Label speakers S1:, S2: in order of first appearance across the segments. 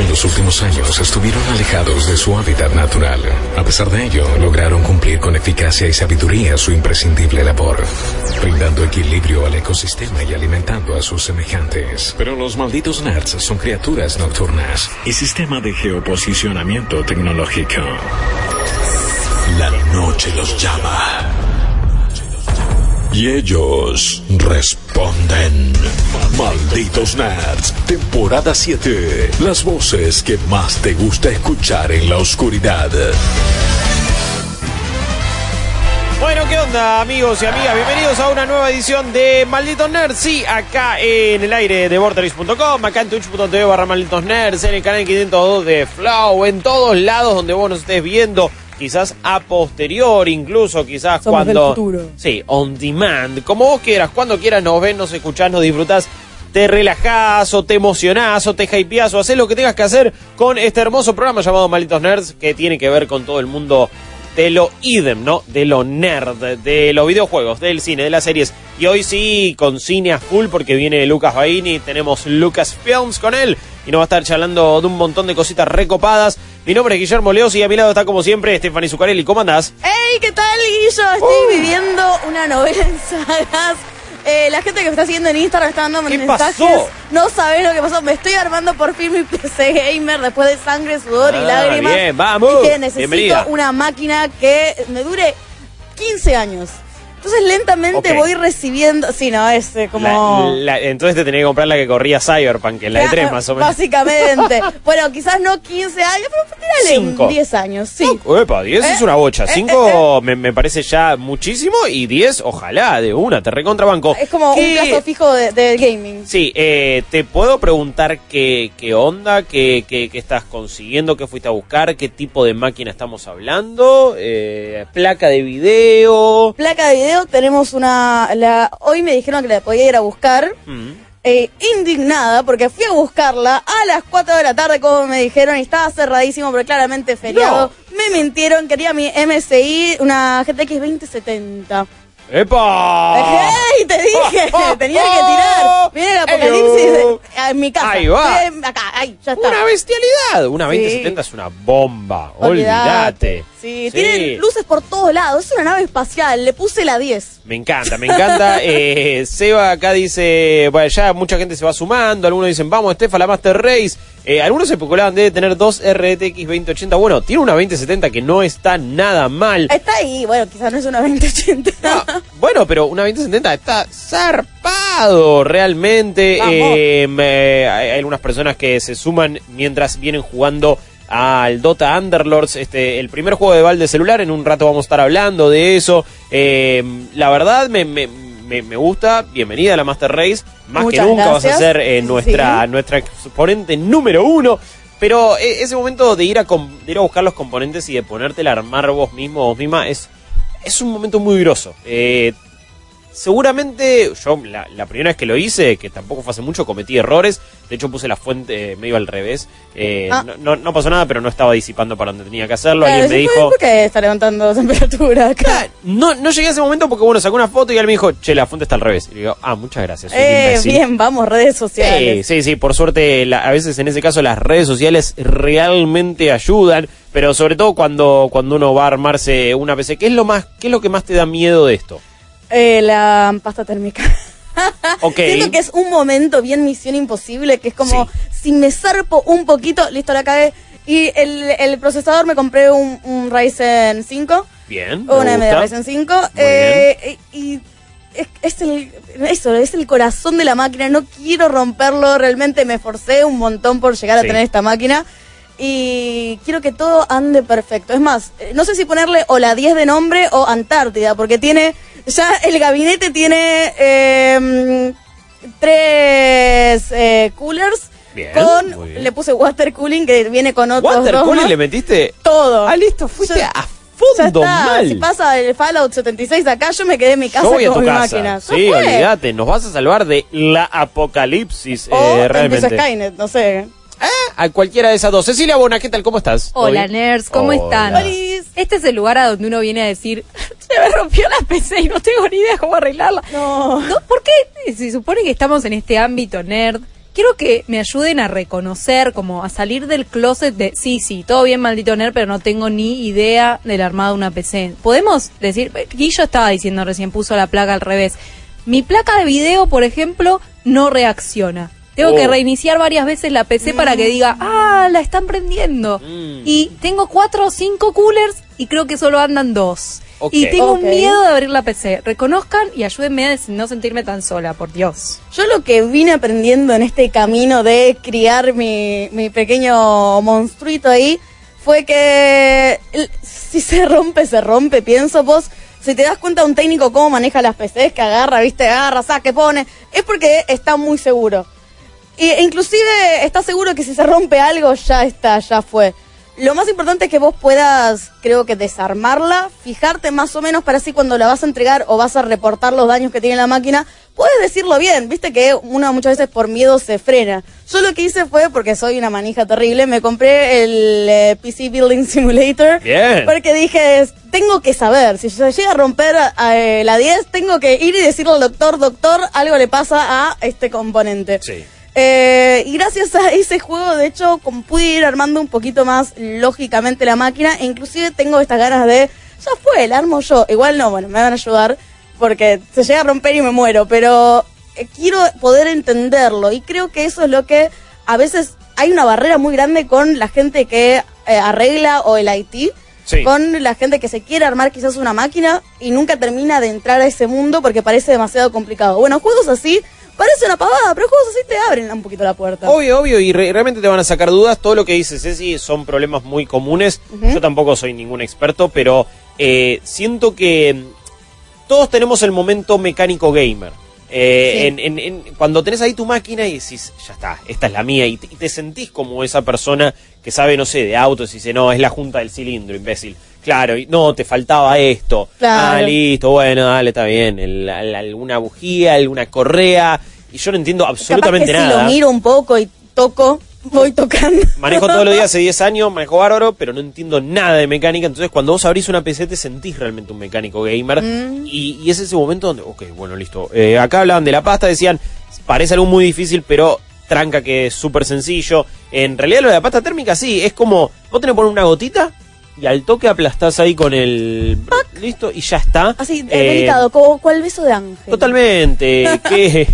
S1: En los últimos años estuvieron alejados de su hábitat natural. A pesar de ello, lograron cumplir con eficacia y sabiduría su imprescindible labor, brindando equilibrio al ecosistema y alimentando a sus semejantes. Pero los malditos nerds son criaturas nocturnas y sistema de geoposicionamiento tecnológico. La noche los llama. Y ellos responden. Malditos Nerds, temporada 7. Las voces que más te gusta escuchar en la oscuridad.
S2: Bueno, ¿qué onda amigos y amigas? Bienvenidos a una nueva edición de Malditos Nerds. Sí, acá en el aire de Vorteris.com, acá en twitch.tv barra Malditos Nerds, en el canal 502 de Flow, en todos lados donde vos nos estés viendo quizás a posterior, incluso quizás
S3: Somos del
S2: cuando...
S3: futuro.
S2: Sí, on demand, como vos quieras, cuando quieras nos ves, nos escuchás, nos disfrutás, te relajás o te emocionás o te hypeás o haces lo que tengas que hacer con este hermoso programa llamado Malditos Nerds que tiene que ver con todo el mundo de lo idem, ¿no? De lo nerd, de los videojuegos, del cine, de las series. Y hoy sí, con cine a full, porque viene Lucas Baini, tenemos Lucas Films con él, y nos va a estar charlando de un montón de cositas recopadas. Mi nombre es Guillermo Leos y a mi lado está como siempre Stephanie Zuccarelli. ¿Cómo andás?
S3: ¡Hey! ¿Qué tal, Guillo? Estoy viviendo una novela en sagas. Eh, la gente que me está siguiendo en Instagram está dando
S2: ¿Qué
S3: mensajes.
S2: pasó?
S3: No sabés lo que pasó. Me estoy armando por fin mi PC gamer después de sangre, sudor
S2: Ah,
S3: y lágrimas.
S2: bien, vamos.
S3: Dije, necesito
S2: Bienvenida.
S3: una máquina que me dure 15 años. Entonces lentamente voy recibiendo. Sí, no, es eh, como.
S2: La- la- entonces te tenía que comprar la que corría Cyberpunk, en la de
S3: Ah,
S2: 3 más o menos.
S3: Básicamente. bueno, quizás no 15 años, pero
S2: Cinco.
S3: 10 años. Sí.
S2: Epa, 10
S3: Eh,
S2: es una bocha.
S3: eh,
S2: 5 me, me parece ya muchísimo y 10, ojalá, de una, te recontrabanco.
S3: Es como
S2: ¿Qué-
S3: un plazo fijo de, de gaming.
S2: Sí, eh, te puedo preguntar qué, qué onda, qué, qué, qué estás consiguiendo, qué fuiste a buscar, qué tipo de máquina estamos hablando, eh, placa de video.
S3: Placa de video, tenemos una. La, hoy me dijeron que la podía ir a buscar.
S2: Mm.
S3: eh, indignada porque fui a buscarla a las 4 de la tarde, como me dijeron, y estaba cerradísimo, pero claramente feriado. Me mintieron, quería mi MSI, una GTX 2070.
S2: ¡Epa!
S3: ¡Ey! Te dije, tenía que tirar. Viene el apocalipsis de- en mi casa.
S2: Ahí va.
S3: Acá, ahí, ya está.
S2: Una bestialidad. Una
S3: Sí.
S2: 2070 es una bomba.
S3: Olvídate. Sí, tiene luces por todos lados. Es una nave espacial. Le puse la 10.
S2: Me encanta, me encanta. Eh, Seba acá dice, bueno, ya mucha gente se va sumando, algunos dicen, vamos, Estefa, la Master Race. Eh, algunos especulaban de tener dos RTX 2080. Bueno, tiene una 2070 que no está nada mal.
S3: Está ahí. Bueno, quizás no es una 2080.
S2: Ah, bueno, pero una 2070 está zarpado realmente. Eh, hay algunas personas que se suman mientras vienen jugando al Dota Underlords, este, el primer juego de Valve de celular. En un rato vamos a estar hablando de eso. Eh, la verdad me, me, me- me gusta. Bienvenida a la Master Race. Más
S3: Muchas
S2: que nunca vas a ser eh, nuestra,
S3: Sí.
S2: nuestra exponente número uno. Pero eh, ese momento de ir, a de ir a buscar los componentes y de ponértela a armar vos mismo, vos misma, es, es un momento muy groso. Eh, seguramente, yo la, la primera vez que lo hice, que tampoco fue hace mucho, cometí errores. De hecho, puse la fuente medio al revés. Eh,
S3: Ah.
S2: no, no- no pasó nada, pero no estaba disipando para donde tenía que hacerlo.
S3: Claro,
S2: Alguien me dijo.
S3: ¿Por qué está levantando temperatura acá?
S2: No, no llegué a ese momento porque, bueno, sacó una foto y él me dijo, che, la fuente está al revés. Y le digo, ah, muchas gracias.
S3: Eh,
S2: imbécil".
S3: bien, vamos, redes sociales.
S2: Sí, sí, sí, por suerte la- a veces en ese caso las redes sociales realmente ayudan, pero sobre todo cuando, cuando uno va a armarse una PC, ¿qué es lo más, qué es lo que más te da miedo de esto?
S3: Eh, la pasta térmica.
S2: Ok.
S3: Siento que es un momento bien misión imposible, que es como
S2: Sí.
S3: si me zarpo un poquito, listo, la cagué. Y el, el procesador me compré un, un Ryzen 5,
S2: Bien.
S3: una AMD. Ryzen 5,
S2: Muy
S3: eh, y es, es el, eso, es el corazón de la máquina, no quiero romperlo, realmente me esforcé un montón por llegar a tener esta máquina. Y quiero que todo ande perfecto. Es más, eh, no sé si ponerle o la 10 de nombre o Antártida, porque tiene, ya el gabinete tiene eh, tres eh, coolers.
S2: Bien,
S3: con,
S2: bien.
S3: le puse water cooling que viene con otros
S2: Water
S3: dos
S2: cooling
S3: más.
S2: le metiste.
S3: todo.
S2: Ah, listo, fuiste a fondo mal.
S3: si pasa el Fallout 76 de acá, yo me quedé en mi casa
S2: Yo voy a
S3: con
S2: tu
S3: mi
S2: casa.
S3: máquina.
S2: Sí, olvídate, nos vas a salvar de la apocalipsis
S3: O
S2: eh, realmente.
S3: Skynet, no sé.
S2: A cualquiera de esas dos. Cecilia Bona, ¿qué tal? ¿Cómo estás?
S4: Hola
S2: ¿Todo bien?
S4: nerds, ¿cómo
S2: Hola.
S4: están?
S3: Olis.
S4: Este es el lugar a donde uno viene a decir, se me rompió la PC y no tengo ni idea cómo arreglarla.
S3: No.
S4: ¿Por qué? Se supone que estamos en este ámbito nerd quiero que me ayuden a reconocer, como a salir del closet de, sí, sí, todo bien, maldito nerd, pero no tengo ni idea del armado de una PC. Podemos decir, Guillo estaba diciendo recién, puso la placa al revés. Mi placa de video, por ejemplo, no reacciona. Tengo que
S2: Oh.
S4: reiniciar varias veces la PC para que diga, ah, la están prendiendo.
S2: Mm.
S4: Y tengo cuatro o cinco coolers y creo que solo andan dos. Y tengo miedo de abrir la PC. Reconozcan y ayúdenme a no sentirme tan sola, por Dios.
S3: Yo lo que vine aprendiendo en este camino de criar mi, mi pequeño monstruito ahí fue que si se rompe, se rompe. Pienso vos, si te das cuenta un técnico cómo maneja las PCs, que agarra, viste, agarra, saque, pone, es porque está muy seguro. Y, e inclusive está seguro que si se rompe algo, ya está, ya fue. Lo más importante es que vos puedas, creo que desarmarla, fijarte más o menos para así cuando la vas a entregar o vas a reportar los daños que tiene la máquina, puedes decirlo bien. Viste que uno muchas veces por miedo se frena. Yo lo que hice fue, porque soy una manija terrible, me compré el eh, PC Building Simulator.
S2: Bien.
S3: Porque dije, tengo que saber, si se llega a romper eh, la 10, tengo que ir y decirle al doctor, doctor, algo le pasa a este componente.
S2: Sí.
S3: Eh, y gracias a ese juego, de hecho, como pude ir armando un poquito más lógicamente la máquina, e inclusive tengo estas ganas de, ya fue, la armo yo. Igual no, bueno, me van a ayudar porque se llega a romper y me muero, pero eh, quiero poder entenderlo y creo que eso es lo que a veces hay una barrera muy grande con la gente que eh, arregla o el IT.
S2: Sí.
S3: Con la gente que se quiere armar quizás una máquina y nunca termina de entrar a ese mundo porque parece demasiado complicado. Bueno, juegos así parece una pavada, pero juegos así te abren un poquito la puerta.
S2: Obvio, obvio, y re- realmente te van a sacar dudas. Todo lo que dices, Ceci, son problemas muy comunes. Yo tampoco soy ningún experto, pero eh, siento que mm, todos tenemos el momento mecánico gamer. Eh,
S3: Sí.
S2: en- en- en- cuando tenés ahí tu máquina y decís, ya está, esta es la mía, y te, y te sentís como esa persona que sabe, no sé, de autos y dice, no, es la junta del cilindro, imbécil. Claro, y no, te faltaba esto.
S3: Claro.
S2: Ah, listo, bueno, dale, está bien. El- el- alguna bujía, alguna correa. Y yo no entiendo absolutamente
S3: Capaz que
S2: nada.
S3: si lo miro un poco y toco, voy tocando.
S2: Manejo todos los días hace 10 años, manejo bárbaro, pero no entiendo nada de mecánica. Entonces, cuando vos abrís una PC, te sentís realmente un mecánico gamer.
S3: Mm.
S2: Y, y es ese momento donde, ok, bueno, listo. Eh, acá hablaban de la pasta, decían, parece algo muy difícil, pero tranca que es súper sencillo. En realidad, lo de la pasta térmica, sí, es como, vos tenés que poner una gotita y al toque aplastás ahí con el. Listo, y ya está.
S3: Así,
S2: Eh,
S3: eh, delicado, como cual beso de ángel.
S2: Totalmente. ¿Qué,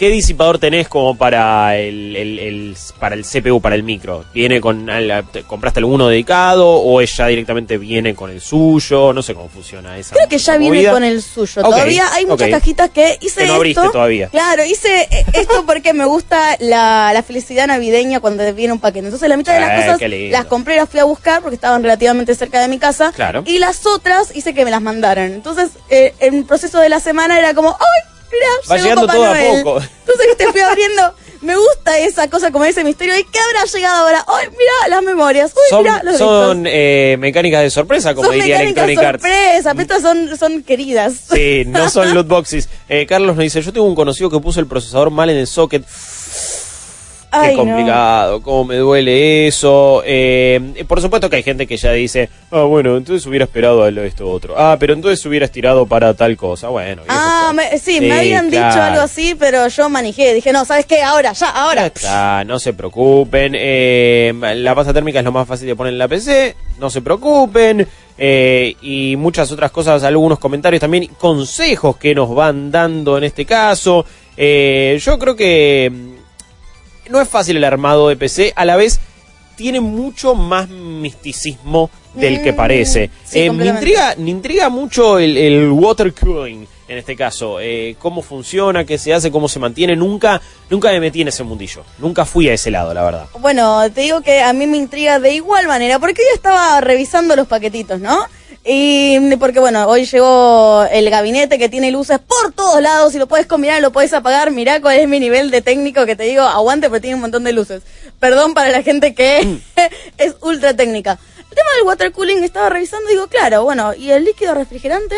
S2: qué disipador tenés como para el, el- el- para el CPU, para el micro? ¿Viene con te- compraste alguno dedicado o es ya directamente viene con el suyo? No sé cómo funciona esa.
S3: Creo que ya viene con el suyo. Todavía hay muchas cajitas que hice
S2: Que no abriste
S3: esto.
S2: todavía.
S3: Claro, hice eh, esto porque me gusta la, la felicidad navideña cuando viene un paquete. Entonces la mitad de las
S2: Eh,
S3: cosas las compré y las fui a buscar porque estaban relativamente cerca de mi casa.
S2: Claro.
S3: Y las otras hice que me las mandaran. Entonces, eh, en el proceso de la semana era como, ¡ay! Mira,
S2: Va
S3: llegó
S2: llegando
S3: Papá
S2: todo a
S3: Noel".
S2: poco.
S3: Entonces te fui abriendo. Me gusta esa cosa como ese misterio. ¿Y qué habrá llegado ahora? ¡Ay, mira las memorias! ¡Uy,
S2: Son,
S3: mira los
S2: son eh, mecánicas de sorpresa, como
S3: son
S2: diría Electronic Arts.
S3: sorpresa, pero estas son, son queridas.
S2: Sí, no son loot boxes. Eh, Carlos nos dice, yo tengo un conocido que puso el procesador mal en el socket. Qué
S3: Ay, no.
S2: complicado, cómo me duele eso. Eh, por supuesto que hay gente que ya dice, ah, bueno, entonces hubiera esperado a esto otro. Ah, pero entonces hubieras tirado para tal cosa. Bueno,
S3: Ah, me- sí, me habían dicho algo así, pero yo manejé. Dije, no, ¿sabes qué? Ahora, ya,
S2: Ya
S3: ahora.
S2: está, no se preocupen. eh, la pasta térmica es lo más fácil de poner en la PC. No se preocupen. eh, y muchas otras cosas, algunos comentarios también, consejos que nos van dando en este caso. Eh, yo creo que no es fácil el armado de PC, a la vez tiene mucho más misticismo del que
S3: Mm,
S2: parece.
S3: sí,
S2: Eh, me, intriga, me intriga mucho el, el water cooling en este caso, eh, cómo funciona, qué se hace, cómo se mantiene. Nunca, nunca me metí en ese mundillo, nunca fui a ese lado, la verdad.
S3: Bueno, te digo que a mí me intriga de igual manera, porque yo estaba revisando los paquetitos, ¿no? Y porque bueno, hoy llegó el gabinete que tiene luces por todos lados y lo puedes combinar, lo puedes apagar. Mirá cuál es mi nivel de técnico que te digo, aguante, pero tiene un montón de luces. Perdón para la gente que es ultra técnica. El tema del water cooling estaba revisando y digo, claro, bueno, ¿y el líquido refrigerante?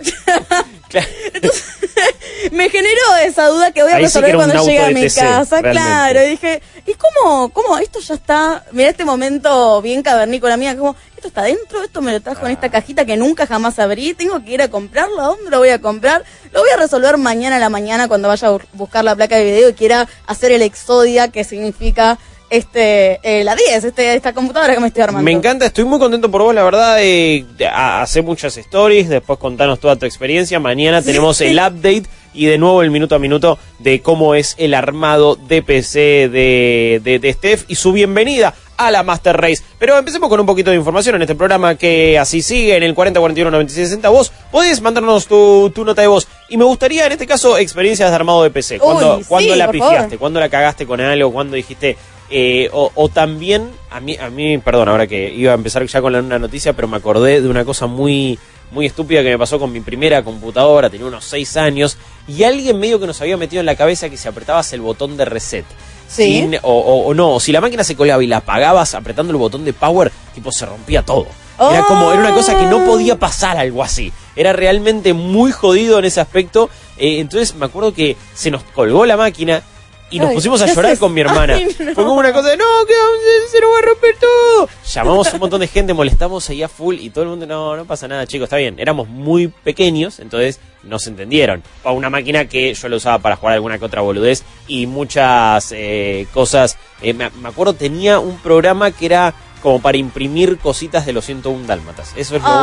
S2: Claro.
S3: me generó esa duda que voy a
S2: Ahí
S3: resolver cuando llegue a mi
S2: TC,
S3: casa,
S2: realmente.
S3: claro. Y dije, ¿y cómo, cómo esto ya está? Mira este momento bien cavernícola mía, como, esto está dentro, esto me lo trajo en esta cajita que nunca jamás abrí, tengo que ir a comprarlo, ¿a dónde lo voy a comprar? Lo voy a resolver mañana a la mañana cuando vaya a bu- buscar la placa de video y quiera hacer el Exodia, que significa este eh, la 10, este, esta computadora que me estoy armando.
S2: Me encanta, estoy muy contento por vos, la verdad. Eh, hacer muchas stories, después contanos toda tu experiencia. Mañana tenemos el update y de nuevo el minuto a minuto de cómo es el armado de PC de, de, de Steph y su bienvenida a la Master Race. Pero empecemos con un poquito de información en este programa que así sigue en el 4041 9660. Vos podés mandarnos tu, tu nota de voz. Y me gustaría, en este caso, experiencias de armado de PC. Cuando,
S3: sí,
S2: la pifiaste, cuando la cagaste con algo, cuando dijiste, eh, o, o también, a mí, a mí, perdón, ahora que iba a empezar ya con la, una noticia, pero me acordé de una cosa muy, muy estúpida que me pasó con mi primera computadora, tenía unos 6 años, y alguien medio que nos había metido en la cabeza que si apretabas el botón de reset,
S3: Sí.
S2: sin- o, o- o no, si la máquina se colaba y la apagabas apretando el botón de power, tipo se rompía todo. Era como, era una cosa que no podía pasar algo así. Era realmente muy jodido en ese aspecto. Eh, entonces me acuerdo que se nos colgó la máquina y nos
S3: Ay,
S2: pusimos a
S3: ¿qué
S2: llorar con mi hermana.
S3: Ay, no.
S2: Fue como una cosa de, no, que se nos va a romper todo. Llamamos a un montón de gente, molestamos ahí a full y todo el mundo, no, no pasa nada, chicos, está bien. Éramos muy pequeños, entonces no se entendieron. Para una máquina que yo la usaba para jugar alguna que otra boludez y muchas eh, cosas. Eh, me, me acuerdo, tenía un programa que era como para imprimir cositas de los 101 dálmatas. Eso es lo me,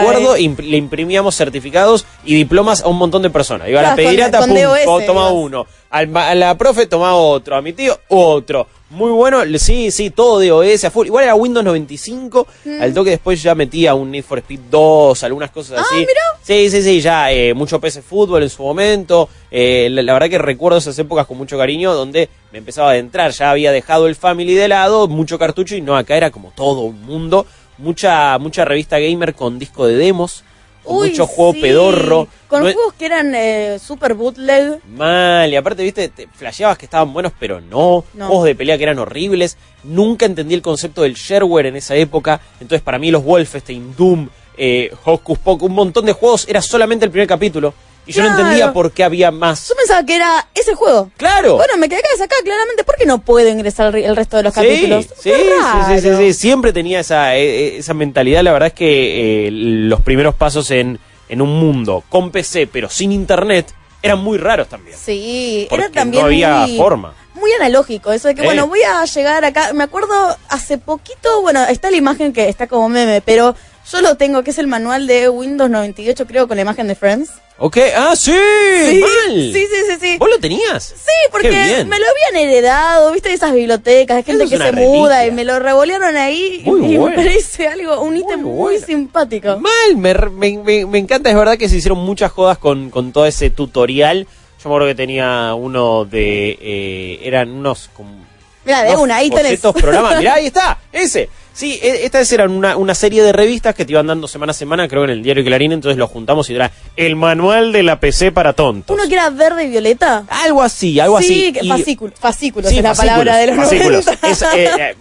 S2: acuerdo, imp- le imprimíamos certificados y diplomas a un montón de personas. Iba a la
S3: Claro, con-
S2: pedirata,
S3: con DOS
S2: to- toma uno. Al a la profe tomaba otro, a mi tío otro. Muy bueno, sí, sí, todo de OS a full. Igual era Windows 95, al toque después ya metía un Need for Speed 2, algunas cosas
S3: Ah,
S2: así.
S3: mirá.
S2: Sí, sí, sí, ya eh, mucho PC Fútbol en su momento. Eh, la, la verdad que recuerdo esas épocas con mucho cariño donde me empezaba a adentrar. Ya había dejado el Family de lado, mucho cartucho y no, acá era como todo un mundo. Mucha, mucha revista gamer con disco de demos,
S3: Uy,
S2: mucho juego
S3: sí.
S2: pedorro.
S3: Con
S2: No-
S3: juegos que eran eh, super bootleg.
S2: Mal, y aparte, viste, te flasheabas que estaban buenos, pero no.
S3: No.
S2: Juegos de pelea que eran horribles. Nunca entendí el concepto del shareware en esa época. Entonces, para mí, los Wolfenstein, Doom, eh, Hocus Pocus, un montón de juegos era solamente el primer capítulo. Y yo no entendía por qué había más.
S3: Yo pensaba que era ese juego.
S2: ¡Claro!
S3: Bueno, me quedé acá, claramente porque no puedo ingresar el resto de los
S2: Sí,
S3: capítulos.
S2: sí,
S3: Qué
S2: sí, sí, sí, siempre tenía esa, eh, eh, esa mentalidad. La verdad es que eh, los primeros pasos en, en un mundo con PC, pero sin internet, eran muy raros también.
S3: Sí,
S2: Porque
S3: era también
S2: no había
S3: muy,
S2: forma.
S3: muy analógico. Eso de que,
S2: Eh.
S3: bueno, voy a llegar acá. Me acuerdo hace poquito, bueno, está la imagen que está como meme, pero yo lo tengo, que es el manual de Windows 98, creo, con la imagen de Friends.
S2: Ok, ah, sí,
S3: Sí,
S2: mal.
S3: sí, sí, sí, sí.
S2: ¿Vos lo tenías?
S3: Sí, porque me lo habían heredado, viste, de esas bibliotecas, de gente que se muda y me lo revolearon ahí y-
S2: Muy
S3: y
S2: bueno.
S3: me parece algo, un ítem
S2: Muy
S3: simpático.
S2: Mal, me, me, me- me encanta, es verdad que se hicieron muchas jodas con, con todo ese tutorial. Yo me acuerdo que tenía uno de... eh, eran unos... como-
S3: Mira, de
S2: unos
S3: una, ahí tenés.
S2: programas. Mirá, ahí está, ese. Sí, e- estas eran una, una serie de revistas que te iban dando semana a semana, creo en el diario Clarín, entonces lo juntamos y era el manual de la PC para tontos.
S3: Uno que era verde y violeta.
S2: Algo así, algo
S3: sí,
S2: así.
S3: que-
S2: Y-
S3: fascículo- fascículos
S2: Sí,
S3: es la
S2: fascículos,
S3: palabra de los
S2: fascículos.
S3: 90.
S2: Es, eh, eh,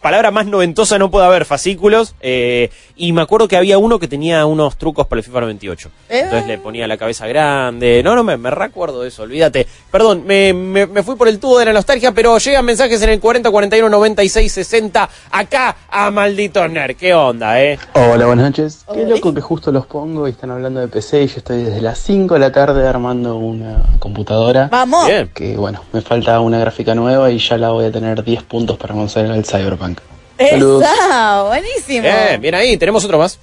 S2: palabra más noventosa no puede haber, fascículos. eh, y me acuerdo que había uno que tenía unos trucos para el FIFA 98.
S3: Eh.
S2: Entonces le ponía la cabeza grande. No, no, me, me recuerdo de eso, olvídate. Perdón, me, me, me fui por el tubo de la nostalgia, pero llegan mensajes en el 40, 41, 96, 60. Acá a Maldito Nerd. ¿Qué onda, eh?
S5: Hola, buenas noches. Qué loco que justo los pongo y están hablando de PC y yo estoy desde las 5 de la tarde armando una computadora.
S3: Vamos.
S2: Bien.
S5: Que bueno, me falta una gráfica nueva y ya la voy a tener 10 puntos para conocer el Cyberpunk. Saludos.
S3: Esa, buenísimo.
S2: Bien, bien ahí. Tenemos otro más.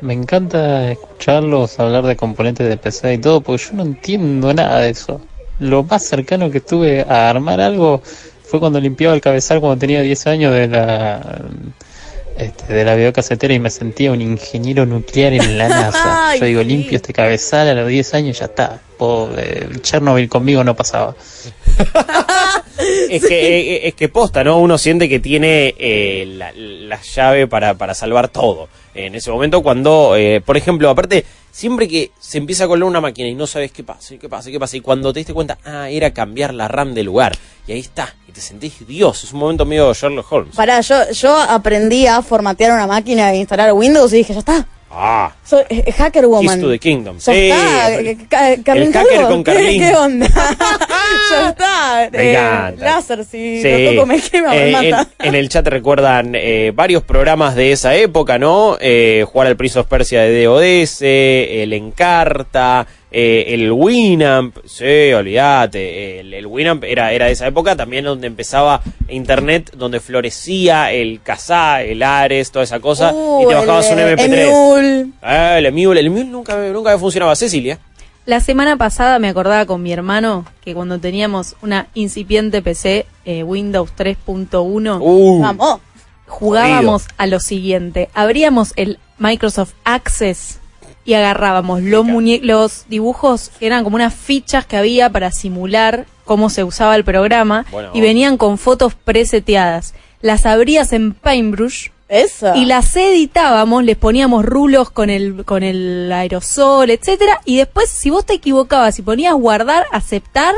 S6: Me encanta escucharlos hablar de componentes de PC y todo, porque yo no entiendo nada de eso. Lo más cercano que estuve a armar algo fue cuando limpiaba el cabezal cuando tenía 10 años de la este, de la videocasetera y me sentía un ingeniero nuclear en la NASA. Yo digo, limpio este cabezal a los 10 años y ya está. Po- eh, Chernobyl conmigo no pasaba.
S2: Es, que, eh, es que posta, ¿no? Uno siente que tiene eh, la, la llave para, para salvar todo. En ese momento cuando, eh, por ejemplo, aparte, siempre que se empieza a colar una máquina y no sabes qué pasa, qué pasa, qué pasa, y cuando te diste cuenta, ah, era cambiar la RAM del lugar. Y ahí está, y te sentís Dios, es un momento medio Sherlock Holmes.
S3: Pará, yo, yo aprendí a formatear una máquina e instalar Windows y dije, ya está.
S2: Ah,
S3: Soy eh, Hacker
S2: Keys
S3: Woman.
S2: to the Kingdom.
S3: Ya
S2: Sí,
S3: está.
S2: el-
S3: eh, Ca- Carlín
S2: hacker
S3: Calvo,
S2: con
S3: ¿qué-
S2: Carlín.
S3: ¿Qué, onda? ya está.
S2: Me
S3: eh,
S2: encanta.
S3: láser, si
S2: Sí.
S3: lo toco me quema, me
S2: Eh,
S3: mata.
S2: En, en el chat recuerdan eh, varios programas de esa época, ¿no? Eh, jugar al Prince of Persia de DOS, el Encarta, eh, el Winamp, sí, olvídate, el, el Winamp era, era de esa época también donde empezaba Internet, donde florecía el Kazaa, el Ares, toda esa cosa, y te
S3: Uh,
S2: bajabas un
S3: el,
S2: MP3.
S3: Emule.
S2: Ah, el Emule, el Emule nunca, nunca funcionaba, Cecilia.
S4: La semana pasada me acordaba con mi hermano que cuando teníamos una incipiente PC, eh, Windows 3.1,
S2: Uh,
S3: Vamos.
S4: jugábamos a lo siguiente. Abríamos el Microsoft Access y agarrábamos los, muñe los dibujos que eran como unas fichas que había para simular cómo se usaba el programa
S2: Bueno.
S4: y venían con fotos preseteadas. Las abrías en Paintbrush
S3: Esa.
S4: y las editábamos, les poníamos rulos con el con el aerosol, etcétera, y después si vos te equivocabas y ponías guardar, aceptar,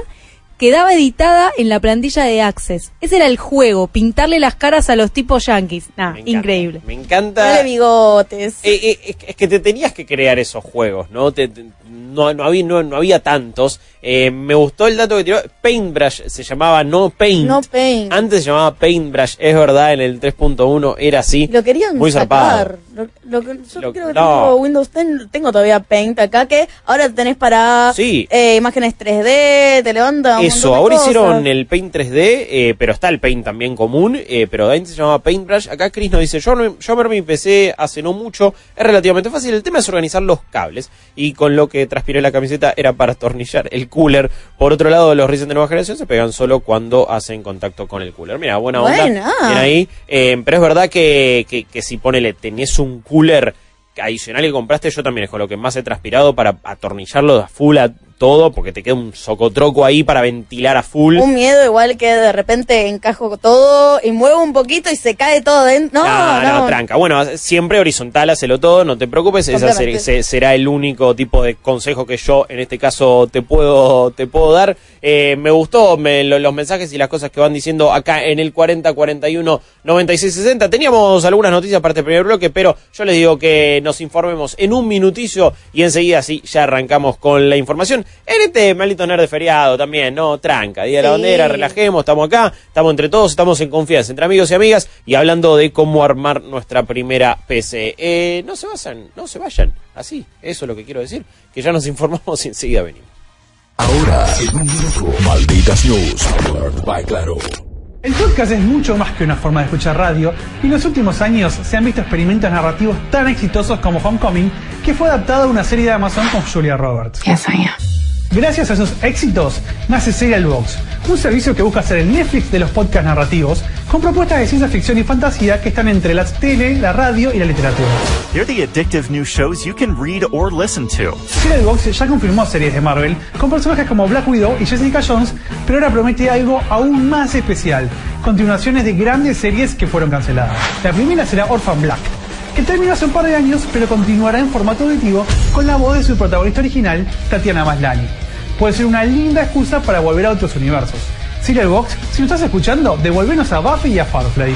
S4: quedaba editada en la plantilla de Access. Ese era el juego, pintarle las caras a los tipos yankees. Nah,
S2: me encanta,
S4: increíble.
S2: Me encanta.
S3: Dale bigotes.
S2: Eh, eh, es que- te tenías que crear esos juegos, ¿no? Te- te- no, no, había, no, no había tantos. Eh, me gustó el dato que tiró. Paintbrush se llamaba no Paint.
S3: No Paint.
S2: Antes se llamaba Paintbrush, es verdad, en el 3.1 era así.
S3: Lo querían
S2: Muy zarpado.
S3: Lo, lo yo
S2: Lo-
S3: creo que
S2: no.
S3: tengo Windows 10, tengo todavía Paint acá, que ahora tenés para
S2: Sí.
S3: eh, imágenes 3D, te levanta un
S2: Eso,
S3: de
S2: ahora hicieron el Paint 3D, eh, pero está el Paint también común, eh, pero antes se llamaba Paintbrush. Acá Chris nos dice, yo, yo mi PC hace no mucho, es relativamente fácil, el tema es organizar los cables. Y con lo que transpiré la camiseta era para atornillar el cooler. Por otro lado, los Ryzen de nueva generación se pegan solo cuando hacen contacto con el cooler. Mira, buena onda. Bien ahí. Eh, pero es verdad que, que, que si ponele, tenés un cooler adicional que compraste, yo también es con lo que más he transpirado para atornillarlo a full a todo, porque te queda un socotroco ahí para ventilar a full.
S3: Un miedo igual que de repente encajo todo y muevo un poquito y se cae todo dentro. No, no,
S2: tranca. Bueno, siempre horizontal, hacelo todo, no te preocupes. Ese será el único tipo de consejo que yo en este caso te puedo, te puedo dar. Eh, me gustó me- lo- los mensajes y las cosas que van diciendo acá en el 40 41 96 60. Teníamos algunas noticias para este primer bloque, pero yo les digo que nos informemos en un minuticio y enseguida sí ya arrancamos con la información. En este maldito nerd de feriado también, ¿no? Tranca, Día de la. Bandera, relajemos, estamos acá, estamos entre todos, estamos en confianza, entre amigos y amigas y hablando de cómo armar nuestra primera PC. Eh, no se vayan, no se vayan, así, eso es lo que quiero decir, que ya nos informamos y enseguida venimos.
S1: Ahora, en un minuto, Malditas News, by Claro.
S7: El podcast es mucho más que una forma de escuchar radio y en los últimos años se han visto experimentos narrativos tan exitosos como Homecoming, que fue adaptado a una serie de Amazon con Julia Roberts.
S8: Yes, I am.
S7: Gracias a esos éxitos nace Serial Box, un servicio que busca ser el Netflix de los podcasts narrativos, con propuestas de ciencia ficción y fantasía que están entre la tele, la radio y la literatura.
S9: They're the addictive new shows you can read or listen to.
S7: Serial Box ya confirmó series de Marvel con personajes como Black Widow y Jessica Jones, pero ahora promete algo aún más especial, continuaciones de grandes series que fueron canceladas. La primera será Orphan Black, que terminó hace un par de años, pero continuará en formato auditivo con la voz de su protagonista original, Tatiana Maslany. Puede ser una linda excusa para volver a otros universos. Box, si lo estás escuchando, devolvenos a Buffy y a Firefly.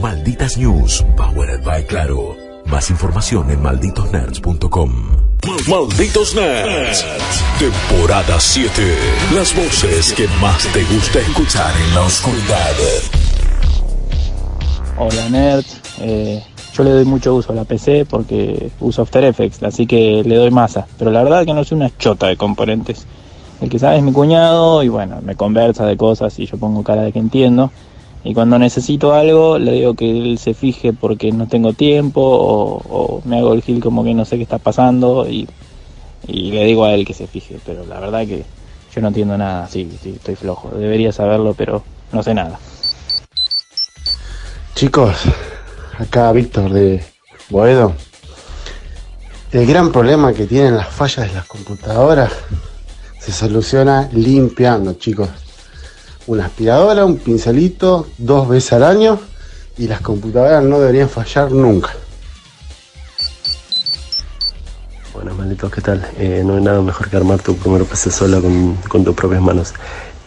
S1: Malditas News, powered by Claro. Más información en malditosnerds.com. Malditos Nerds. Temporada 7. Las voces que más te gusta escuchar en la oscuridad.
S6: Hola nerds, Eh, yo le doy mucho uso a la PC porque uso After Effects, así que le doy masa, pero la verdad que no soy una chota de componentes. El que sabe es mi cuñado y bueno, me conversa de cosas y yo pongo cara de que entiendo. Y cuando necesito algo le digo que él se fije porque no tengo tiempo o, o me hago el gil como que no sé qué está pasando y, y le digo a él que se fije, pero la verdad que yo no entiendo nada, sí, sí, estoy flojo, debería saberlo, pero no sé nada.
S10: Chicos, acá Víctor de Boedo. El gran problema que tienen las fallas de las computadoras se soluciona limpiando, chicos. Una aspiradora, un pincelito, dos veces al año y las computadoras no deberían fallar nunca.
S11: Bueno, malditos, ¿qué tal? Eh, no hay nada mejor que armar tu primer PC sola con, con tus propias manos.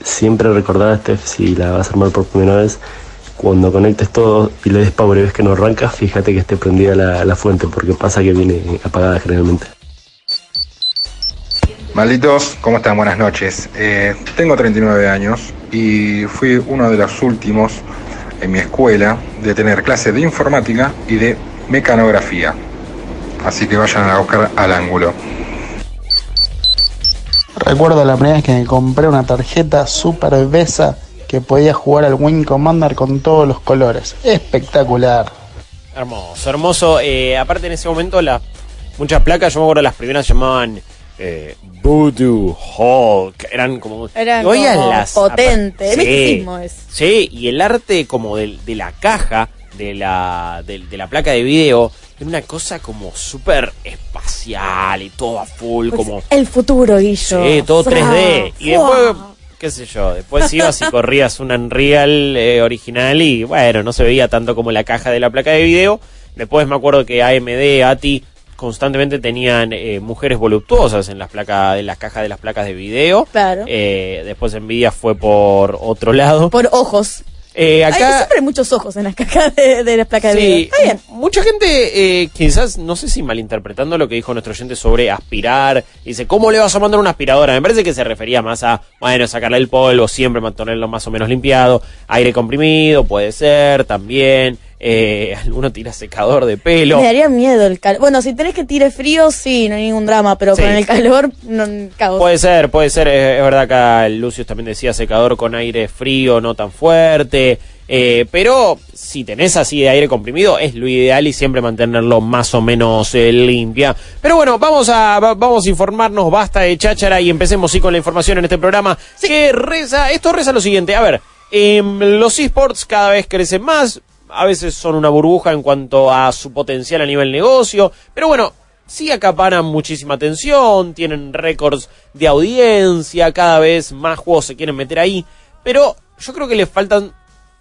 S11: Siempre recordá, Steph, si la vas a armar por primera vez, cuando conectes todo y le des power y ves que no arranca, fíjate que esté prendida la, la fuente, porque pasa que viene apagada generalmente.
S8: Malditos, ¿cómo están? Buenas noches. Eh, tengo 39 años y fui uno de los últimos en mi escuela de tener clases de informática y de mecanografía. Así que vayan a buscar al ángulo.
S12: Recuerdo la primera vez que me compré una tarjeta super besa que podía jugar al Wing Commander con todos los colores. Espectacular.
S2: Hermoso, hermoso. Eh, aparte en ese momento la, muchas placas, yo me acuerdo las primeras llamaban eh, Voodoo Hulk. Eran como...
S3: Eran como
S2: las-
S3: potente. Misticismo es.
S2: Sí, y el arte como del- de, la caja de la, de, de la placa de video era una cosa como súper espacial y todo a full,
S3: Pues
S2: como...
S3: El futuro, Guillo.
S2: Sí, todo 3D. Y
S3: Fua.
S2: después, qué sé yo, después ibas y corrías un Unreal eh, original y bueno, no se veía tanto como la caja de la placa de video. Después me acuerdo que AMD, ATI constantemente tenían eh, mujeres voluptuosas en las placas, en las cajas de las placas de video.
S3: Claro.
S2: Eh, después Nvidia fue por otro lado.
S3: Por ojos.
S2: Eh,
S3: Hay siempre hay muchos ojos en las cajas de, de las placas de video. Está bien.
S2: mucha gente, eh, quizás, no sé si malinterpretando lo que dijo nuestro oyente sobre aspirar, dice, ¿cómo le vas a mandar una aspiradora? Me parece que se refería más a, bueno, sacarle el polvo, siempre mantenerlo más o menos limpiado, aire comprimido, puede ser, también, eh, alguno tira secador de pelo.
S3: Me daría miedo el calor. Bueno, si tenés que tire frío, sí, no hay ningún drama, pero
S2: Sí.
S3: con el calor, no, caos.
S2: Puede ser, puede ser, es, es verdad que Lucius también decía secador con aire frío, no tan fuerte, eh, pero si tenés así de aire comprimido es lo ideal y siempre mantenerlo más o menos eh, limpia. Pero bueno, vamos a, va- vamos a informarnos, basta de cháchara y empecemos sí con la información en este programa que reza, esto reza lo siguiente, a ver, em, los esports cada vez crecen más, a veces son una burbuja en cuanto a su potencial a nivel negocio, pero bueno, sí acaparan muchísima atención, tienen récords de audiencia, cada vez más juegos se quieren meter ahí, pero yo creo que le faltan,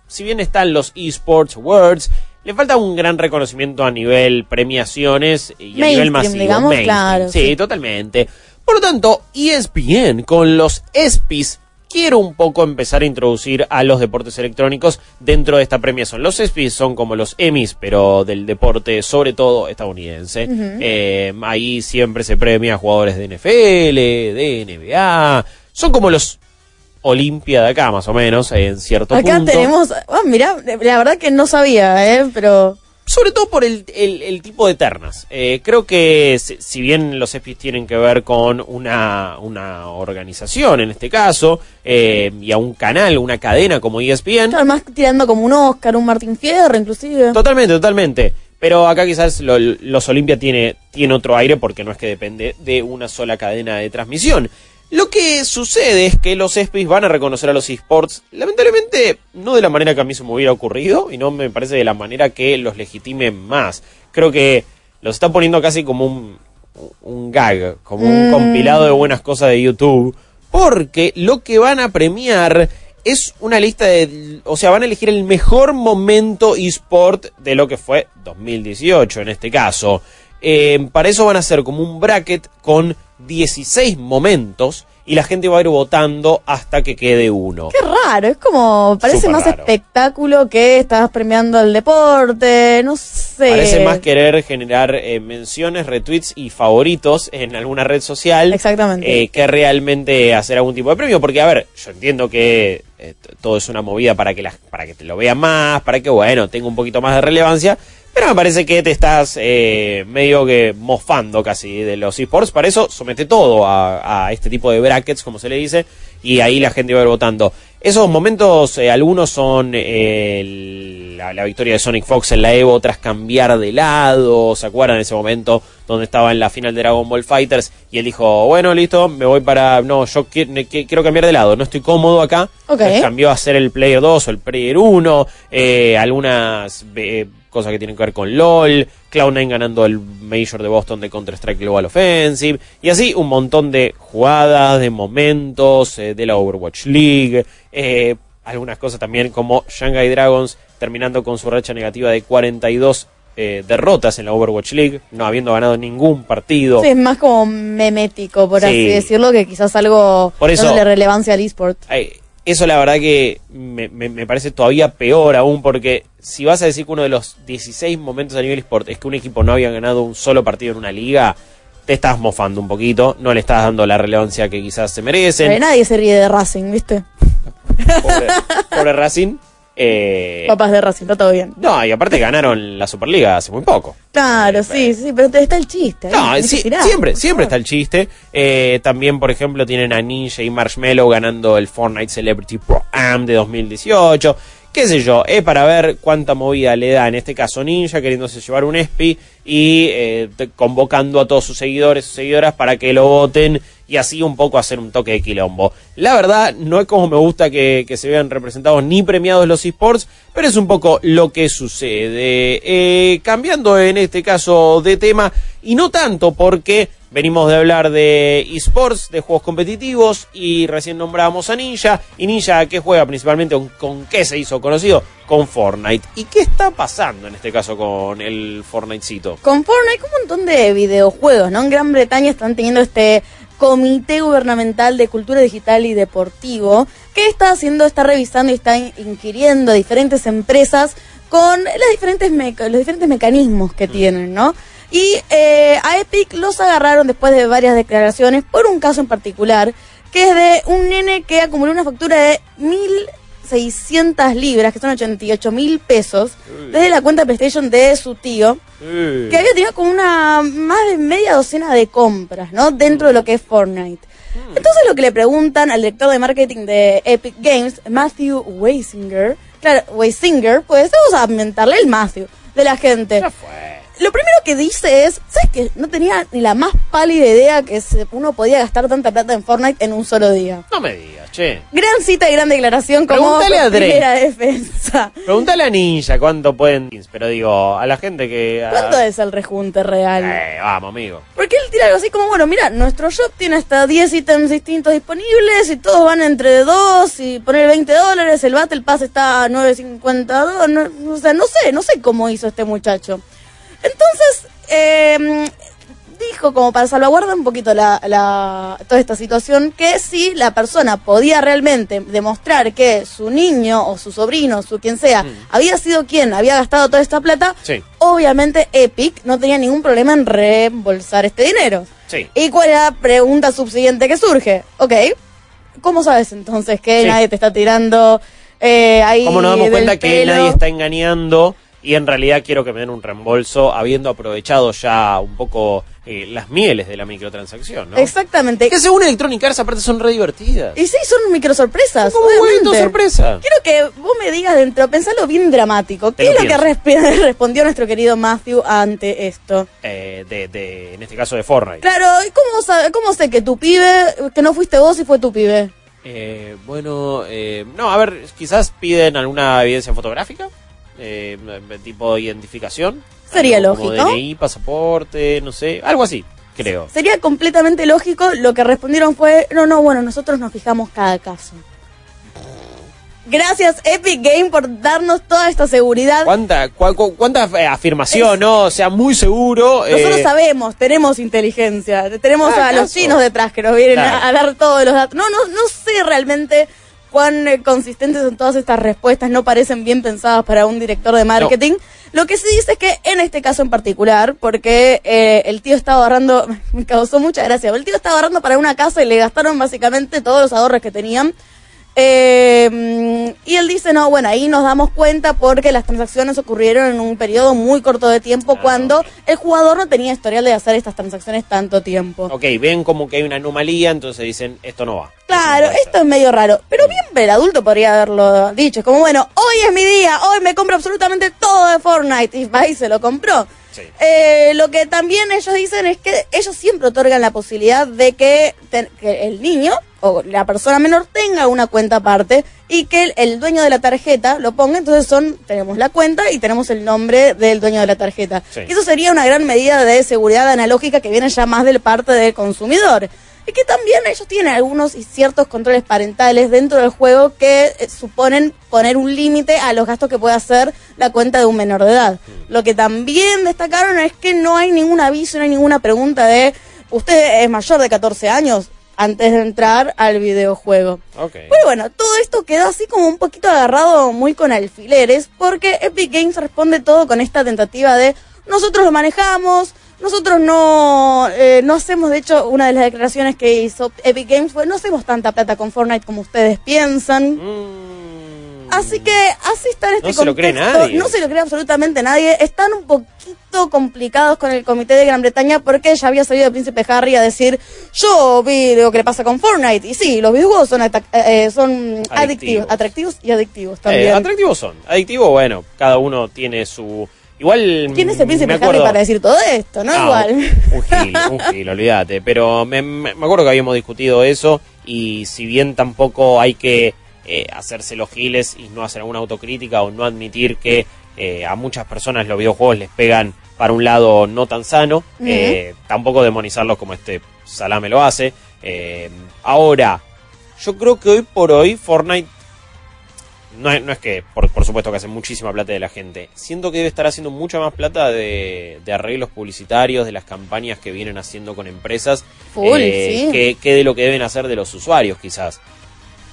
S2: si bien están los esports words, le falta un gran reconocimiento a nivel premiaciones y a nivel masivo.
S3: digamos,
S2: mainstream.
S3: claro,
S2: Sí,
S3: sí.
S2: totalmente. Por lo tanto, ESPN con los ESPYs quiero un poco empezar a introducir a los deportes electrónicos dentro de esta premiación. Los ESPYs son como los Emmys, pero del deporte, sobre todo estadounidense. Eh, ahí siempre se premia a jugadores de NFL, de NBA. Son como los Olimpia de acá, más o menos, en cierto
S3: Acá
S2: punto.
S3: tenemos. Ah, mirá, la verdad que no sabía, ¿eh? Pero.
S2: Sobre todo por el, el- el tipo de ternas. Eh, creo que si, si bien los ESPYs tienen que ver con una, una organización, en este caso, eh, y a un canal, una cadena como ESPN,
S3: Claro, más tirando como un Oscar, un Martín Fierro, inclusive.
S2: Totalmente, totalmente. Pero acá quizás lo- los Olimpia tiene, tiene otro aire porque no es que depende de una sola cadena de transmisión. Lo que sucede es que los ESPYs van a reconocer a los esports, lamentablemente no de la manera que a mí se me hubiera ocurrido y no me parece de la manera que los legitime más. Creo que los está poniendo casi como un, un gag, como un
S13: Mm.
S2: compilado de buenas cosas de YouTube, porque lo que van a premiar es una lista de, o sea, van a elegir el mejor momento eSport de lo que fue 2018 en este caso. Eh, para eso van a hacer como un bracket con 16 momentos y la gente va a ir votando hasta que quede uno.
S3: Qué raro, es como. Parece
S2: Súper
S3: más
S2: raro.
S3: espectáculo que estás premiando el deporte, no sé.
S2: Parece más querer generar eh, menciones, retweets y favoritos en alguna red social.
S3: Exactamente.
S2: eh, que realmente hacer algún tipo de premio. Porque, a ver, yo entiendo que eh, todo es una movida para que, la- para que te lo vean más, para que, bueno, tenga un poquito más de relevancia. Pero me parece que te estás eh, medio que mofando casi de los esports. Para eso somete todo a, a este tipo de brackets, como se le dice, y ahí la gente va a ir votando. Esos momentos, eh, algunos son eh, la, la victoria de Sonic Fox en la Evo tras cambiar de lado. ¿Se acuerdan de ese momento donde estaba en la final de Dragon Ball Fighters? Y él dijo, bueno, listo, me voy para... No, yo qui- quiero cambiar de lado, no estoy cómodo acá.
S3: Ok.
S2: Entonces cambió a ser el Player 2 o el Player 1. eh, algunas cosas que tienen que ver con LOL. Cloud9 ganando el Major de Boston de Counter-Strike Global Offensive. Y así un montón de jugadas, de momentos, eh, de la Overwatch League. eh, algunas cosas también como Shanghai Dragons terminando con su racha negativa de 42 eh, derrotas en la Overwatch League, no habiendo ganado ningún partido.
S3: Sí, es más como memético, por
S2: Sí.
S3: así decirlo, que quizás algo
S2: Por eso-
S3: dándole relevancia al eSport.
S2: Eso la verdad que me, me- me parece todavía peor aún porque si vas a decir que uno de los 16 momentos a nivel eSport es que un equipo no había ganado un solo partido en una liga, te estás mofando un poquito, no le estás dando la relevancia que quizás se merecen.
S3: Nadie se ríe de Racing, ¿viste?
S2: Pobre, pobre Racing. Eh,
S3: Papás de Racing, está todo bien.
S2: no, y aparte ganaron la Superliga hace muy poco.
S3: Claro, sí, sí, pero está el chiste. ahí,
S2: No, sí,
S3: tirar,
S2: siempre, siempre está el chiste. Eh, también, por ejemplo, tienen a Ninja y Marshmello ganando el Fortnite Celebrity Pro Am de 2018. Qué sé yo, es para ver cuánta movida le da, en este caso Ninja, queriéndose llevar un ESPI y eh, convocando a todos sus seguidores, sus seguidoras para que lo voten y así un poco hacer un toque de quilombo. La verdad, no es como me gusta que, que se vean representados ni premiados los esports, pero es un poco lo que sucede. Eh, cambiando en este caso de tema, y no tanto porque venimos de hablar de esports, de juegos competitivos, y recién nombramos a Ninja. ¿Y Ninja qué juega principalmente? ¿Con, con qué se hizo conocido? Con Fortnite. ¿Y qué está pasando en este caso con el Fortnitecito?
S3: Con Fortnite un montón de videojuegos, ¿no? En Gran Bretaña están teniendo este comité gubernamental de cultura digital y deportivo que está haciendo, está revisando y está in- inquiriendo a diferentes empresas con las diferentes meca- los diferentes mecanismos que tienen, ¿no? Y eh, a Epic los agarraron después de varias declaraciones por un caso en particular, que es de un nene que acumuló una factura de 1.600 libras, que son 88 mil pesos, desde la cuenta de PlayStation de su tío, que había tenido como una más de media docena de compras, ¿no? Dentro de lo que es Fortnite. Entonces lo que le preguntan al director de marketing de Epic Games, Matthew Weisinger, claro, Weisinger, pues vamos a aumentarle el Matthew de la gente. Lo primero que dice es, ¿sabes qué? No tenía ni la más pálida idea que se- uno podía gastar tanta plata en Fortnite en un solo día.
S2: No me digas, che.
S3: Gran cita y gran declaración como
S2: a
S3: primera defensa.
S2: Pregúntale a Ninja cuánto pueden. Pero digo, a la gente que. a-
S3: ¿Cuánto es el rejunte real?
S2: Eh, vamos, amigo.
S3: Porque él tira algo así como, bueno, mira, nuestro shop tiene hasta 10 ítems distintos disponibles y todos van entre 2 y poner 20 dólares, el Battle Pass está a 9.50 dólares, no, o sea, no sé, no sé cómo hizo este muchacho. Entonces, eh, dijo como para salvaguardar un poquito la, la- toda esta situación que si la persona podía realmente demostrar que su niño o su sobrino, su quien sea, había sido quien había gastado toda esta plata,
S2: Sí.
S3: obviamente Epic no tenía ningún problema en reembolsar este dinero.
S2: Sí.
S3: ¿Y cuál es la pregunta subsiguiente que surge? Ok, ¿cómo sabes entonces que
S2: Sí.
S3: nadie te está tirando eh, ahí
S2: ¿Cómo nos damos cuenta que nadie está engañando? Y en realidad quiero que me den un reembolso habiendo aprovechado ya un poco eh, las mieles de la microtransacción, ¿no?
S3: Exactamente.
S2: Que según Electronic Arts aparte son re divertidas.
S3: Y sí, son micro sorpresas.
S2: Como huevito sorpresa.
S3: Quiero que vos me digas dentro, pensalo bien dramático. ¿Qué
S2: lo
S3: es lo que
S2: pienso.
S3: respondió nuestro querido Matthew ante esto?
S2: Eh, de, de, en este caso de Fortnite.
S3: Claro, ¿y cómo, sabe- cómo sé que tu pibe, que no fuiste vos y fue tu pibe?
S2: Eh, bueno, eh, no, a ver, quizás piden alguna evidencia fotográfica, eh, tipo identificación.
S3: Sería
S2: Algo como
S3: lógico.
S2: DNI, pasaporte, no sé, algo así, creo.
S3: Sería completamente lógico. Lo que respondieron fue, no, no, bueno, nosotros nos fijamos cada caso. Gracias Epic Game por darnos toda esta seguridad.
S2: ¿Cuánta, cua- cu- cuánta eh, afirmación, no? O sea, muy seguro.
S3: Nosotros
S2: eh,
S3: sabemos, tenemos inteligencia, tenemos
S2: Ah,
S3: a los chinos detrás que nos vienen
S2: Claro.
S3: a, a dar todos los datos. No, no, no sé realmente cuán eh, consistentes son todas estas respuestas, no parecen bien pensadas para un director de marketing. Lo que sí dice es que en este caso en particular, porque eh, el tío estaba ahorrando, me causó mucha gracia, el tío estaba ahorrando para una casa y le gastaron básicamente todos los ahorros que tenían. Eh, mm, y él dice, no, bueno, ahí nos damos cuenta porque las transacciones ocurrieron en un periodo muy corto de tiempo cuando el jugador no tenía historial de hacer estas transacciones tanto tiempo.
S2: Ok, ven como que hay una anomalía, entonces dicen, esto no va.
S3: Claro, esto es medio raro, pero bien el adulto podría haberlo dicho, como bueno, hoy es mi día, hoy me compro absolutamente todo de Fortnite y va y se lo compró. Eh, lo que también ellos dicen es que ellos siempre otorgan la posibilidad de que, te- que el niño o la persona menor tenga una cuenta aparte y que el, el dueño de la tarjeta lo ponga. Entonces son tenemos la cuenta y tenemos el nombre del dueño de la tarjeta.
S13: Sí.
S3: Eso sería una gran medida de seguridad analógica que viene ya más del parte del consumidor. Y que también ellos tienen algunos y ciertos controles parentales dentro del juego que eh, suponen poner un límite a los gastos que puede hacer la cuenta de un menor de edad. Lo que también destacaron es que no hay ningún aviso, no hay ninguna pregunta de, ¿usted es mayor de 14 años? Antes de entrar al videojuego.
S2: Ok.
S3: Pero bueno, todo esto quedó así como un poquito agarrado muy con alfileres, porque Epic Games responde todo con esta tentativa de nosotros lo manejamos, nosotros no, eh, no hacemos, de hecho, una de las declaraciones que hizo Epic Games fue, no hacemos tanta plata con Fortnite como ustedes piensan. Así que así está en este.
S2: No se lo cree
S3: contexto.
S2: nadie.
S3: No se lo cree absolutamente nadie. Están un poquito complicados con el comité de Gran Bretaña porque ya había salido el príncipe Harry a decir, yo vi lo que le pasa con Fortnite. Y sí, los videojuegos son, eh, eh, son adictivos, atractivos y adictivos también.
S2: Eh, atractivos son. Adictivos, bueno, cada uno tiene su. Igual.
S3: ¿Quién es el príncipe Harry para decir todo esto? No,
S2: Ah,
S3: igual.
S2: Un gil, un gil, olvídate. Pero me, me- me acuerdo que habíamos discutido eso y si bien tampoco hay que eh, hacerse los giles y no hacer alguna autocrítica o no admitir que eh, a muchas personas los videojuegos les pegan para un lado no tan sano, eh, tampoco demonizarlos como este Salame lo hace. Eh, ahora, yo creo que hoy por hoy Fortnite no es, no es que, por, por supuesto que hace muchísima plata de la gente. Siento que debe estar haciendo mucha más plata de, de arreglos publicitarios, de las campañas que vienen haciendo con empresas,
S3: Full,
S2: eh,
S3: sí.
S2: que, que de lo que deben hacer de los usuarios quizás.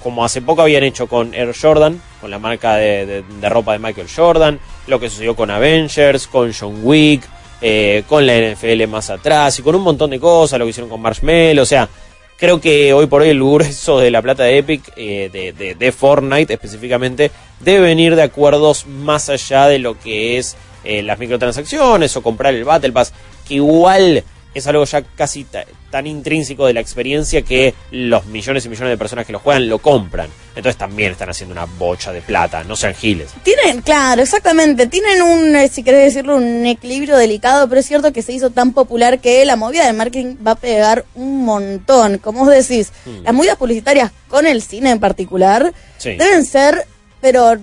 S2: Como hace poco habían hecho con Air Jordan, con la marca de, de- ropa de Michael Jordan, lo que sucedió con Avengers, con John Wick, eh, con la NFL más atrás y con un montón de cosas, lo que hicieron con Marshmallow, o sea, creo que hoy por hoy el grueso de la plata de Epic, eh, de Fortnite específicamente, debe venir de acuerdos más allá de lo que es eh, las microtransacciones o comprar el Battle Pass, que igual es algo ya casi ta- tan intrínseco de la experiencia que los millones y millones de personas que lo juegan lo compran. Entonces también están haciendo una bocha de plata, no sean giles.
S3: Tienen, claro, exactamente. Tienen un, eh, si querés decirlo, un equilibrio delicado, pero es cierto que se hizo tan popular que la movida de marketing va a pegar un montón. Como vos decís,
S2: Mm.
S3: las movidas publicitarias con el cine en particular
S2: Sí.
S3: deben ser, pero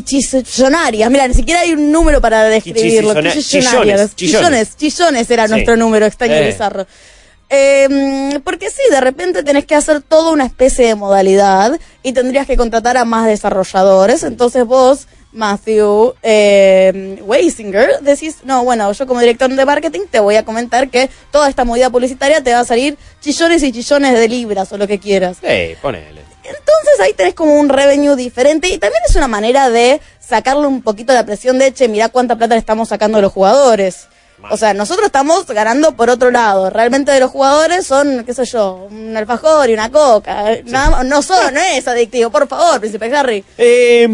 S3: quichillonarias. Mira, ni siquiera hay un número para describirlo.
S2: Quichillona-
S3: Quichillonarias.
S2: chillones,
S3: Chillones, chillones era
S2: Sí.
S3: nuestro número extraño y
S2: Eh.
S3: bizarro. Eh, porque sí, de repente tenés que hacer toda una especie de modalidad y tendrías que contratar a más desarrolladores. Entonces vos, Matthew eh, Weisinger, decís, no, bueno, yo como director de marketing te voy a comentar que toda esta movida publicitaria te va a salir chillones y chillones de libras o lo que quieras.
S2: Sí, ponele.
S3: Entonces ahí tenés como un revenue diferente y también es una manera de sacarle un poquito la presión de, che, mirá cuánta plata le estamos sacando a los jugadores. O sea, nosotros estamos ganando por otro lado. Realmente de los jugadores son, qué sé yo, un alfajor y una coca. Nada más- no son, no es adictivo. Por favor, príncipe Harry.
S2: Eh,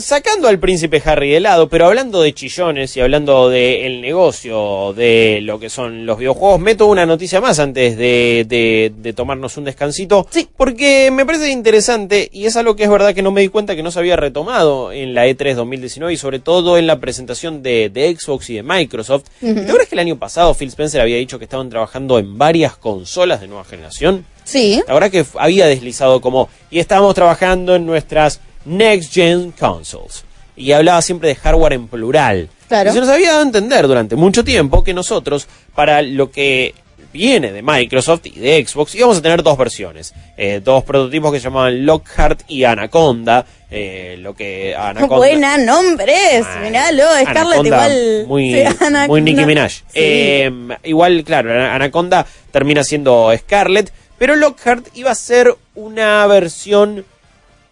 S2: sacando al príncipe Harry de lado, pero hablando de chillones y hablando del negocio, de lo que son los videojuegos, meto una noticia más antes de, de- de tomarnos un descansito. Porque me parece interesante y es algo que es verdad que no me di cuenta que no se había retomado en la E E3 2019 y sobre todo en la presentación de, de Xbox y de Microsoft. ¿Te acuerdas que el año pasado Phil Spencer había dicho que estaban trabajando en varias consolas de nueva generación?
S3: Sí.
S2: La verdad que había deslizado como, y estábamos trabajando en nuestras Next Gen Consoles. Y hablaba siempre de hardware en plural.
S3: Claro.
S2: Y se nos había dado a entender durante mucho tiempo que nosotros, para lo que viene de Microsoft y de Xbox, íbamos a tener dos versiones. Eh, dos prototipos que se llamaban Lockhart y Anaconda. Eh, lo que Anaconda...
S3: Buena nombres. Miralo, Scarlett
S2: Anaconda,
S3: igual.
S2: Muy,
S3: Sí, Anaconda.
S2: muy Nicki Minaj.
S3: Sí.
S2: Eh, igual, claro, Ana- Anaconda termina siendo Scarlett, pero Lockhart iba a ser una versión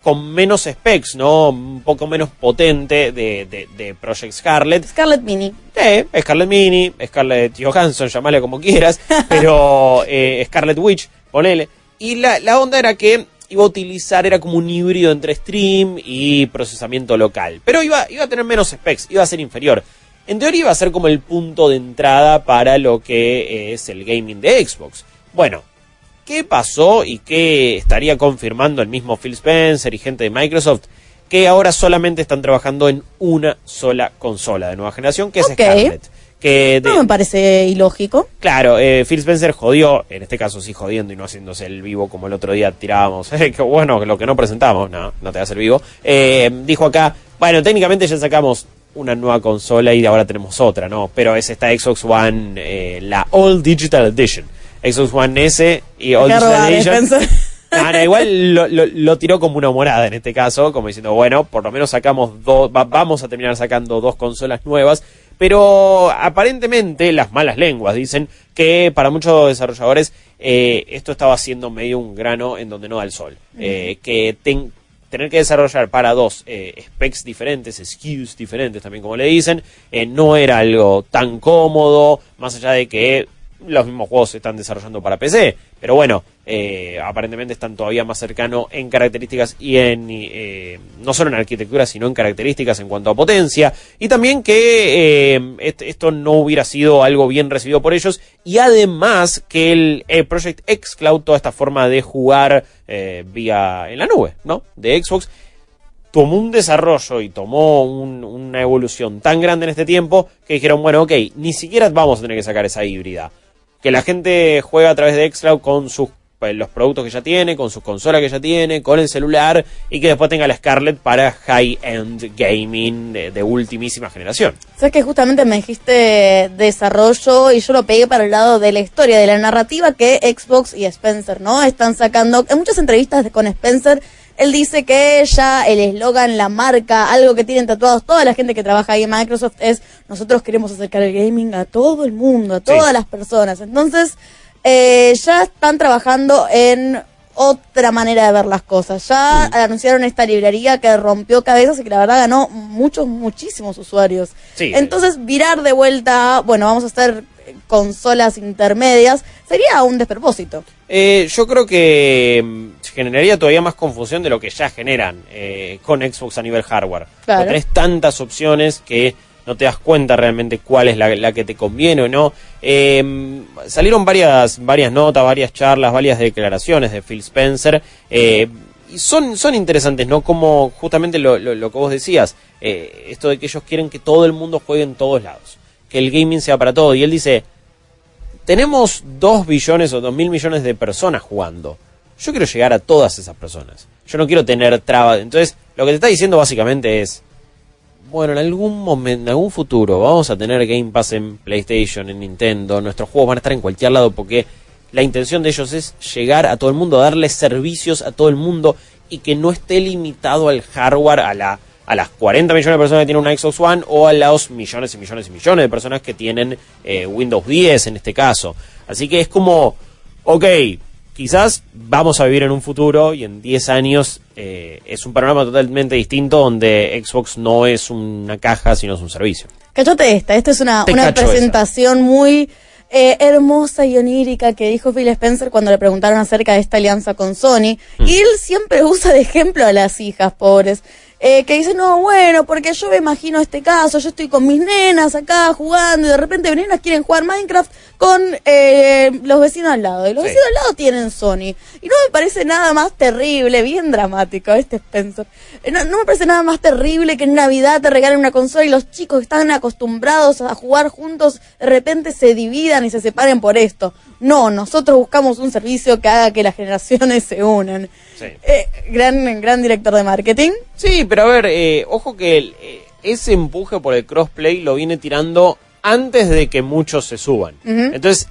S2: con menos specs, ¿no? Un poco menos potente de, de, de Project Scarlett.
S3: Scarlett Mini.
S2: Eh, Scarlett Mini, Scarlett Johansson, llamale como quieras, pero eh, Scarlett Witch, ponele. Y la, la onda era que iba a utilizar, era como un híbrido entre stream y procesamiento local. Pero iba, iba a tener menos specs, iba a ser inferior. En teoría iba a ser como el punto de entrada para lo que es el gaming de Xbox. Bueno, ¿qué pasó y qué estaría confirmando el mismo Phil Spencer y gente de Microsoft? Que ahora solamente están trabajando en una sola consola de nueva generación, que es. Scarlett. Que de-
S3: No me parece ilógico.
S2: Claro, eh, Phil Spencer jodió, en este caso sí jodiendo y no haciéndose el vivo como el otro día tirábamos. Eh, que bueno, lo que no presentamos, no, no te vas a hacer vivo. Eh, dijo acá, bueno, técnicamente ya sacamos una nueva consola y ahora tenemos otra, ¿no? Pero es esta Xbox One, eh, la All Digital Edition. Xbox One S y. No, no, igual lo, lo- lo tiró como una morada en este caso, como diciendo, bueno, por lo menos sacamos dos, va- vamos a terminar sacando dos consolas nuevas, pero aparentemente las malas lenguas dicen que para muchos desarrolladores eh, esto estaba siendo medio un grano en donde no da el sol. Eh, que ten- tener que desarrollar para dos eh, specs diferentes, SKUs diferentes también como le dicen, eh, no era algo tan cómodo, más allá de que los mismos juegos se están desarrollando para PC. Pero bueno, eh, aparentemente están todavía más cercanos en características y en eh, no solo en arquitectura, sino en características en cuanto a potencia. Y también que eh, est- esto no hubiera sido algo bien recibido por ellos. Y además que el, Project X Cloud, toda esta forma de jugar vía en la nube, ¿no? De Xbox, tomó un desarrollo y tomó un- una evolución tan grande en este tiempo que dijeron, bueno, ok, ni siquiera vamos a tener que sacar esa híbrida. Que la gente juega a través de Xcloud con sus pues, los productos que ya tiene, con sus consolas que ya tiene, con el celular y que después tenga la Scarlett para high-end gaming de, de ultimísima generación.
S3: Sabes que justamente me dijiste desarrollo y yo lo pegué para el lado de la historia, de la narrativa que Xbox y Spencer, ¿no? Están sacando. En muchas entrevistas con Spencer, él dice que ya el eslogan, la marca, algo que tienen tatuados toda la gente que trabaja ahí en Microsoft es nosotros queremos acercar el gaming a todo el mundo, a todas las personas. Entonces, eh, ya están trabajando en otra manera de ver las cosas. Ya anunciaron esta librería que rompió cabezas y que la verdad ganó muchos, muchísimos usuarios.
S2: Sí.
S3: Entonces, virar de vuelta, bueno, vamos a hacer consolas intermedias, sería un despropósito.
S2: Eh, yo creo que mm, generaría todavía más confusión de lo que ya generan eh, con Xbox a nivel hardware.
S3: Claro.
S2: Tenés tantas opciones que no te das cuenta realmente cuál es la, la que te conviene o no. Eh, salieron varias, varias notas, varias charlas, varias declaraciones de Phil Spencer. eh, y son, son interesantes, ¿no? Como justamente lo, lo- lo que vos decías, esto de que ellos quieren que todo el mundo juegue en todos lados, que el gaming sea para todo. Y él dice, tenemos 2 billones o 2 mil millones de personas jugando. Yo quiero llegar a todas esas personas. Yo no quiero tener trabas. Entonces, lo que te está diciendo básicamente es, bueno, en algún momento, en algún futuro, vamos a tener Game Pass en PlayStation, en Nintendo, nuestros juegos van a estar en cualquier lado porque la intención de ellos es llegar a todo el mundo, darles servicios a todo el mundo y que no esté limitado al hardware, a la a las 40 millones de personas que tienen una Xbox One o a los millones y millones y millones de personas que tienen eh, Windows 10 en este caso. Así que es como, ok, quizás vamos a vivir en un futuro y en 10 años eh, es un panorama totalmente distinto donde Xbox no es una caja sino es un servicio.
S3: Cachote esta, esta es una, una
S2: esa.
S3: presentación muy eh, hermosa y onírica que dijo Phil Spencer cuando le preguntaron acerca de esta alianza con Sony.
S2: Mm.
S3: Y él siempre usa de ejemplo a las hijas pobres. Eh, que dicen, no, bueno, porque yo me imagino este caso, yo estoy con mis nenas acá jugando y de repente mis nenas quieren jugar Minecraft con eh, los vecinos al lado. Y los
S2: Sí.
S3: vecinos al lado tienen Sony. Y no me parece nada más terrible, bien dramático este Spencer. Eh, No, no me parece nada más terrible que en Navidad te regalen una consola y los chicos que están acostumbrados a jugar juntos de repente se dividan y se separen por esto. No, nosotros buscamos un servicio que haga que las generaciones se unan. Eh, gran, gran director de marketing.
S2: Sí, pero a ver, eh, ojo que el, eh, ese empuje por el crossplay lo viene tirando antes de que muchos se suban. Entonces,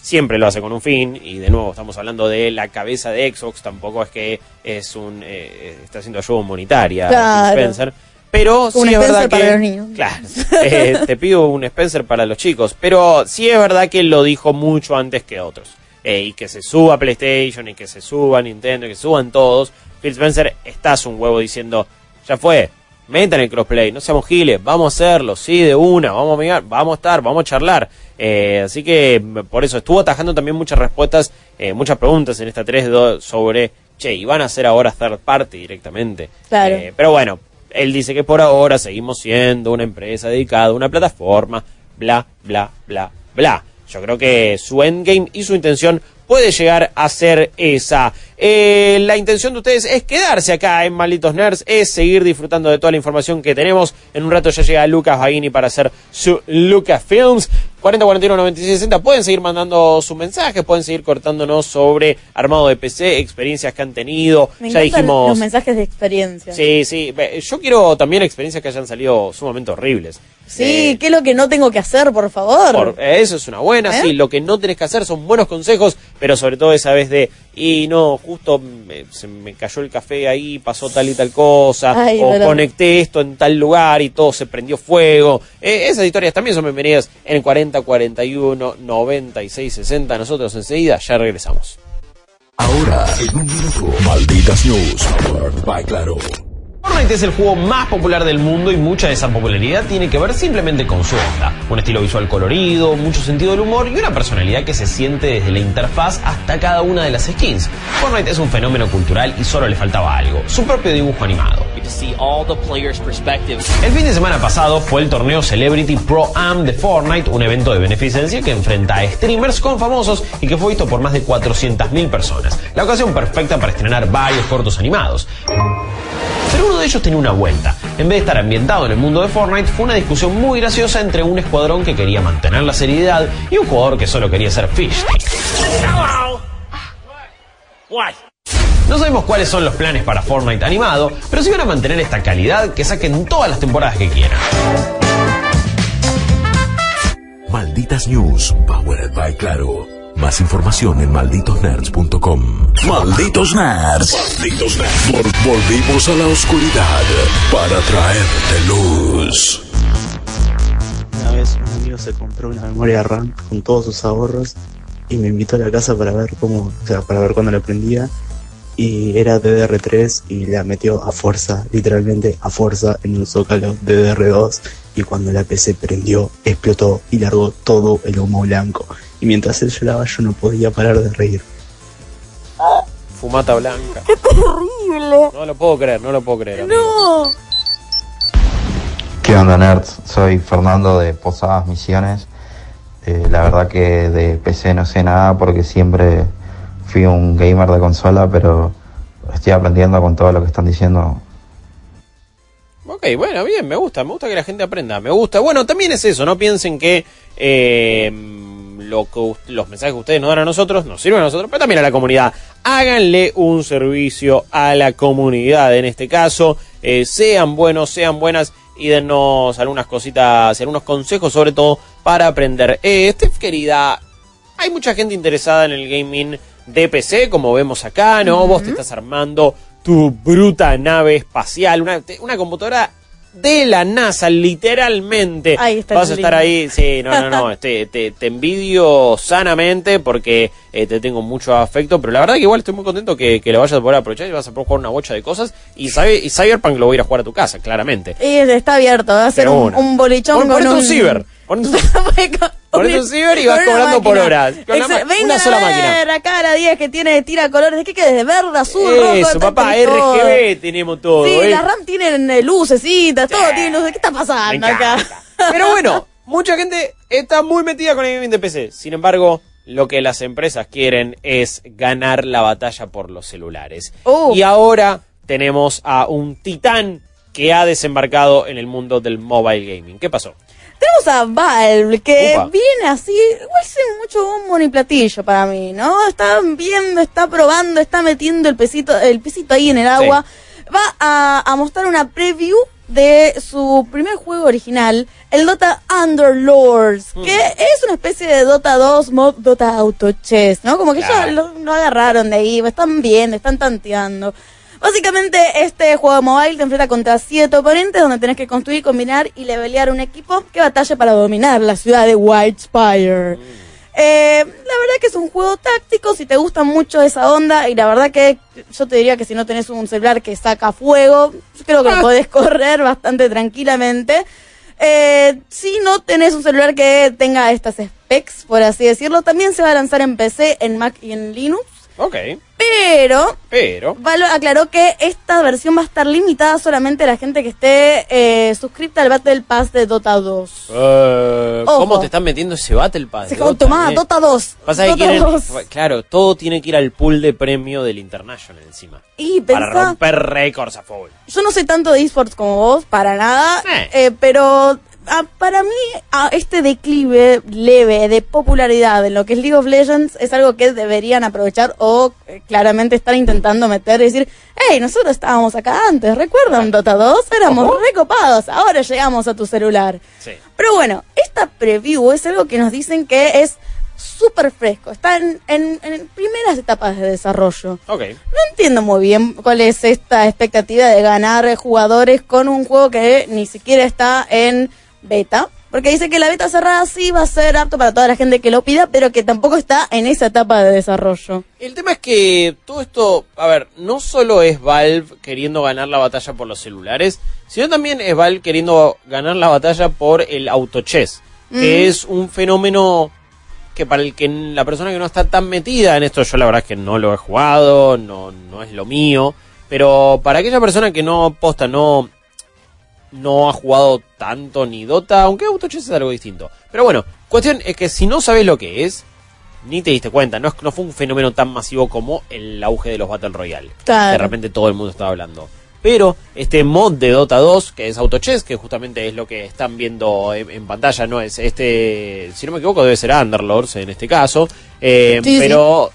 S2: siempre lo hace con un fin, y de nuevo estamos hablando de la cabeza de Xbox, tampoco es que es un eh, está haciendo ayuda humanitaria
S3: Claro.
S2: Spencer. Pero
S3: Un
S2: sí es verdad
S3: para
S2: que.
S3: los niños.
S2: Claro. eh, te pido un Spencer para los chicos. Pero sí es verdad que lo dijo mucho antes que otros. Eh, y que se suba PlayStation, y que se suba Nintendo, y que suban todos. Phil Spencer estás un huevo diciendo, ya fue, metan el crossplay, no seamos giles, vamos a hacerlo, sí, de una, vamos a mirar, vamos a estar, vamos a charlar. Eh, así que por eso estuvo atajando también muchas respuestas, eh, muchas preguntas en esta 3 sobre, che, y van a hacer ahora third party directamente.
S3: Claro.
S2: Eh, pero bueno, él dice que por ahora seguimos siendo una empresa dedicada a una plataforma, bla, bla, bla, bla. Yo creo que su endgame y su intención puede llegar a ser esa. Eh, la intención de ustedes es quedarse acá en Malditos Nerds, es seguir disfrutando de toda la información que tenemos. En un rato ya llega Lucas Baini para hacer su Lucas Films. 40 41 96 60 pueden seguir mandando sus mensajes, pueden seguir cortándonos sobre armado de PC, experiencias que han tenido.
S3: Me
S2: ya dijimos
S3: los mensajes de experiencia.
S2: Sí, sí. Yo quiero también experiencias que hayan salido sumamente horribles.
S3: Sí, ¿qué es lo que no tengo que hacer, por favor?
S2: Por- eso es una buena,
S3: ¿Eh?
S2: sí. Lo que no tenés que hacer son buenos consejos, pero sobre todo esa vez de, y no, justo me- se me cayó el café ahí, pasó tal y tal cosa,
S3: Ay,
S2: o conecté esto en tal lugar y todo se prendió fuego. Eh, esas historias también son bienvenidas en el 40 41 96 60. Nosotros enseguida ya regresamos.
S1: Ahora, en un minuto, Malditas News, by Claro.
S13: Fortnite es el juego más popular del mundo y mucha de esa popularidad tiene que ver simplemente con su onda. Un estilo visual colorido, mucho sentido del humor y una personalidad que se siente desde la interfaz hasta cada una de las skins. Fortnite es un fenómeno cultural y solo le faltaba algo, su propio dibujo animado. El fin de semana pasado fue el torneo Celebrity Pro Am de Fortnite, un evento de beneficencia que enfrenta a streamers con famosos y que fue visto por más de 400.000 personas. La ocasión perfecta para estrenar varios cortos animados. Pero uno de ellos tenía una vuelta. En vez de estar ambientado en el mundo de Fortnite, fue una discusión muy graciosa entre un escuadrón que quería mantener la seriedad y un jugador que solo quería ser fish. No sabemos cuáles son los planes para Fortnite animado, pero si van a mantener esta calidad, que saquen todas las temporadas que quieran.
S1: Malditas News, powered by Claro. Más información en malditosnerds.com. Malditos Nerds. Malditos Nerds. Vol- volvimos a la oscuridad para traerte luz.
S5: Una vez un amigo se compró una memoria RAM con todos sus ahorros y me invitó a la casa para ver cómo, o sea, para ver cuándo la prendía. Y era DDR3 y la metió a fuerza, literalmente a fuerza, en un zócalo DDR2. Y cuando la PC prendió, explotó y largó todo el humo blanco. Y mientras él lloraba, yo no podía parar de reír.
S2: Fumata blanca.
S3: ¡Qué terrible!
S2: No lo puedo creer, no lo puedo creer. amigo.
S3: No.
S14: ¿Qué onda nerds? Soy Fernando de Posadas Misiones. Eh, la verdad que de PC no sé nada porque siempre fui un gamer de consola, pero estoy aprendiendo con todo lo que están diciendo.
S2: Ok, bueno, bien, me gusta, me gusta que la gente aprenda, me gusta. Bueno, también es eso, no piensen que eh, lo que los mensajes que ustedes nos dan a nosotros nos sirven a nosotros, pero también a la comunidad. Háganle un servicio a la comunidad en este caso, eh, sean buenos, sean buenas y denos algunas cositas, algunos consejos sobre todo para aprender. Eh, Steph, querida, hay mucha gente interesada en el gaming de PC, como vemos acá, ¿no? Vos te estás armando tu bruta nave espacial, una, una computadora de la NASA, literalmente.
S3: Ahí está
S2: Vas a estar ahí, sí, no, no, no, te, te, te envidio sanamente porque eh, te tengo mucho afecto, pero la verdad que igual estoy muy contento que, que lo vayas a poder aprovechar y vas a poder jugar una bocha de cosas y, sabe, y Cyberpunk lo voy a ir a jugar a tu casa, claramente.
S3: Y está abierto, va a ser un, un bolichón
S2: Pon-
S3: con un...
S2: un ciber. ponete un ciber y vas
S3: Con una
S2: cobrando por
S3: máquina.
S2: horas. Con ma-
S3: Venga
S2: una sola
S3: a
S2: máquina.
S3: ver acá a la 10 que tiene tira colores. ¿De qué quieres? ¿Verde, azul, rojo?
S2: Eso,
S3: de
S2: papá. RGB tenemos todo.
S3: Sí,
S2: eh.
S3: las RAM tienen eh, lucecitas, todo tiene luces. ¿Qué está pasando acá?
S2: Pero bueno, mucha gente está muy metida con el gaming de PC. Sin embargo, lo que las empresas quieren es ganar la batalla por los celulares.
S3: Uh.
S2: Y ahora tenemos a un titán que ha desembarcado en el mundo del mobile gaming. ¿Qué pasó?
S3: Tenemos a Valve, que
S2: Upa.
S3: viene así, igual sin mucho bombo ni platillo para mí, ¿no? Está viendo, está probando, está metiendo el pesito, el pesito ahí en el agua. Va a, a mostrar una preview de su primer juego original, el Dota Underlords,
S2: Mm.
S3: que es una especie de Dota 2 mod Dota Auto Chess, ¿no? Como que ya lo, lo agarraron de ahí, están viendo, están tanteando. Básicamente, este juego de mobile te enfrenta contra siete oponentes donde tenés que construir, combinar y levelear un equipo que batalla para dominar la ciudad de Whitespire. Eh, la verdad que es un juego táctico, si te gusta mucho esa onda, y la verdad que yo te diría que si no tenés un celular que saca fuego, yo creo que lo podés correr bastante tranquilamente. Eh, si no tenés un celular que tenga estas specs, por así decirlo, también se va a lanzar en PC, en Mac y en Linux.
S2: Ok.
S3: Pero
S2: Pero.
S3: Valve aclaró que esta versión va a estar limitada solamente a la gente que esté eh, suscripta al Battle Pass de Dota 2.
S2: Eh. ¿Cómo te están metiendo ese Battle Pass?
S3: Se
S2: Dota,
S3: tomá,
S2: eh?
S3: Dota 2.
S2: Pasa que
S3: Dota
S2: quieren,
S3: 2.
S2: claro, todo tiene que ir al pool de premio del International encima.
S3: Y
S2: Para
S3: pensá,
S2: romper récords a full.
S3: yo no sé tanto de esports como vos, para nada,
S2: Eh.
S3: eh, pero ah, para mí ah, este declive leve de popularidad en lo que es League of Legends es algo que deberían aprovechar o eh, claramente estar intentando meter y decir, hey, nosotros estábamos acá antes, ¿recuerdan Dota 2? Éramos recopados, ahora llegamos a tu celular. Pero bueno, esta preview es algo que nos dicen que es súper fresco, está en, en- en primeras etapas de desarrollo.
S2: Ok.
S3: No entiendo muy bien cuál es esta expectativa de ganar jugadores con un juego que ni siquiera está en beta. Porque dice que la beta cerrada sí va a ser apto para toda la gente que lo pida, pero que tampoco está en esa etapa de desarrollo.
S2: El tema es que todo esto, a ver, no solo es Valve queriendo ganar la batalla por los celulares, sino también es Valve queriendo ganar la batalla por el autochess, que es un fenómeno que para el que la persona que no está tan metida en esto, yo la verdad es que no lo he jugado, no, no es lo mío, pero para aquella persona que no posta, no, no ha jugado tanto ni Dota, aunque autochess es algo distinto. Pero bueno, cuestión es que si no sabes lo que es, ni te diste cuenta, no, es, no fue un fenómeno tan masivo como el auge de los Battle Royale.
S3: Claro.
S2: De repente todo el mundo estaba hablando. Pero este mod de Dota 2, que es Autochess, que justamente es lo que están viendo en, en pantalla, no es este, si no me equivoco, debe ser Underlords en este caso. Eh,
S3: Sí, sí.
S2: pero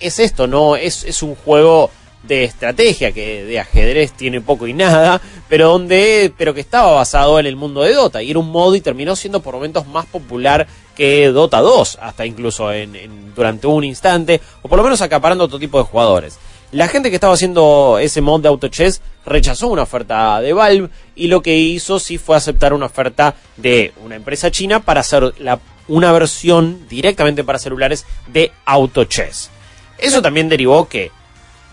S2: es esto, ¿no? Es, es un juego de estrategia que de ajedrez tiene poco y nada, pero donde pero que estaba basado en el mundo de Dota y era un modo y terminó siendo por momentos más popular que Dota 2, hasta incluso en, durante un instante, o por lo menos acaparando otro tipo de jugadores. La gente que estaba haciendo ese mod de AutoChess rechazó una oferta de Valve y lo que hizo sí fue aceptar una oferta de una empresa china para hacer una versión directamente para celulares de AutoChess. Eso también derivó que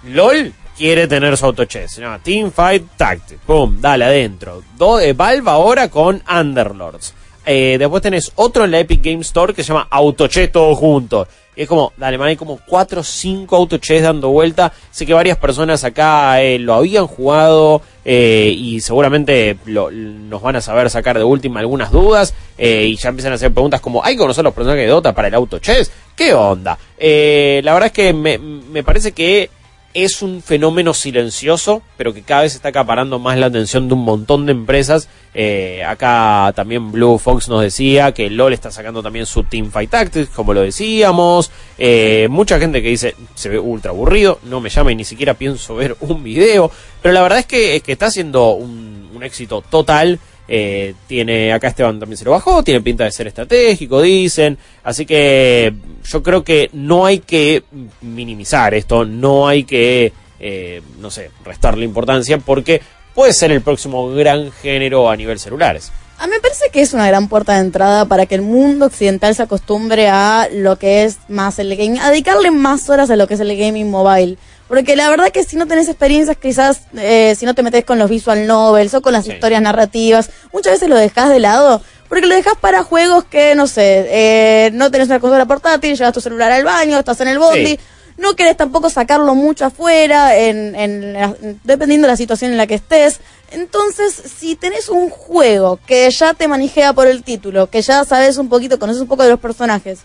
S2: LOL quiere tener su autochess. Se llama Teamfight Tactics. Pum, dale adentro. Do- eh, Valve ahora con Underlords. Eh, después tenés otro en la Epic Game Store que se llama Autochess todo junto. Y es como, dale, man, hay como 4 o 5 autochess dando vuelta. Sé que varias personas acá eh, lo habían jugado eh, y seguramente nos van a saber sacar de última algunas dudas. y ya empiezan a hacer preguntas como, ¿hay que conocer los personajes de Dota para el autochess? ¿Qué onda? La verdad es que me, me parece que es un fenómeno silencioso, pero que cada vez está acaparando más la atención de un montón de empresas. Eh, acá también Blue Fox nos decía que LOL está sacando también su Teamfight Tactics, como lo decíamos. Eh, mucha gente que dice, se ve ultra aburrido, no me llama y ni siquiera pienso ver un video. Pero la verdad es que, es que está siendo un éxito total. Eh, tiene, acá Esteban también se lo bajó, tiene pinta de ser estratégico, dicen. Así que yo creo que no hay que minimizar esto, no hay que, eh, no sé, restarle importancia porque puede ser el próximo gran género a nivel celulares.
S3: A mí me parece que es una gran puerta de entrada para que el mundo occidental se acostumbre a lo que es más el gaming, a dedicarle más horas a lo que es el gaming mobile. Porque la verdad que si no tenés experiencias, quizás eh, si no te metes con los visual novels o con las historias narrativas, muchas veces lo dejas de lado. Porque lo dejas para juegos que, no sé, eh, no tenés una consola portátil, llevas tu celular al baño, estás en el bondi.
S2: Sí.
S3: No querés tampoco sacarlo mucho afuera, en, en la- dependiendo de la situación en la que estés. Entonces, si tenés un juego que ya te manijea por el título, que ya sabes un poquito, conoces un poco de los personajes,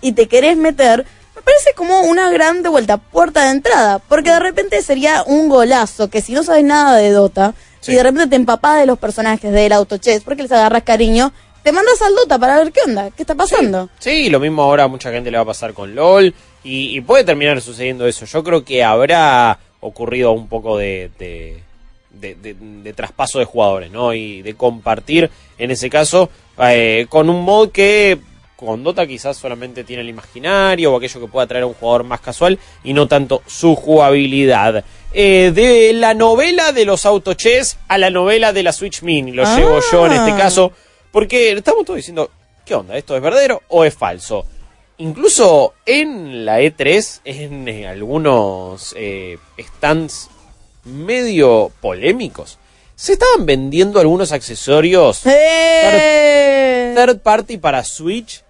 S3: y te querés meter, me parece como una gran de vuelta, puerta de entrada. Porque de repente sería un golazo que si no sabes nada de Dota, y de repente te empapás de los personajes del autochess, porque les agarras cariño, te mandas al Dota para ver qué onda, qué está pasando.
S2: Sí, lo mismo ahora a mucha gente le va a pasar con LOL y, y puede terminar sucediendo eso. Yo creo que habrá ocurrido un poco de, de, de- de- de traspaso de jugadores, ¿no? Y de compartir, en ese caso, eh, con un mod que con Dota quizás solamente tiene el imaginario o aquello que pueda atraer a un jugador más casual y no tanto su jugabilidad. Eh, de la novela de los autochess a la novela de la Switch Mini, lo llevo yo en este
S3: Ah.
S2: caso, porque estamos todos diciendo, ¿qué onda? ¿Esto es verdadero o es falso? Incluso en la E3, en eh, algunos eh, stands medio polémicos, se estaban vendiendo algunos accesorios
S3: ¡Eh!
S2: third party para Switch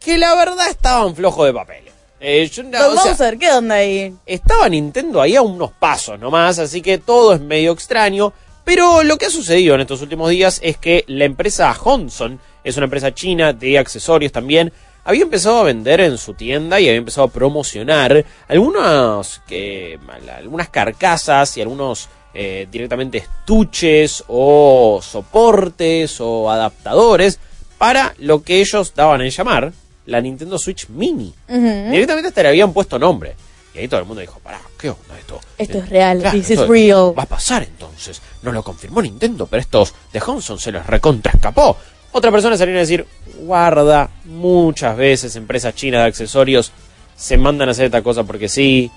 S2: que la verdad estaban flojos de papel. Eh, yo- no,
S3: Don
S2: o sea,
S3: Bowser, ¿qué onda ahí?
S2: estaba Nintendo ahí a unos pasos nomás, así que todo es medio extraño. Pero lo que ha sucedido en estos últimos días es que la empresa Honson, es una empresa china de accesorios también, había empezado a vender en su tienda y había empezado a promocionar algunas, que, algunas carcasas y algunos eh, directamente estuches o soportes o adaptadores para lo que ellos daban en llamar la Nintendo Switch Mini. Directamente hasta le habían puesto nombre. Y ahí todo el mundo dijo, pará, ¿qué onda esto?
S3: Esto es real,
S2: Claro,
S3: this is real.
S2: Va a pasar entonces. No lo confirmó Nintendo, pero estos de Johnson se les recontra escapó. Otra persona salieron a decir, guarda, muchas veces empresas chinas de accesorios se mandan a hacer esta cosa porque sí,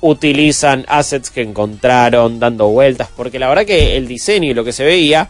S2: utilizan assets que encontraron dando vueltas, porque la verdad que el diseño y lo que se veía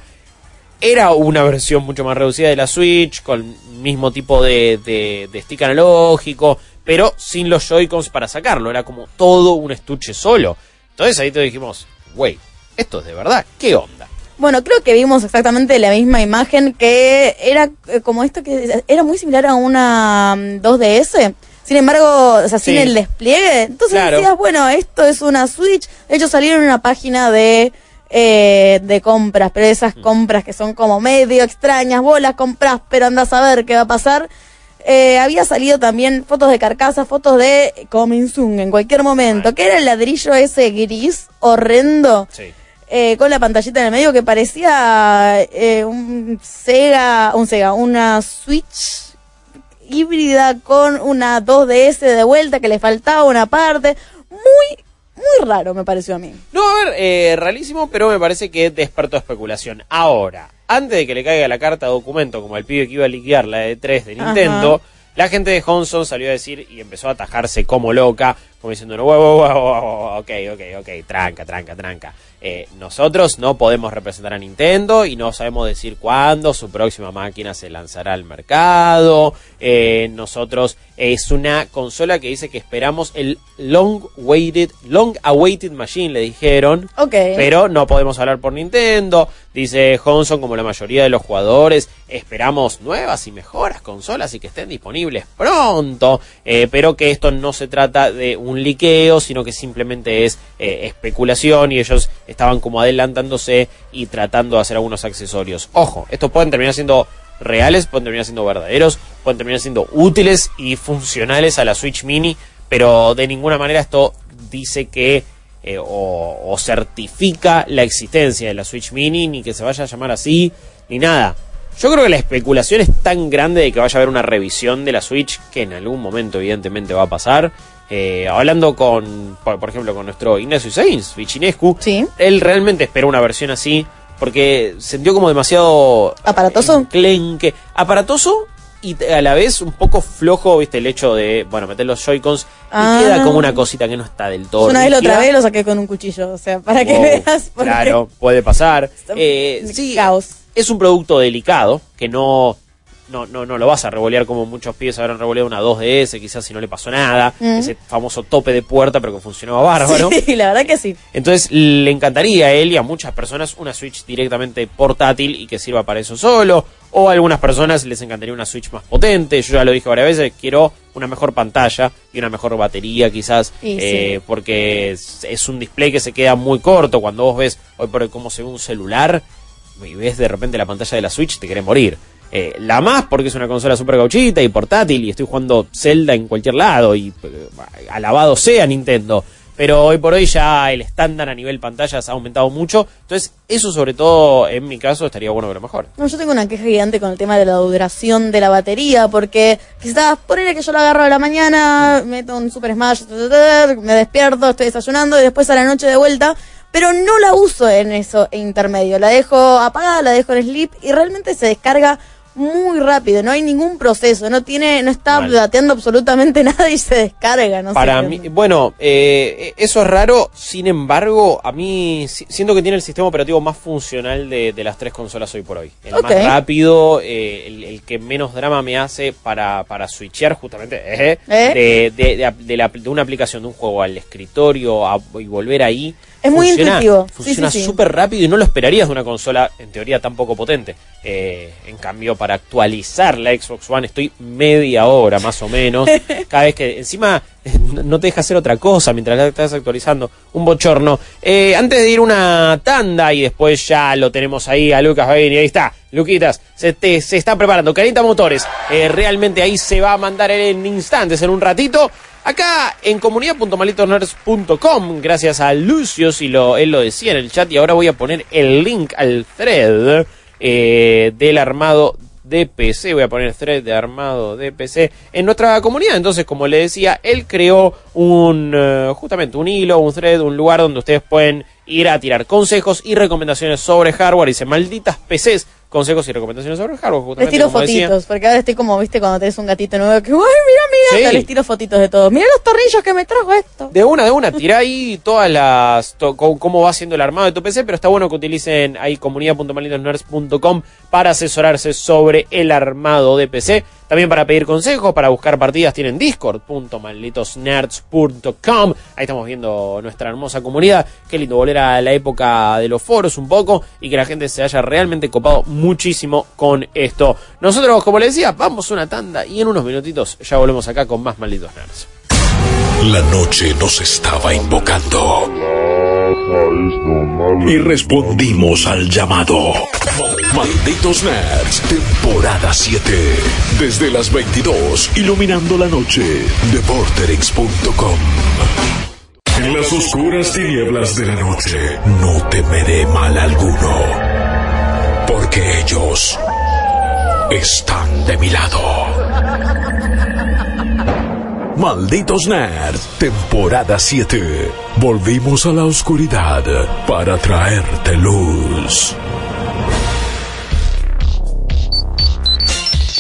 S2: era una versión mucho más reducida de la Switch, con el mismo tipo de, de, de stick analógico, pero sin los Joy-Cons para sacarlo, era como todo un estuche solo. Entonces ahí te dijimos, wey, esto es de verdad, ¿qué onda?
S3: Bueno, creo que vimos exactamente la misma imagen que era eh, como esto que era muy similar a una mm, 2DS. Sin embargo, o sea, sin el despliegue. Entonces
S2: Claro.
S3: decías, bueno, esto es una Switch. Ellos salieron en una página de eh, de compras, pero esas
S2: Mm.
S3: compras que son como medio extrañas. Vos las compras, pero andás a ver qué va a pasar. Eh, había salido también fotos de carcasa, fotos de Coming Soon en cualquier momento, que era el ladrillo ese gris horrendo
S2: Sí.
S3: eh, con la pantallita en el medio que parecía eh, un Sega, un Sega, una Switch híbrida con una 2DS de vuelta que le faltaba una parte. Muy, muy raro me pareció a mí.
S2: No, a ver, eh, rarísimo, pero me parece que despertó especulación. Ahora, antes de que le caiga la carta de documento, como el pibe que iba a liquidar la de 3 de Nintendo, la gente de Johnson salió a decir y empezó a atajarse como loca, como diciendo, wow, wow, wow, ok, ok, ok, tranca, tranca, tranca. Eh, nosotros no podemos representar a Nintendo y no sabemos decir cuándo su próxima máquina se lanzará al mercado. Eh, nosotros es una consola que dice que esperamos el long waited, long awaited machine, le dijeron.
S3: Ok.
S2: Pero no podemos hablar por Nintendo. Dice Johnson, como la mayoría de los jugadores, esperamos nuevas y mejoras consolas y que estén disponibles pronto. eh, pero que esto no se trata de un liqueo, sino que simplemente es eh, especulación y ellos estaban como adelantándose y tratando de hacer algunos accesorios. Ojo, estos pueden terminar siendo reales, pueden terminar siendo verdaderos, pueden terminar siendo útiles y funcionales a la Switch Mini, pero de ninguna manera esto dice que eh, o, o certifica la existencia de la Switch Mini, ni que se vaya a llamar así, ni nada. Yo creo que la especulación es tan grande de que vaya a haber una revisión de la Switch que en algún momento evidentemente va a pasar. Eh, hablando con, por, ejemplo, con nuestro Ignacio Sainz, Vichinescu, él realmente espera una versión así porque sintió como demasiado
S3: aparatoso,
S2: clenque, aparatoso y a la vez un poco flojo, viste, el hecho de, bueno, meter los Joy-Cons
S3: Ah.
S2: y queda como una cosita que no está del todo.
S3: Una vez lo trabé lo saqué con un cuchillo, o sea, para que
S2: Wow,
S3: veas. porque-
S2: Claro, puede pasar. Eh, sí, es un producto delicado que no, no, no, no lo vas a revolear como muchos pibes habrán revoleado una 2DS, quizás si no le pasó nada.
S3: Mm.
S2: Ese famoso tope de puerta, pero que funcionaba bárbaro.
S3: Sí, la verdad que sí.
S2: Entonces le encantaría a él y a muchas personas una Switch directamente portátil y que sirva para eso solo. O a algunas personas les encantaría una Switch más potente. Yo ya lo dije varias veces, quiero una mejor pantalla y una mejor batería quizás. Eh,
S3: sí.
S2: Porque es, es un display que se queda muy corto. Cuando vos ves hoy por hoy cómo se ve un celular y ves de repente la pantalla de la Switch, te querés morir. Eh, la más porque es una consola super gauchita y portátil y estoy jugando Zelda en cualquier lado y eh, alabado sea Nintendo. Pero hoy por hoy ya el estándar a nivel pantallas ha aumentado mucho. Entonces eso sobre todo en mi caso estaría bueno que mejor.
S3: No, yo tengo una queja gigante con el tema de la duración de la batería, porque quizás ponele que yo la agarro a la mañana, meto un Super Smash, me despierto, estoy desayunando y después a la noche de vuelta, pero no la uso en eso intermedio. La dejo apagada, la dejo en sleep y realmente se descarga muy rápido, no hay ningún proceso, no tiene, no está
S2: Mal.
S3: dateando absolutamente nada y se descarga, no
S2: Para mí, bueno, eh, eso es raro, sin embargo, a mí si- siento que tiene el sistema operativo más funcional de, de las tres consolas hoy por hoy. El más rápido, eh, el, el que menos drama me hace para, para switchear justamente eh,
S3: ¿Eh?
S2: De, de- de la- de una aplicación de un juego al escritorio a- y volver ahí.
S3: Es muy intuitivo.
S2: Funciona
S3: sí, sí.
S2: súper rápido y no lo esperarías de una consola en teoría tan poco potente. Eh, en cambio, para actualizar la Xbox One estoy media hora más o menos. Cada vez que encima no te deja hacer otra cosa mientras la estás actualizando. Un bochorno. Eh, antes de ir una tanda y después ya lo tenemos ahí a Lucas Bain y ahí está. Luquitas, se, te- se está preparando. Carita Motores. eh, realmente ahí se va a mandar en instantes, en un ratito. Acá en comunidad.malitosnerds.com, gracias a Lucio, si lo, él lo decía en el chat, y ahora voy a poner el link al thread eh, del armado de PC. Voy a poner thread de armado de PC en nuestra comunidad. Entonces, como le decía, él creó un eh, justamente un hilo, un thread, un lugar donde ustedes pueden ir a tirar consejos y recomendaciones sobre hardware. Dice malditas PCs, consejos y recomendaciones sobre hardware.
S3: Les tiro
S2: decía.
S3: fotitos, porque ahora estoy como, viste, cuando tenés un gatito nuevo que, ¡ay, mira mi gata!
S2: Sí.
S3: Les tiro fotitos de todo. Mira los tornillos que me trajo esto.
S2: De una, de una, tirá ahí todas las. to- cómo va siendo el armado de tu PC, pero está bueno que utilicen ahí comunidad.malditosnerds.com para asesorarse sobre el armado de PC. También para pedir consejos, para buscar partidas, tienen discord.malditosnerds.com. Ahí estamos viendo nuestra hermosa comunidad. Qué lindo volver a la época de los foros un poco y que la gente se haya realmente copado muchísimo con esto. Nosotros, como les decía, vamos una tanda y en unos minutitos ya volvemos acá con más malditos nerds.
S1: La noche nos estaba invocando. Y respondimos al llamado. Malditos Nerds, temporada 7. Desde las 22, iluminando la noche. De Vorterix.com. En las oscuras tinieblas de la noche, no temeré mal alguno. Porque ellos están de mi lado. Malditos Nerds, temporada 7. Volvimos a la oscuridad para traerte luz.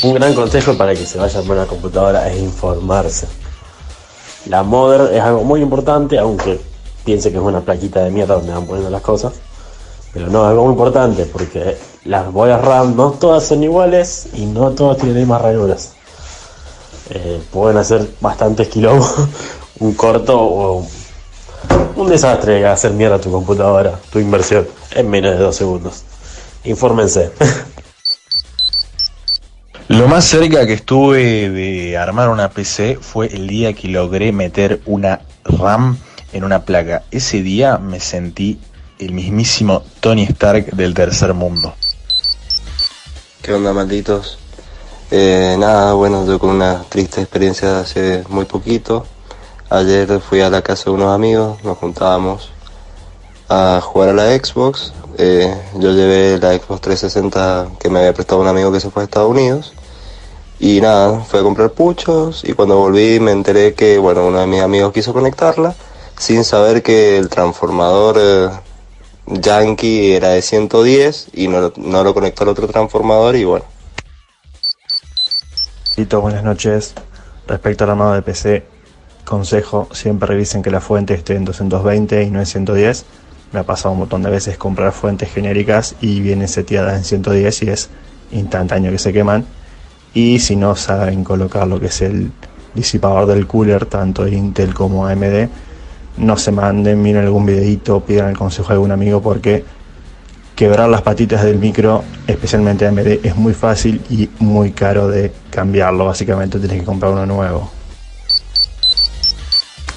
S11: Un gran consejo para que se vayan por una computadora es informarse. La mother es algo muy importante, aunque piense que es una plaquita de mierda donde van poniendo las cosas. Pero no, es algo muy importante porque las bolas RAM no todas son iguales y no todas tienen las mismas ranuras. Eh, pueden hacer bastantes kilómetros, un corto o un desastre hacer mierda tu computadora, tu inversión, en menos de dos segundos. Infórmense.
S15: Lo más cerca que estuve de armar una PC fue el día que logré meter una RAM en una placa. Ese día me sentí el mismísimo Tony Stark del tercer mundo.
S16: ¿Qué onda, malditos? Eh, nada, bueno, yo con una triste experiencia de hace muy poquito. Ayer fui a la casa de unos amigos, nos juntábamos a jugar a la Xbox. Eh, yo llevé la Xbox 360 que me había prestado un amigo que se fue a Estados Unidos. Y nada, fui a comprar puchos y cuando volví me enteré que, bueno, uno de mis amigos quiso conectarla sin saber que el transformador eh, Yankee era de 110 y no, no lo conectó al otro transformador y bueno.
S17: Tito, buenas noches. Respecto al armado de PC, consejo, siempre revisen que la fuente esté en 220 y no en 110. Me ha pasado un montón de veces comprar fuentes genéricas y vienen seteadas en 110 y es instantáneo que se queman. Y si no saben colocar lo que es el disipador del cooler, tanto Intel como AMD, no se manden, miren algún videito, pidan el consejo de algún amigo porque quebrar las patitas del micro, especialmente AMD, es muy fácil y muy caro de cambiarlo. Básicamente tienes que comprar uno nuevo.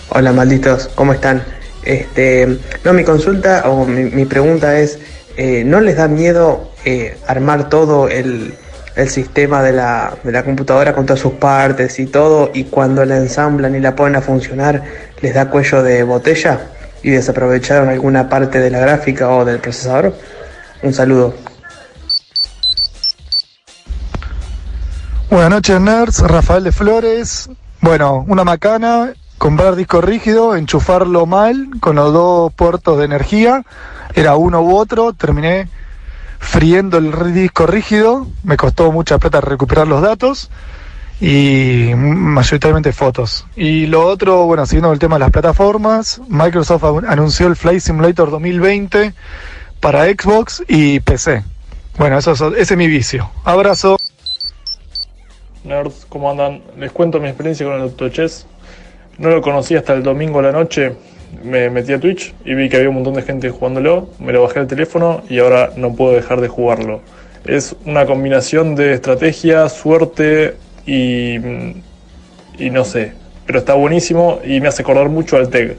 S18: Hola malditos, ¿cómo están? Este, no, mi consulta o mi, pregunta es, eh, ¿no les da miedo eh, armar todo el, el sistema de la, de la computadora con todas sus partes y todo y cuando la ensamblan y la ponen a funcionar les da cuello de botella y desaprovecharon alguna parte de la gráfica o del procesador? Un saludo.
S19: Buenas noches, nerds. Rafael de Flores. Bueno, una macana, comprar disco rígido, enchufarlo mal con los dos puertos de energía. Era uno u otro. Terminé friendo el disco rígido. Me costó mucha plata recuperar los datos. Y mayoritariamente fotos. Y lo otro, bueno, siguiendo el tema de las plataformas, Microsoft an- anunció el Flight Simulator 2020 para Xbox y PC. Bueno, eso, es- ese es mi vicio. Abrazo.
S20: Nerds, ¿cómo andan? Les cuento mi experiencia con el AutoChess. No lo conocí hasta el domingo a la noche. Me metí a Twitch y vi que había un montón de gente jugándolo. Me lo bajé al teléfono y ahora no puedo dejar de jugarlo. Es una combinación de estrategia, suerte y. y no sé. Pero está buenísimo y me hace acordar mucho al TEG.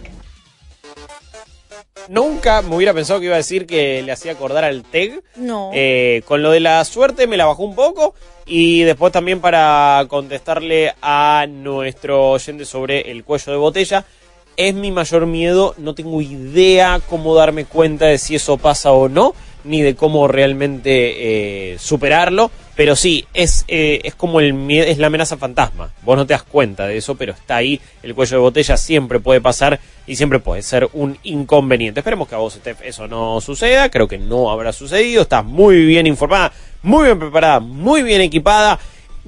S2: Nunca me hubiera pensado que iba a decir que le hacía acordar al TEG.
S3: No.
S2: Eh, con lo de la suerte me la bajó un poco. Y después también para contestarle a nuestro oyente sobre el cuello de botella. Es mi mayor miedo, no tengo idea cómo darme cuenta de si eso pasa o no, ni de cómo realmente eh, superarlo. Pero sí, es, eh, es como el es la amenaza fantasma. Vos no te das cuenta de eso, pero está ahí. El cuello de botella siempre puede pasar y siempre puede ser un inconveniente. Esperemos que a vos, Steph, eso no suceda. Creo que no habrá sucedido. Estás muy bien informada, muy bien preparada, muy bien equipada.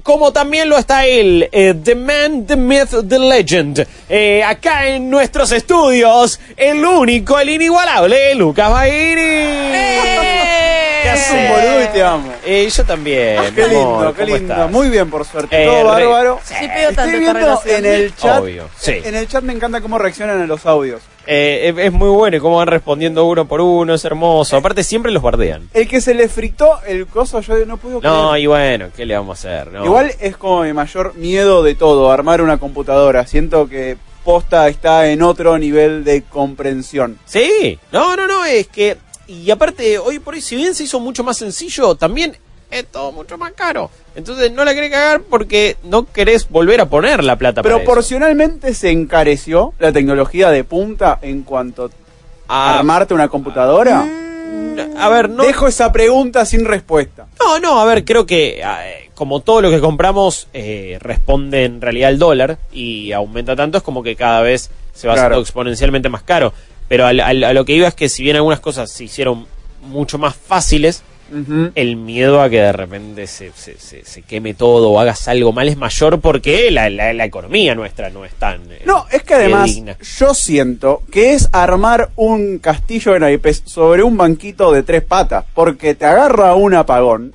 S2: Como también lo está él, eh, The Man, The Myth, The Legend. Eh, acá en nuestros estudios, el único, el inigualable, Lucas Baini. ¿Qué
S21: Es un boludo y te amo.
S2: Eh, yo también.
S21: Qué
S2: mi amor,
S21: lindo, qué
S2: ¿cómo
S21: lindo.
S2: estás?
S21: Muy bien, por suerte.
S2: Eh,
S21: Todo
S2: re-
S21: bárbaro.
S3: Sí, pido
S21: Estoy viendo
S3: relación.
S21: en el chat.
S2: Obvio, sí.
S21: En el chat me encanta cómo reaccionan a los audios.
S2: Eh, es, es muy bueno y cómo van respondiendo uno por uno, es hermoso. Aparte siempre los bardean.
S21: El que se le fritó el coso, yo no puedo
S2: No,
S21: creer.
S2: y bueno, ¿qué le vamos a hacer? No.
S21: Igual es como mi mayor miedo de todo, armar una computadora. Siento que posta está en otro nivel de comprensión.
S2: Sí, no, no, no, es que... Y aparte, hoy por hoy, si bien se hizo mucho más sencillo, también es todo mucho más caro. Entonces no la querés cagar porque no querés volver a poner la plata para eso.
S21: Proporcionalmente se encareció la tecnología de punta en cuanto a
S2: Ah.
S21: armarte una computadora.
S2: A ver, no...
S21: Dejo esa pregunta sin respuesta.
S2: No, no, a ver, creo que eh, como todo lo que compramos eh, responde en realidad al dólar y aumenta tanto, es como que cada vez se va
S21: Claro.
S2: haciendo exponencialmente más caro. Pero al- a lo que iba es que si bien algunas cosas se hicieron mucho más fáciles, el miedo a que de repente se, se, se- se queme todo o hagas algo mal es mayor porque la, la- la economía nuestra no es tan... eh,
S21: No, es que además
S2: digna.
S21: yo siento que es armar un castillo de naipes sobre un banquito de tres patas, porque te agarra un apagón,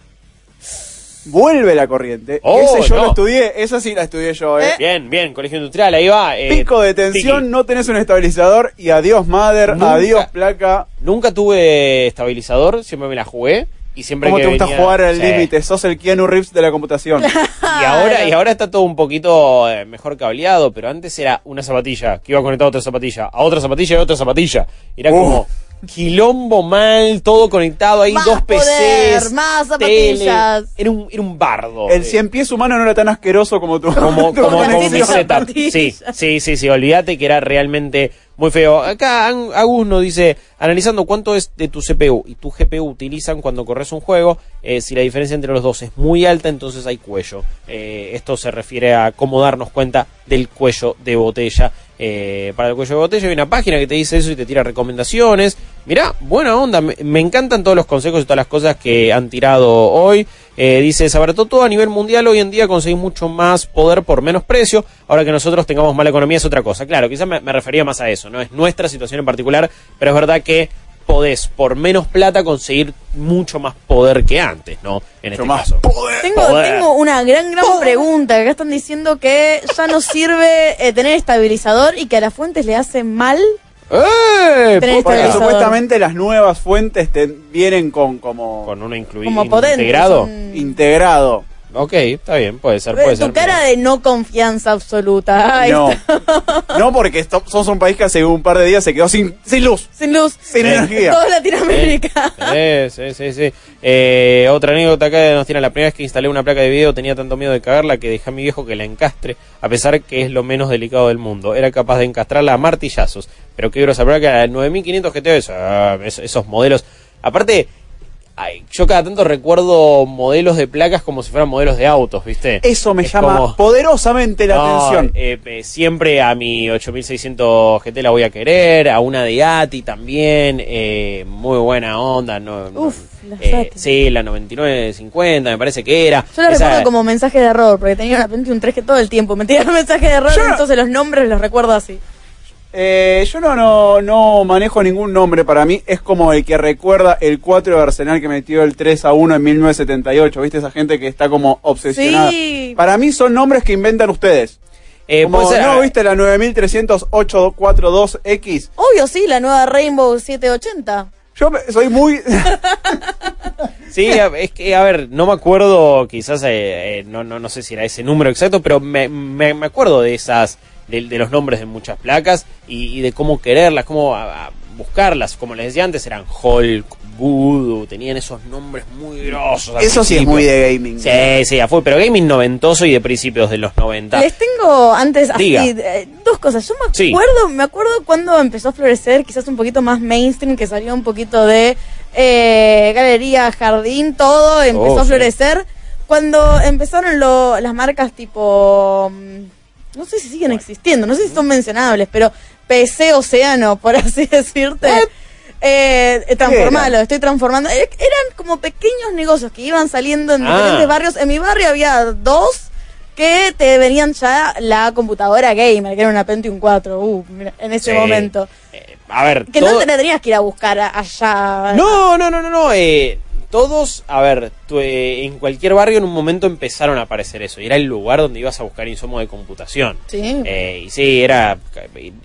S21: vuelve la corriente.
S2: Oh,
S21: Ese yo
S2: no.
S21: lo estudié, esa sí la estudié yo, ¿eh?
S2: Bien, bien, colegio industrial, ahí va. eh,
S21: Pico de tensión,
S2: tiki.
S21: no tenés un estabilizador y adiós
S2: Nunca-
S21: adiós placa.
S2: Nunca tuve estabilizador, siempre me la jugué y siempre
S21: ¿Cómo
S2: que
S21: te gusta
S2: venía-
S21: jugar al
S2: Sí.
S21: límite? Sos el Keanu Reeves de la computación.
S2: Y ahora, y ahora está todo un poquito eh, mejor cableado, pero antes era una zapatilla que iba conectada a otra zapatilla, a otra zapatilla y a otra zapatilla. Era como quilombo mal, todo conectado ahí,
S3: Más
S2: dos
S3: poder,
S2: PCs,
S3: más
S2: tele.
S3: zapatillas.
S2: Era un, era un bardo.
S21: El
S2: Eh,
S21: cien pies humano no era tan asqueroso como tú.
S2: como,
S21: tu
S2: como, como mi setup. Sí, sí, sí, sí, olvídate que era realmente muy feo. Acá Agus nos dice, analizando cuánto es de tu CPU y tu GPU utilizan cuando corres un juego, eh, si la diferencia entre los dos es muy alta, entonces hay cuello. Eh, esto se refiere a cómo darnos cuenta del cuello de botella. Eh, para el cuello de botella hay una página que te dice eso y te tira recomendaciones. Mirá, buena onda, me, encantan todos los consejos y todas las cosas que han tirado hoy. Eh, dice, abarató todo a nivel mundial, hoy en día conseguís mucho más poder por menos precio, ahora que nosotros tengamos mala economía es otra cosa. Claro, quizás me refería más a eso, no es nuestra situación en particular, pero es verdad que podés por menos plata conseguir mucho más poder que antes, ¿no? En este caso.
S3: Tengo,
S2: Poder.
S3: tengo una gran, gran pregunta. que Acá están diciendo que ya no sirve eh, tener estabilizador y que a las fuentes le hace mal.
S2: ¡Eh!
S3: Tener
S21: Porque supuestamente las nuevas fuentes te vienen con como
S2: con una incluida
S3: Como potentes,
S2: integrado.
S3: son-
S21: integrado.
S2: Ok, está bien, puede ser, puede
S3: Eh,
S2: ser.
S3: tu cara de no confianza absoluta.
S21: No. No, porque esto- sos un país que hace un par de días se quedó sin, sin luz,
S3: Sin luz.
S21: sin energía.
S3: Toda Latinoamérica.
S2: Sí, sí, sí, sí. Eh, otra anécdota acá nos tiene la primera vez que instalé una placa de video tenía tanto miedo de cagarla que dejé a mi viejo que la encastre, a pesar que es lo menos delicado del mundo. Era capaz de encastrarla a martillazos. Pero qué grosa placa, era 9500 GTO, eso, ah, es- esos modelos. Aparte, ay, yo cada tanto recuerdo modelos de placas como si fueran modelos de autos, ¿viste?
S21: Eso me
S2: Es
S21: llama
S2: como-
S21: poderosamente la
S2: no,
S21: atención.
S2: eh, eh, siempre a mi 8600 GT la voy a querer, a una de ATI también, eh, muy buena onda. No, no-
S3: Uf, las
S2: eh,
S3: ATI.
S2: sí, la 9950 me parece que era.
S3: Yo la
S2: Esa-
S3: recuerdo como mensaje de error, porque tenía una Pentium 3 que todo el tiempo me tiraba mensaje de error, entonces los nombres los recuerdo así.
S21: Eh, yo no, no, no manejo ningún nombre para mí. Es como el que recuerda el 4 de Arsenal que metió el 3 a 1 en 1978. ¿Viste esa gente que está como obsesionada?
S3: Sí.
S21: Para mí son nombres que inventan ustedes.
S2: Eh,
S21: como, ¿No viste la 930842X?
S3: Obvio, sí, la nueva Rainbow 780.
S21: Yo me- soy muy...
S2: Sí, es que, a ver, no me acuerdo, quizás, eh, eh, no, no, no sé si era ese número exacto, pero me, me, me acuerdo de esas de, de los nombres de muchas placas y, y de cómo quererlas, cómo a- a buscarlas. Como les decía antes, eran Hulk, Voodoo, tenían esos nombres muy grosos.
S21: Eso sí es muy de gaming.
S2: Sí, sí, ya fue, pero gaming noventoso y de principios de los 90.
S3: Les tengo antes así eh, dos cosas. Yo me
S2: Sí.
S3: acuerdo, me acuerdo cuando empezó a florecer, quizás un poquito más mainstream, que salió un poquito de eh, galería, jardín, todo empezó
S2: Oh,
S3: a
S2: sí.
S3: florecer. Cuando empezaron lo- las marcas tipo, mm, no sé si siguen existiendo, no sé si son mencionables, pero PC Océano, por así decirte. Eh, eh, transformalo, estoy transformando. Eh, Eran como pequeños negocios que iban saliendo en
S2: Ah.
S3: diferentes barrios. En mi barrio había dos que te venían ya la computadora gamer, que era una Pentium 4, uh, en ese
S2: Sí.
S3: momento.
S2: A ver,
S3: Que
S2: todo-
S3: no te la tenías que ir a buscar allá.
S2: No, no, no, no, no. eh, todos, a ver, tu- eh, en cualquier barrio en un momento empezaron a aparecer eso. Y era el lugar donde ibas a buscar insumos de computación.
S3: Sí.
S2: Eh, y sí, era.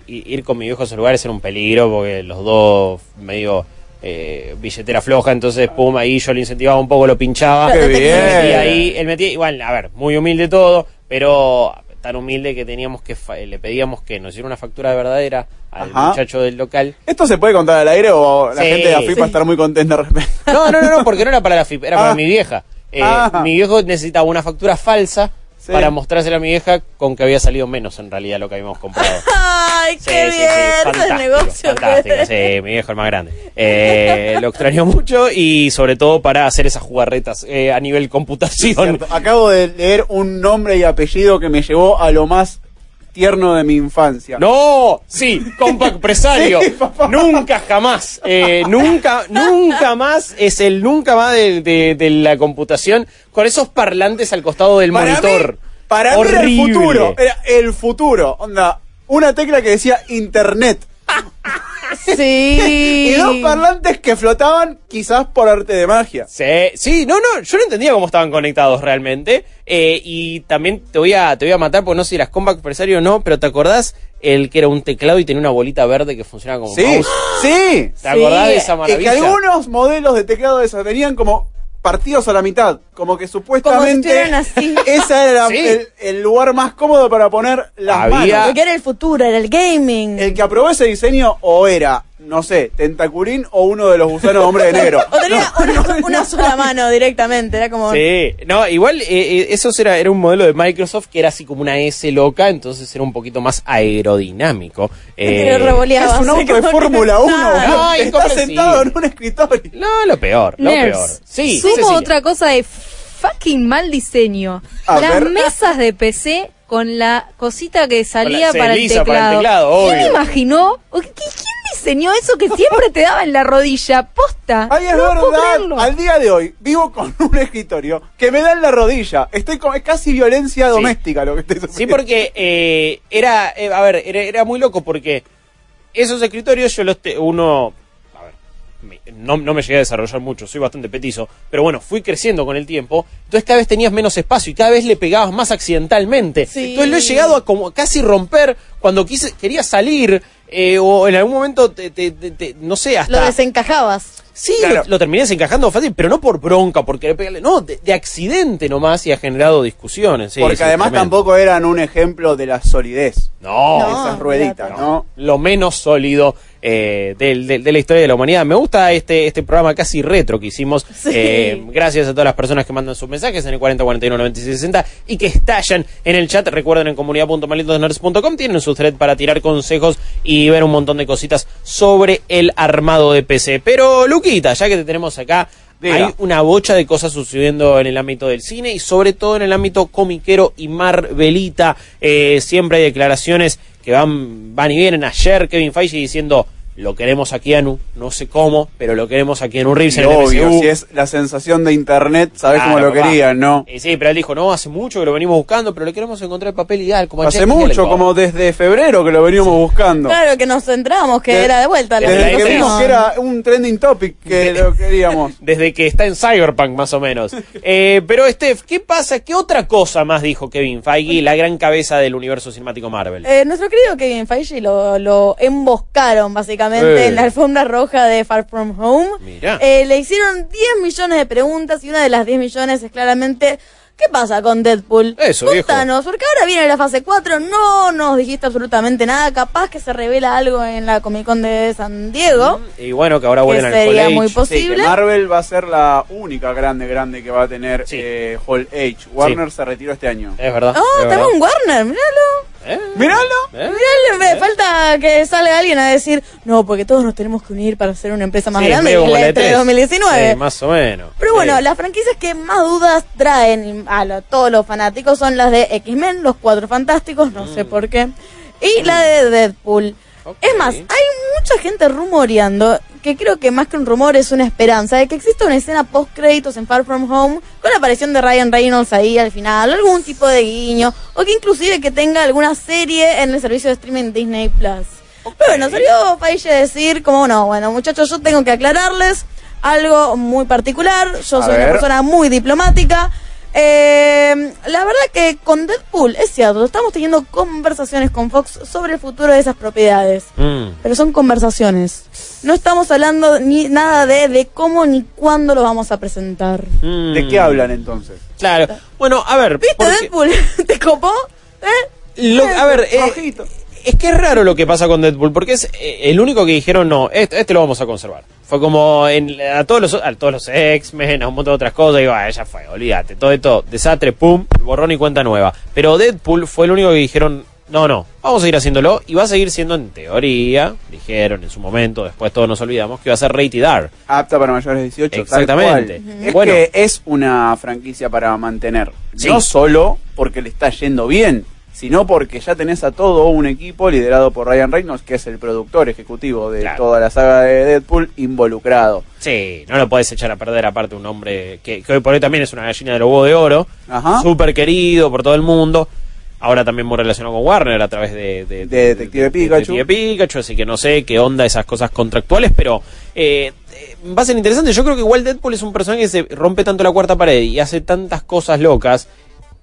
S2: Ir con mi viejo a esos lugares era un peligro porque los dos medio. eh, billetera floja, entonces pum, ahí yo le incentivaba un poco, lo pinchaba.
S21: ¡Qué bien!
S2: metía ahí, él metía, igual, a ver, muy humilde todo, pero tan humilde que teníamos que, fa- le pedíamos que nos hiciera una factura verdadera al
S21: Ajá.
S2: muchacho del local.
S21: ¿Esto se puede contar al aire o la
S2: Sí.
S21: gente de AFIP va
S2: Sí.
S21: a estar muy contenta al respecto?
S2: No, no, no, no, porque no era para la FIP, era para
S21: Ah.
S2: mi vieja. Eh,
S21: Ah.
S2: Mi viejo necesitaba una factura falsa
S21: Sí.
S2: para mostrársela a mi vieja con que había salido menos en realidad lo que habíamos comprado.
S3: Ay,
S2: Sí,
S3: qué
S2: sí,
S3: bien,
S2: fantástico,
S3: negocio.
S2: fantástico, sí, mi viejo el más grande. Eh, lo extrañó mucho y sobre todo para hacer esas jugarretas eh, a nivel computación.
S21: Acabo de leer un nombre y apellido que me llevó a lo más tierno de mi infancia.
S2: No, sí, Compact Presario. nunca jamás, eh, nunca, nunca más es el nunca más de, de- de la computación con esos parlantes al costado del
S21: Para
S2: monitor.
S21: mí, para mí era el futuro. Era el futuro. Onda, una tecla que decía internet.
S3: Sí.
S21: y dos parlantes que flotaban quizás por arte de magia.
S2: Sí, sí, no, no, yo no entendía cómo estaban conectados realmente. eh, y también te voy a te voy a matar, porque no sé si eras Compact Presario o no, pero ¿te acordás el que era un teclado y tenía una bolita verde que funcionaba como
S21: Sí,
S2: mouse?
S21: sí.
S2: ¿Te acordás de esa
S21: Y
S2: maravilla?
S21: que algunos modelos de teclado de esos venían como partidos a la mitad. Como que supuestamente
S3: estuvieran así.
S21: ese era
S2: Sí.
S21: el, el lugar más cómodo para poner las
S2: Había-
S21: manos.
S3: Porque era el futuro, era el gaming.
S21: El que aprobó ese diseño o era, no sé, Tentacurín o uno de los gusanos hombre de negro.
S3: O tenía una, una sola mano directamente, era como...
S2: Sí, no, igual eh, eh, eso era, era un modelo de Microsoft que era así como una S loca, entonces era un poquito más aerodinámico. Eh,
S3: revoleaba,
S21: es un auto de Fórmula 1.
S2: No,
S21: Está sentado en un escritorio.
S2: no, lo peor, lo
S22: Nerds.
S2: peor. Sí,
S22: Sumo
S2: Cecilia.
S22: otra cosa de fucking mal diseño.
S21: A
S22: Las
S21: ver.
S22: mesas de PC con la cosita que salía para, el teclado.
S2: para el teclado,
S22: ¿Quién imaginó? ¿Quién diseñó eso que siempre te daba en la rodilla? Posta.
S21: Ay, es
S22: no
S21: verdad. Al día de hoy vivo con un escritorio que me da en la rodilla. Estoy con, es casi violencia doméstica lo que estoy
S2: Sí,
S21: sufriendo.
S2: porque eh, era, eh, a ver, era, era muy loco porque esos escritorios yo los te- uno, a ver, me- no, no me llegué a desarrollar mucho, soy bastante petizo, pero bueno, fui creciendo con el tiempo, entonces cada vez tenías menos espacio y cada vez le pegabas más accidentalmente.
S3: Sí.
S2: Entonces lo he llegado a como casi romper cuando quise, quería salir eh, o en algún momento, te, te- te- te- no sé,
S3: Lo
S2: hasta...
S3: desencajabas.
S2: Sí, lo, lo terminé desencajando fácil, pero no por bronca, por querer pegarle, no, de, de accidente nomás y ha generado discusiones. sí,
S21: Porque
S2: sí,
S21: además
S2: tremendo.
S21: tampoco eran un ejemplo de la solidez.
S2: No,
S21: Esas rueditas, ¿no?
S2: lo menos sólido eh, de la historia de la humanidad. Me gusta este, este programa casi retro que hicimos. Eh, gracias a todas las personas que mandan sus mensajes en el 40 41 96 60 y que estallan en el chat. Recuerden en comunidad.malditosnerds.com tienen su thread para tirar consejos y ver un montón de cositas sobre el armado de PC. Pero, Luquita, ya que te tenemos acá.
S21: Diga.
S2: Hay una bocha de cosas sucediendo en el ámbito del cine y sobre todo en el ámbito comiquero y marvelita. Eh, siempre hay declaraciones que van, van y vienen. Ayer Kevin Feige diciendo lo queremos a Keanu, no sé cómo, pero lo queremos a Keanu Reeves
S21: Y
S2: en el
S21: obvio,
S2: MCU.
S21: si es la sensación de internet, sabés
S2: Claro,
S21: cómo lo
S2: papá.
S21: querían, ¿no?
S2: Y sí, pero él dijo, no, hace mucho que lo venimos buscando, pero le queremos encontrar el papel ideal. Como a
S21: Hace
S2: Jack
S21: mucho,
S2: Gyllenhaal.
S21: como desde febrero que lo veníamos buscando.
S3: Claro que nos centramos, que
S21: De-
S3: era de vuelta. la
S21: Desde que vimos que era un trending topic que lo queríamos.
S2: Desde que está en Cyberpunk, más o menos. Eh, pero, Steph, ¿qué pasa? ¿Qué otra cosa más dijo Kevin Feige, la gran cabeza del universo cinemático Marvel?
S3: Eh, nuestro querido Kevin Feige lo, lo emboscaron básicamente
S2: Eh.
S3: en la alfombra roja de Far From Home. Eh, le hicieron 10 millones de preguntas y una de las 10 millones es claramente ¿Qué pasa con Deadpool?
S2: Eso, viejo.
S3: Porque ahora viene la fase 4, no nos dijiste absolutamente nada, capaz que se revela algo en la Comic Con de San Diego.
S2: Y bueno, que ahora
S3: Que
S2: vuelven al
S3: sería
S2: Hall
S3: muy
S2: H.
S3: posible.
S21: Sí, que Marvel va a ser la única grande, grande que va a tener eh, Hall H. Warner se retiró este año.
S2: Es verdad.
S3: Oh, tenemos un Warner, míralo.
S21: ¡Míralo!
S2: ¿Eh?
S3: Míralo, me falta que salga alguien a decir, no, porque todos nos tenemos que unir para hacer una empresa más
S2: Sí,
S3: grande
S2: como
S3: la
S2: la
S3: E3
S2: E3.
S3: 2019.
S2: Sí, más o menos.
S3: Pero bueno, las franquicias que más dudas traen a lo- todos los fanáticos son las de X-Men, los Cuatro Fantásticos, no
S2: Mm.
S3: sé por qué, y la de Deadpool. Es más, hay mucha gente rumoreando, que creo que más que un rumor es una esperanza, de que exista una escena post-créditos en Far From Home con la aparición de Ryan Reynolds ahí al final, algún tipo de guiño, o que inclusive que tenga alguna serie en el servicio de streaming Disney Plus. Pero bueno, salió Feige decir, como no, bueno muchachos, yo tengo que aclararles algo muy particular, yo
S21: A
S3: soy una persona muy diplomática. Eh, la verdad que con Deadpool, es cierto, estamos teniendo conversaciones con Fox sobre el futuro de esas propiedades.
S2: Mm.
S3: Pero son conversaciones. No estamos hablando ni nada de, de cómo ni cuándo lo vamos a presentar.
S21: ¿De qué hablan entonces?
S2: Mm. Claro. Bueno, a ver.
S3: ¿Viste Deadpool? ¿Te copó? ¿Eh?
S2: Lo- a ver, eh, es que es raro lo que pasa con Deadpool, porque es eh, el único que dijeron, no, este, este lo vamos a conservar. Fue como en, a todos los a todos los X-Men, a un montón de otras cosas, y digo, ah, ya fue, olvídate, todo esto, desastre, pum, borrón y cuenta nueva. Pero Deadpool fue el único que dijeron, no, no, vamos a seguir haciéndolo, y va a seguir siendo en teoría, dijeron en su momento, después todos nos olvidamos, que va a ser rated R.
S21: Apta para mayores de 18. tal
S2: Exactamente.
S21: cual.
S2: Ujú.
S21: Es
S2: Bueno.
S21: que es una franquicia para mantener.
S2: Sí.
S21: No solo porque le está yendo bien, sino porque ya tenés a todo un equipo liderado por Ryan Reynolds, que es el productor ejecutivo de toda la saga de Deadpool, involucrado.
S2: Sí, no lo podés echar a perder aparte un hombre que, que hoy por hoy también es una gallina de huevos de oro, súper querido por todo el mundo. Ahora también muy relacionado con Warner a través de, de,
S21: De Detective Pikachu.
S2: Detective Pikachu, así que no sé qué onda esas cosas contractuales, pero eh, eh, va a ser interesante. Yo creo que igual Deadpool es un personaje que se rompe tanto la cuarta pared y hace tantas cosas locas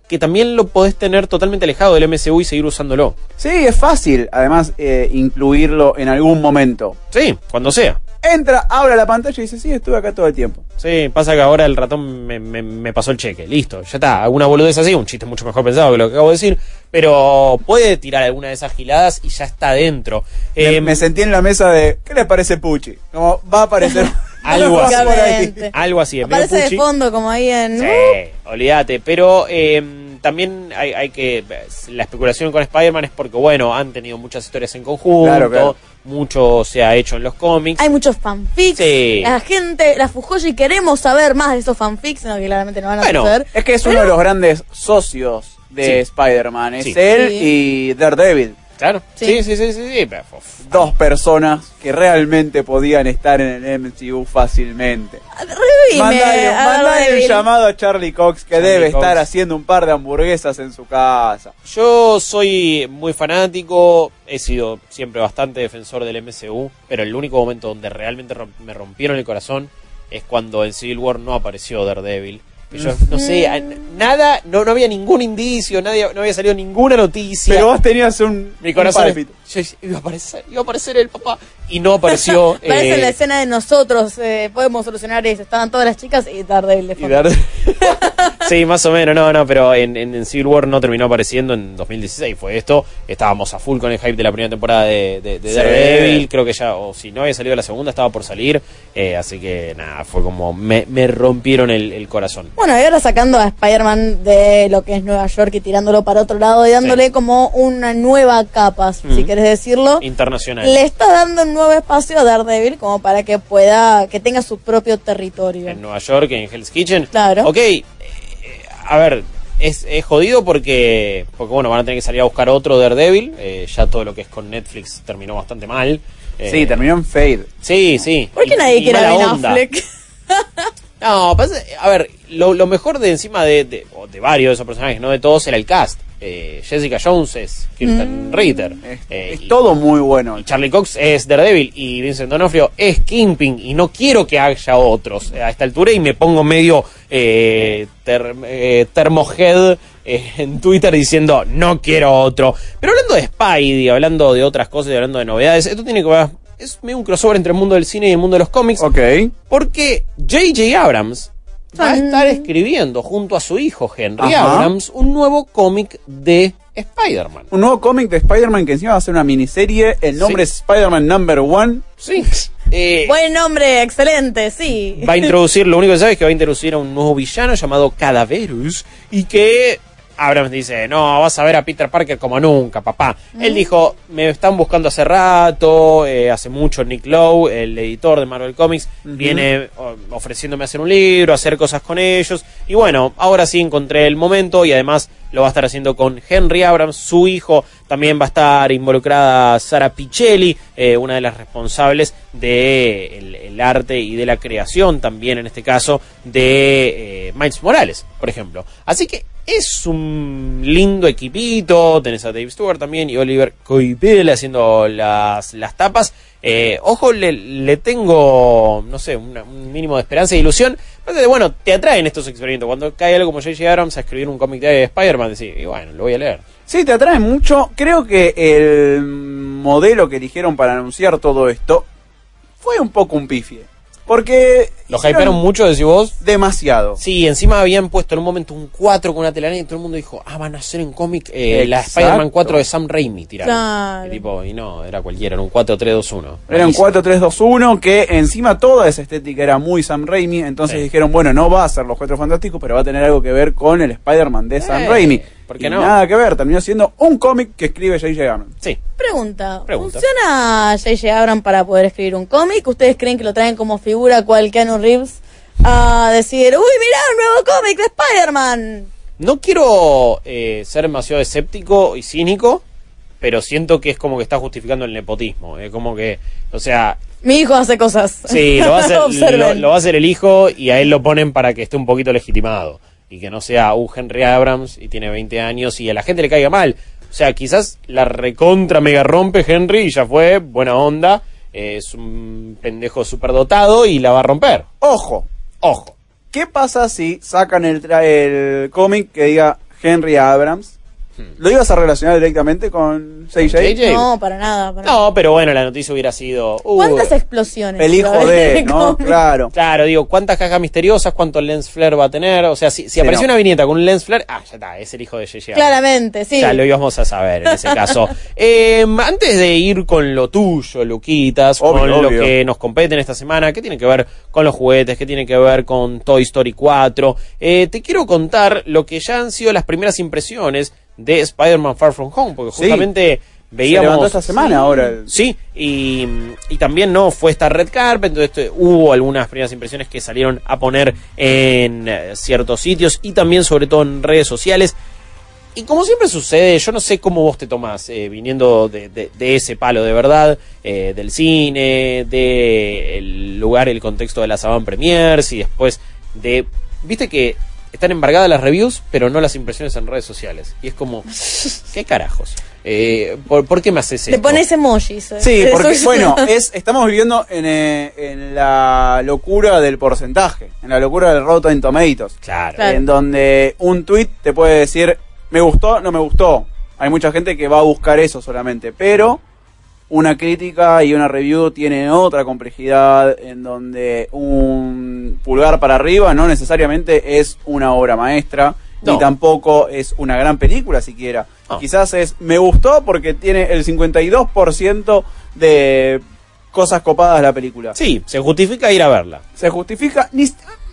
S2: que también lo podés tener totalmente alejado del MCU y seguir usándolo.
S21: Sí, es fácil, además, eh, incluirlo en algún momento.
S2: Sí, cuando sea.
S21: Entra, abre la pantalla y dice, sí, estuve acá todo el tiempo.
S2: Sí, pasa que ahora el ratón me, me- me pasó el cheque. Listo, ya está. Alguna boludez así, un chiste mucho mejor pensado que lo que acabo de decir. Pero puede tirar alguna de esas giladas y ya está dentro.
S21: Me-
S2: Eh,
S21: me, sentí en la mesa de, ¿qué le parece Pucci? Como va a aparecer
S2: algo así. Algo así.
S3: Aparece de fondo como ahí en...
S2: Sí, olvídate. Pero eh, también hay, hay que. La especulación con Spider-Man es porque, bueno, han tenido muchas historias en conjunto.
S21: Claro, claro.
S2: Mucho se ha hecho en los cómics.
S3: Hay muchos fanfics.
S2: Sí.
S3: La gente, la Fujoshi, queremos saber más de esos fanfics, no, que claramente no van a
S21: Bueno,
S3: suceder.
S21: es que es uno de los grandes socios de
S2: Sí.
S21: Spider-Man. Es
S2: Sí.
S21: él
S3: Sí.
S21: y Daredevil.
S2: Claro. Sí, sí, sí,
S21: Dos personas que realmente podían estar en el MCU fácilmente.
S3: Revivime
S21: Mandale, mandale un llamado a Charlie Cox que
S2: Charlie
S21: debe
S2: Cox.
S21: estar haciendo un par de hamburguesas en su casa.
S2: Yo soy muy fanático, he sido siempre bastante defensor del MCU, pero el único momento donde realmente me rompieron el corazón es cuando en Civil War no apareció Daredevil. Yo no sé, nada, no, no había ningún indicio, nadie, no había salido ninguna noticia.
S21: Pero vos tenías un,
S2: Mi corazón yo iba a aparecer, iba a aparecer el papá y no apareció.
S3: Parece
S2: eh,
S3: la escena de nosotros, eh, podemos solucionar eso. Estaban todas las chicas y Daredevil de
S2: y
S3: fondo.
S2: Sí, más o menos, no, no, pero en, en- en Civil War no terminó apareciendo en 2016, fue esto. Estábamos a full con el hype de la primera temporada de, de, de
S21: Sí.
S2: Daredevil, creo que ya, o si no había salido la segunda, estaba por salir. eh, así que nada, fue como, me, me rompieron el, el corazón.
S3: Bueno, y ahora sacando a Spider-Man de lo que es Nueva York y tirándolo para otro lado y dándole como una nueva capa, si querés decirlo.
S2: Internacional.
S3: Le está dando un nuevo espacio a Daredevil como para que pueda, que tenga su propio territorio.
S2: En Nueva York, en Hell's Kitchen.
S3: Claro.
S2: Ok, a ver, es, es jodido porque, porque, bueno, van a tener que salir a buscar otro Daredevil. eh, ya todo lo que es con Netflix terminó bastante mal. eh,
S21: Sí, terminó en Fade.
S2: Sí, sí.
S3: ¿Por qué
S2: Y-
S3: nadie
S2: y
S3: quiere a Ben
S2: onda.
S3: Affleck?
S2: No, pasa- a ver, lo, lo mejor de encima de, de, o de varios de esos personajes, no de todos, era el cast. Eh, Jessica Jones es Kirsten
S3: Mm.
S2: Ritter. Eh,
S21: Es
S2: y-
S21: todo muy bueno.
S2: y Charlie Cox es Daredevil y Vincent D'Onofrio es Kingpin y no quiero que haya otros a esta altura y me pongo medio eh, ter- eh, termohead eh, en Twitter diciendo no quiero otro. Pero hablando de Spidey, hablando de otras cosas y hablando de novedades, esto tiene que ver, es medio un crossover entre el mundo del cine y el mundo de los cómics.
S21: Ok.
S2: Porque J.J. Abrams va a estar escribiendo junto a su hijo Henry
S21: Ajá.
S2: Abrams un nuevo cómic de Spider-Man.
S21: Un nuevo cómic de Spider-Man que encima va a ser una miniserie. El nombre es Spider-Man Number One.
S2: Sí. Eh,
S3: Buen nombre, excelente, sí.
S2: va a introducir, lo único que sabe es que va a introducir a un nuevo villano llamado Cadaverus y que Abrams dice, no, vas a ver a Peter Parker como nunca, papá. Él dijo, me están buscando hace rato, eh, hace mucho Nick Lowe, el editor de Marvel Comics, viene ofreciéndome hacer un libro, hacer cosas con ellos. Y bueno, ahora sí encontré el momento y además lo va a estar haciendo con Henry Abrams, su hijo. También va a estar involucrada Sara Pichelli, eh, una de las responsables de el, el arte y de la creación también en este caso de eh, Miles Morales, por ejemplo. Así que es un lindo equipito. Tenés a Dave Stewart también y Oliver Coipel haciendo las, las tapas. Eh, ojo, le, le tengo, no sé, una- un mínimo de esperanza e ilusión. De, bueno, te atraen estos experimentos. Cuando cae algo como J.J. Abrams a escribir un cómic de Spider-Man, decís, y bueno, lo voy a leer.
S21: Sí, te atrae mucho. Creo que el modelo que eligieron para anunciar todo esto fue un poco un pifie. Porque.
S2: ¿Lo
S21: hicieron
S2: hypearon mucho, decís vos?
S21: Demasiado.
S2: Sí, encima habían puesto en un momento un 4 con una telaraña y todo el mundo dijo, ah, van a hacer en cómic eh, la. Spider-Man 4 de Sam Raimi, tiraron.
S3: Claro.
S2: Y tipo, y no, era cualquiera, era un 4-3-2-1.
S21: Era un 4-3-2-1 que encima toda esa estética era muy Sam Raimi. Entonces
S2: Sí.
S21: dijeron, bueno, no va a ser los Cuatro Fantásticos, pero va a tener algo que ver con el Spider-Man de Sam Raimi.
S2: ¿Por qué
S21: Y
S2: no?
S21: Nada que ver, terminó siendo un cómic que escribe J.J. Abrams.
S2: Sí.
S3: Pregunta,
S21: Pregunta.
S3: ¿funciona J.J. Abrams para poder escribir un cómic? ¿Ustedes creen que lo traen como figura cual Keanu Reeves a decir, uy, mirá, un nuevo cómic de Spider-Man?
S2: No quiero eh, ser demasiado escéptico y cínico, pero siento que es como que está justificando el nepotismo. Es como que, o sea,
S3: Mi hijo hace cosas.
S2: sí, lo va, a hacer, lo va a hacer el hijo y a él lo ponen para que esté un poquito legitimado. Y que no sea un Henry Abrams y tiene 20 años y a la gente le caiga mal. O sea, quizás la recontra mega rompe Henry y ya fue, buena onda. es un pendejo superdotado y la va a romper.
S21: Ojo,
S2: ojo.
S21: ¿Qué pasa si sacan el, el cómic que diga Henry Abrams? ¿Lo ibas a relacionar directamente con J.J.?
S2: JJ?
S3: No, para nada. para
S2: No, pero bueno, la noticia hubiera sido. uh,
S3: ¿Cuántas explosiones?
S21: El hijo de, ¿no? Claro.
S2: Claro, digo, ¿cuántas cajas misteriosas? ¿Cuánto lens flare va a tener? O sea, si, si
S21: Sí,
S2: apareció
S21: no.
S2: una viñeta con un lens flare, ah, ya está, es el hijo de J.J.
S3: Claramente, sí.
S2: Ya lo íbamos a saber en ese caso. Eh, antes de ir con lo tuyo, Luquitas,
S21: Obvio,
S2: con lo que nos compete en esta semana, que tiene que ver con los juguetes, que tiene que ver con Toy Story 4, eh, te quiero contar lo que ya han sido las primeras impresiones de Spider-Man Far From Home, porque
S21: Sí.
S2: justamente veíamos...
S21: Se esta semana
S2: Sí.
S21: ahora.
S2: Sí, y, y también no fue esta red carpet, entonces este, hubo algunas primeras impresiones que salieron a poner en eh, ciertos sitios y también sobre todo en redes sociales. Y como siempre sucede, yo no sé cómo vos te tomás, eh, viniendo de, de- de ese palo de verdad, eh, del cine, del lugar, el contexto de las avant premiers y después de... Viste que están embargadas las reviews, pero no las impresiones en redes sociales. Y es como, ¿qué carajos? Eh, ¿por, por qué me haces
S3: Le
S2: esto?
S3: pones emojis. eh.
S21: Sí, porque
S3: Eso-
S21: bueno, es, estamos viviendo en, eh, en la locura del porcentaje, en la locura del Rotten Tomatoes.
S2: Claro.
S3: Claro.
S21: En donde un tweet te puede decir, me gustó, no me gustó. Hay mucha gente que va a buscar eso solamente, pero una crítica y una review tienen otra complejidad en donde un pulgar para arriba no necesariamente es una obra maestra
S2: No.
S21: ni tampoco es una gran película siquiera.
S2: No.
S21: Quizás es me gustó porque tiene el 52% de cosas copadas de la película.
S2: Sí, se justifica ir a verla.
S21: Se justifica, ni,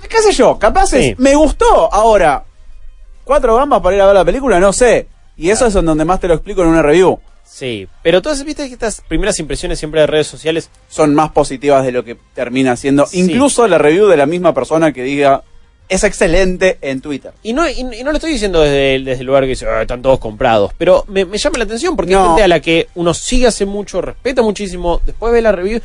S21: qué sé yo, capaz
S2: Sí.
S21: es, me gustó. Ahora, cuatro gambas para ir a ver la película, no sé. Y eso es en donde más te lo explico en una review.
S2: Sí, pero todas viste que estas primeras impresiones siempre de redes sociales
S21: Son más positivas de lo que termina siendo.
S2: Sí.
S21: Incluso la review de la misma persona que diga, es excelente en Twitter.
S2: Y no, y, y no lo estoy diciendo desde, el- desde el lugar que dice, "Ah, están todos comprados, pero me, me llama la atención porque
S21: No.
S2: gente a la que uno sigue hace mucho, respeta muchísimo, después ve la review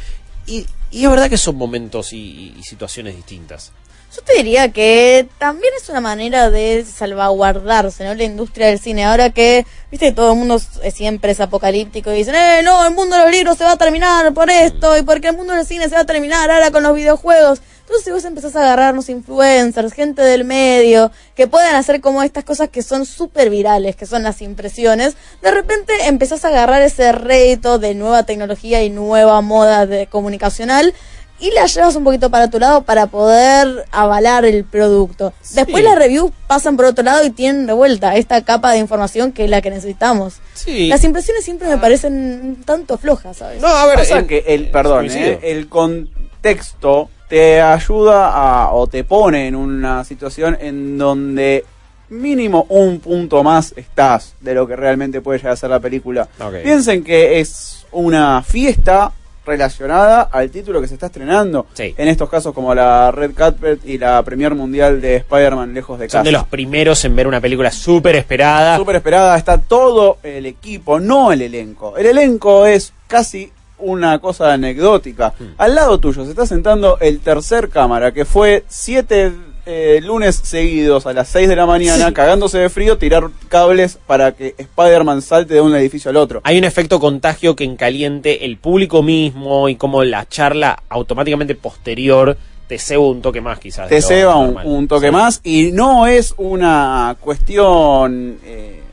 S2: y, y es verdad que son momentos y situaciones distintas.
S3: Yo te diría que también es una manera de salvaguardarse, ¿no? La industria del cine. Ahora que, viste, que todo el mundo siempre es apocalíptico y dicen, eh, no, el mundo de los libros se va a terminar por esto y porque el mundo del cine se va a terminar ahora con los videojuegos. Entonces si vos empezás a agarrarnos influencers, gente del medio, que puedan hacer como estas cosas que son súper virales, que son las impresiones, de repente empezás a agarrar ese rédito de nueva tecnología y nueva moda de comunicacional y la llevas un poquito para tu lado para poder avalar el producto. Después las reviews pasan por otro lado y tienen de vuelta esta capa de información que es la que necesitamos.
S2: Sí.
S3: Las impresiones siempre me parecen un tanto flojas, ¿sabes?
S2: No, a ver,
S21: Pasa
S2: el-
S21: que el, perdón, eh, el contexto te ayuda a, o te pone en una situación en donde mínimo un punto más estás de lo que realmente puede llegar a ser la película. Piensen que es una fiesta relacionada al título que se está estrenando.
S2: Sí.
S21: En estos casos como la Red Carpet y la Premier Mundial de Spider-Man Lejos de Casa.
S2: Son de los primeros en ver una película súper esperada.
S21: Súper esperada, está todo el equipo, no el elenco. El elenco es casi una cosa anecdótica.
S2: Hmm.
S21: Al lado tuyo se está sentando el tercer cámara, que fue siete eh, lunes seguidos a las 6 de la mañana, cagándose de frío, tirar cables para que Spider-Man salte de un edificio al otro.
S2: Hay un efecto contagio que en caliente el público mismo y como la charla automáticamente posterior te ceba un toque más quizás.
S21: Te ceba un, un toque más y no es una cuestión eh,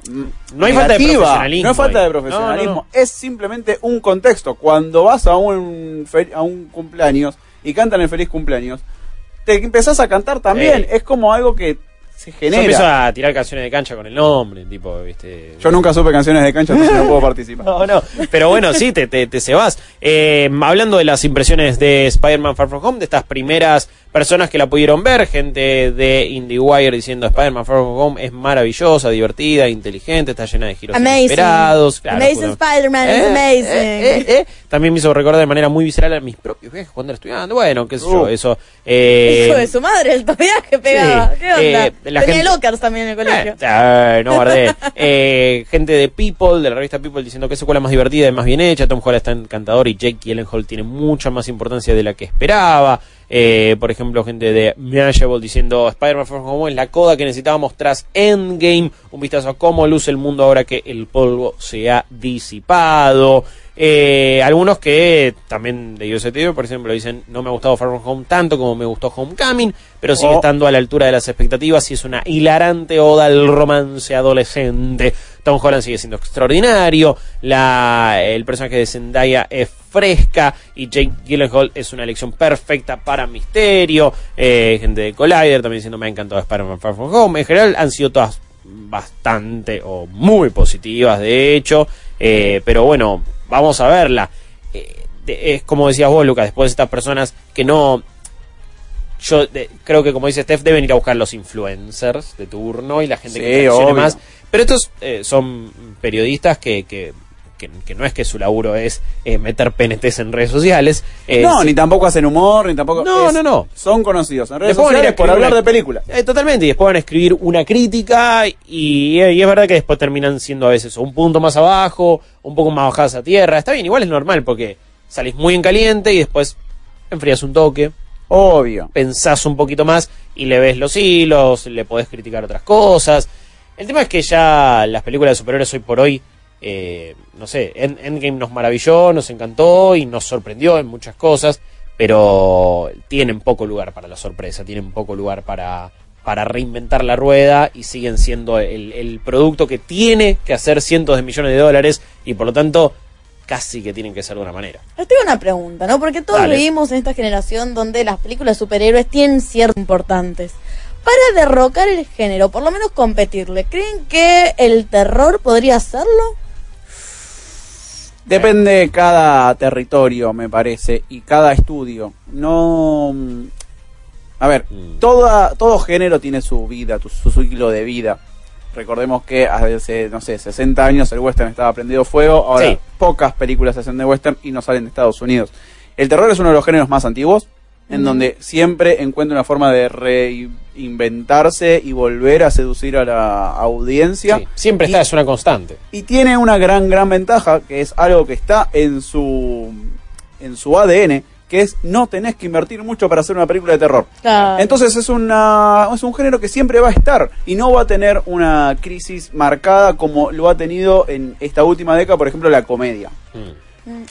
S2: No hay falta de
S21: negativa,
S2: profesionalismo
S21: no es falta de profesionalismo
S2: No, no,
S21: es simplemente un contexto. Cuando vas a un a un cumpleaños y cantan el feliz cumpleaños te empezás a cantar también
S2: Sí.
S21: es como algo que se
S2: Yo empiezo
S21: genera
S2: a tirar canciones de cancha con el nombre, tipo, viste.
S21: yo nunca supe canciones de cancha entonces no puedo participar
S2: No, no, pero bueno, sí, te, te, te cebas. Eh, hablando de las impresiones de Spider-Man Far From Home, de estas primeras personas que la pudieron ver, gente de IndieWire diciendo Spider-Man Far From Home es maravillosa, divertida, inteligente, está llena de giros
S3: Amazing.
S2: inesperados. claro,
S3: amazing. Spider-Man,
S2: Eh,
S3: is amazing.
S2: eh, eh, eh. También me hizo recordar de manera muy visceral a mis propios viajes cuando era estudiante. Bueno, qué sé yo,
S21: Uh.
S2: eso. Eh,
S3: Hijo de su madre, el todavía que pegaba.
S2: Sí,
S3: ¿Qué onda?
S2: eh, la
S3: Tenía
S2: gente-
S3: lockers también en el colegio.
S2: eh, no guardé. Eh, gente de People, de la revista People, diciendo que es secuela más divertida y más bien hecha. Tom Holland está encantador y Jake Gyllenhaal tiene mucha más importancia de la que esperaba. Eh, por ejemplo, gente de Mashable diciendo Spider-Man Far Home es la coda que necesitábamos tras Endgame. Un vistazo a cómo luce el mundo ahora que el polvo se ha disipado. Eh, algunos que también de Today, por ejemplo, dicen no me ha gustado Far From Home tanto como me gustó Homecoming, pero sigue
S21: Oh.
S2: estando a la altura de las expectativas y es una hilarante oda al romance adolescente. Tom Holland sigue siendo extraordinario, la, el personaje de Zendaya es fresca y Jake Gyllenhaal es una elección perfecta para Misterio. Eh, gente de Collider también diciendo me ha encantado Spider-Man Far From Home. En general han sido todas bastante o muy positivas de hecho, Eh, pero bueno, vamos a verla. Eh, de- es como decías vos, Lucas, después de estas personas que no yo de- creo que como dice Steph deben ir a buscar los influencers de turno y la gente
S21: Sí,
S2: que más pero estos eh, son periodistas que, que, que- que no es que su laburo es eh, meter PNTs en redes sociales eh,
S21: no, ni tampoco hacen humor, ni tampoco.
S2: No,
S21: es-
S2: no, no.
S21: Son conocidos en redes
S2: Después van a ir a
S21: sociales por hablar
S2: una-
S21: de películas.
S2: Eh, totalmente, y después van a escribir una crítica y, y es verdad que después terminan siendo a veces un punto más abajo, un poco más bajadas a tierra. Está bien, igual es normal porque salís muy en caliente y después enfrías un toque.
S21: Obvio.
S2: Pensás un poquito más y le ves los hilos, le podés criticar otras cosas. El tema es que ya las películas de superhéroes hoy por hoy, eh, no sé, End- Endgame nos maravilló, nos encantó y nos sorprendió en muchas cosas, pero tienen poco lugar para la sorpresa, tienen poco lugar para, para reinventar la rueda y siguen siendo el, el producto que tiene que hacer cientos de millones de dólares y por lo tanto casi que tienen que ser de una manera.
S3: Les tengo una pregunta, ¿no? Porque todos
S2: Dale.
S3: vivimos en esta generación donde las películas de superhéroes tienen ciertos importantes. Para derrocar el género, por lo menos competirle, ¿creen que el terror podría hacerlo?
S21: Depende de cada territorio, me parece, y cada estudio. No. mm, A ver, toda, todo género tiene su vida, su ciclo de vida. Recordemos que hace, no sé, 60 años el western estaba prendido fuego, ahora
S2: Sí.
S21: pocas películas se hacen de western y no salen de Estados Unidos. El terror es uno de los géneros más antiguos, en donde siempre encuentra una forma de reinventarse y volver a seducir a la audiencia.
S2: Sí, siempre está, es una constante.
S21: Y tiene una gran, gran ventaja, que es algo que está en su, en su ADN, que es no tenés que invertir mucho para hacer una película de terror.
S3: Claro.
S21: Entonces es, una, es un género que siempre va a estar y no va a tener una crisis marcada como lo ha tenido en esta última década, por ejemplo, la comedia.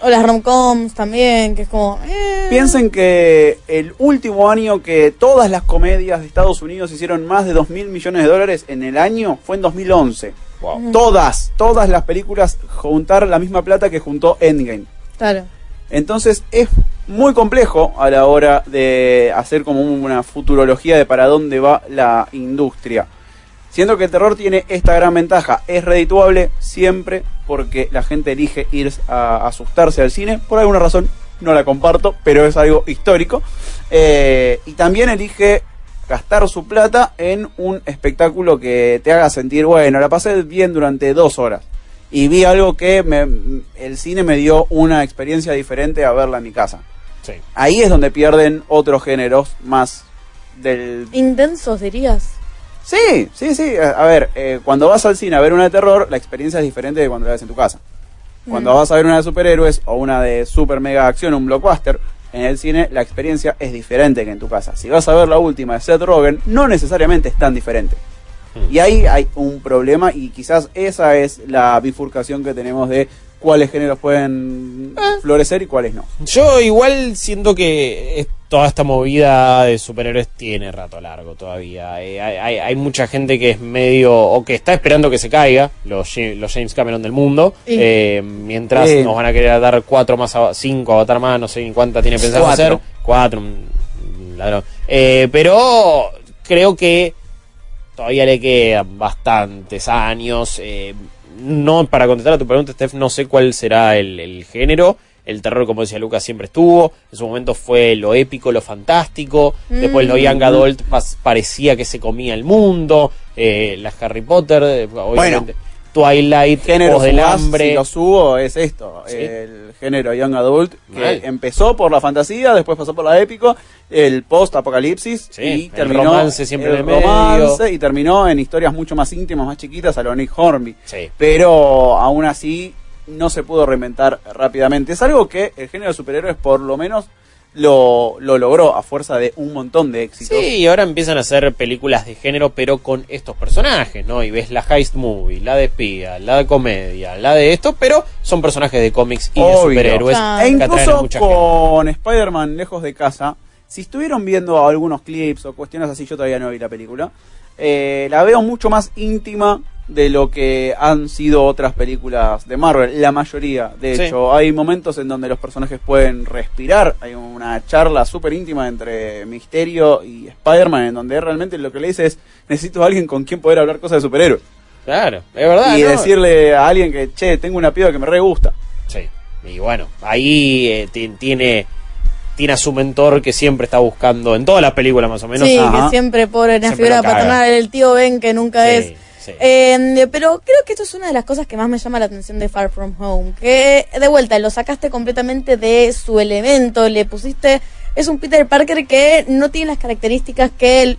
S3: O las romcoms también, que es como... eh,
S21: Piensen que el último año que todas las comedias de Estados Unidos hicieron más de 2 mil millones de dólares en el año fue en 2011.
S2: Wow.
S21: Todas, todas las películas juntar la misma plata que juntó Endgame.
S3: Claro.
S21: Entonces es muy complejo a la hora de hacer como una futurología de para dónde va la industria. Siendo que el terror tiene esta gran ventaja, es redituable siempre porque la gente elige ir a asustarse al cine. Por alguna razón no la comparto, pero es algo histórico. Eh, y también elige gastar su plata en un espectáculo que te haga sentir, bueno, la pasé bien durante dos horas. Y vi algo que me- el cine me dio una experiencia diferente a verla en mi casa. Ahí es donde pierden otros géneros más del
S3: Intensos, dirías.
S21: Sí, sí, sí. A a ver, eh, cuando vas al cine a ver una de terror, la experiencia es diferente de cuando la ves en tu casa. Cuando
S3: Mm.
S21: vas a ver una de superhéroes o una de super mega acción, un blockbuster, en el cine la experiencia es diferente que en tu casa. Si vas a ver la última de Seth Rogen, no necesariamente es tan diferente. Y ahí hay un problema y quizás esa es la bifurcación que tenemos de cuáles géneros pueden florecer y cuáles no.
S2: Yo igual siento que es- toda esta movida de superhéroes tiene rato largo todavía. Eh, hay, mucha gente que es medio o que está esperando que se caiga los, Ja- los James Cameron del mundo, eh, mientras nos van a querer dar cuatro más, cinco avatar más, no sé ni cuánta tiene pensado
S21: Cuatro.
S2: hacer, cuatro, un ladrón. Eh, pero creo que todavía le quedan bastantes años. eh, no, para contestar a tu pregunta, Steph, no sé cuál será el, el género. El terror, como decía Lucas, siempre estuvo. En su momento fue lo épico, lo fantástico. Después lo
S21: Mm.
S2: Young Adult pas- parecía que se comía el mundo. Eh, las Harry Potter, eh, obviamente. Twilight,
S21: género
S2: del Hambre.
S21: si lo subo es esto, el género Young Adult, que
S2: Mal.
S21: empezó por la fantasía, después pasó por la épico, el post-apocalipsis
S2: Sí,
S21: y
S2: el
S21: terminó
S2: romance siempre
S21: el
S2: el medio.
S21: romance y terminó en historias mucho más íntimas, más chiquitas a lo Nick Hornby.
S2: Sí.
S21: Pero aún así no se pudo reinventar rápidamente. Es algo que el género de superhéroes por lo menos lo, lo logró a fuerza de un montón de éxitos.
S2: Sí, y ahora empiezan a hacer películas de género, pero con estos personajes, ¿no? Y ves la heist movie, la de espía, la de comedia, la de esto, pero son personajes de cómics y de superhéroes.
S21: E
S2: que atraen a
S21: incluso
S2: mucha gente.
S21: con Spider-Man lejos de casa, si estuvieron viendo algunos clips o cuestiones así, yo todavía no vi la película, eh, la veo mucho más íntima de lo que han sido otras películas de Marvel, la mayoría. De
S2: Sí.
S21: hecho, hay momentos en donde los personajes pueden respirar, hay una charla súper íntima entre Misterio y Spider-Man, en donde realmente lo que le dice es, necesito a alguien con quien poder hablar cosas de superhéroes.
S2: Claro, es verdad.
S21: y
S2: ¿no?
S21: decirle a alguien que, che, tengo una piba que me re gusta.
S2: Sí. Y bueno, ahí eh, ti- tiene tiene a su mentor que siempre está buscando en todas las películas más o menos.
S3: sí,
S2: Ajá.
S3: que siempre pobre la
S2: Siempre
S3: figura paternal, el tío Ben que nunca
S2: Sí,
S3: es.
S2: Sí.
S3: Eh, pero creo que esto es una de las cosas que más me llama la atención de Far From Home. Que de vuelta lo sacaste completamente de su elemento, le pusiste. Es un Peter Parker que no tiene las características que el-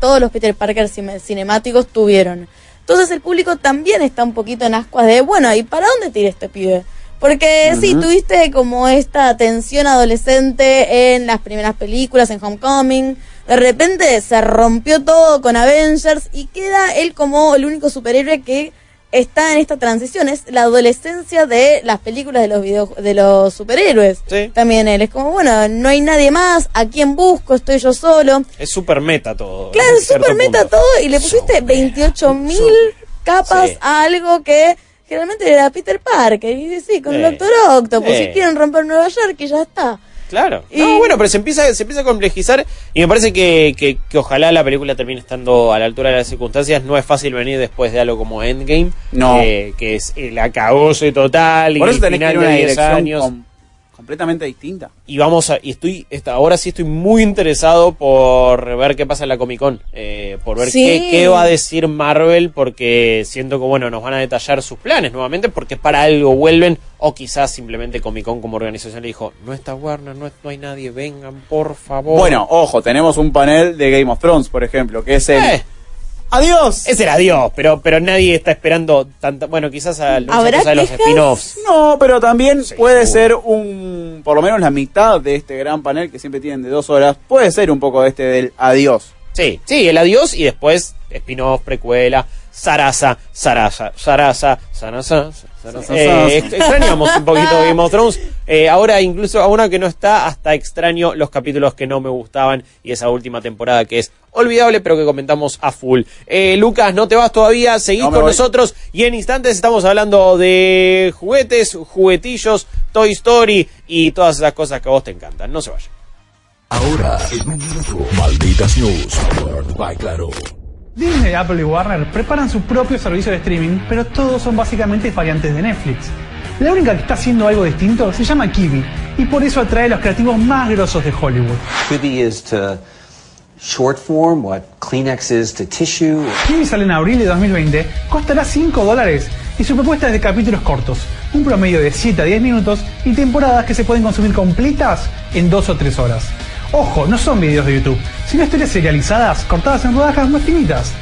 S3: todos los Peter Parker cine- cinemáticos tuvieron. Entonces el público también está un poquito en ascuas de, bueno, ¿y para dónde tira este pibe? Porque sí,
S23: Ujú.
S3: tuviste como esta tensión adolescente en las primeras películas, en Homecoming. De repente se rompió todo con Avengers y queda él como el único superhéroe que está en esta transición. Es la adolescencia de las películas de los video, de los superhéroes. También él es como, bueno, no hay nadie más, ¿a quién busco? Estoy yo solo.
S2: Es super meta todo.
S3: Claro, es super meta
S2: punto.
S3: todo y le pusiste 28 mil capas
S2: Sí.
S3: a algo que generalmente era Peter Parker. Y dice, sí, con el
S2: Sí.
S3: Doctor Octopus,
S2: Sí.
S3: si quieren romper Nueva York y ya está.
S2: Claro. No, bueno, pero se empieza, se empieza a complejizar y me parece que, que, que ojalá la película termine estando a la altura de las circunstancias. No es fácil venir después de algo como Endgame,
S21: No.
S2: eh, que es el acabose total
S21: Por
S2: y
S21: eso tenés que ir a una
S2: de 10
S21: dirección
S2: años.
S21: Completamente distinta.
S2: Y vamos a, y estoy, esta, ahora sí estoy muy interesado por ver qué pasa en la Comic Con, eh, por ver
S3: Sí.
S2: qué, qué va a decir Marvel, porque siento que bueno, nos van a detallar sus planes nuevamente, porque para algo vuelven, o quizás simplemente Comic Con como organización le dijo, no está Warner, no, no hay nadie, vengan por favor.
S21: Bueno, ojo, tenemos un panel de Game of Thrones, por ejemplo, que es el...
S2: Eh.
S21: ¡Adiós!
S2: Es el adiós, pero, pero nadie está esperando tanta, bueno, quizás a muchas
S21: ¿Habrá
S2: cosas de los
S21: quejas?
S2: spin-offs.
S21: No, pero también puede ser un, por lo menos la mitad de este gran panel que siempre tienen de dos horas, puede ser un poco este del adiós.
S2: Sí, sí, el adiós y después spin-off, precuela. Sarasa, Sarasa, Sarasa, Sarasa. Eh, ex- extrañamos un poquito Game of Thrones. Eh, ahora, incluso ahora que no está, hasta extraño los capítulos que no me gustaban y esa última temporada que es olvidable, pero que comentamos a full. Eh, Lucas, no te vas todavía, seguís
S21: No
S2: con
S21: voy.
S2: nosotros y en instantes estamos hablando de juguetes, juguetillos, Toy Story y todas esas cosas que a vos te encantan. No se vayan.
S1: Ahora, en un minuto, malditas news, by Claro.
S24: Disney, Apple y Warner preparan su propio servicio de streaming, pero todos son básicamente variantes de Netflix. La única que está haciendo algo distinto se llama Kiwi, y por eso atrae a los creativos más grosos de Hollywood.
S23: Is to short form what Kleenex is to tissue.
S24: Kiwi sale en abril de 2020, costará 5 dólares y su propuesta es de capítulos cortos, un promedio de 7 a 10 minutos y temporadas que se pueden consumir completas en 2 o 3 horas. Ojo, no son videos de YouTube, sino historias serializadas cortadas en rodajas más finitas.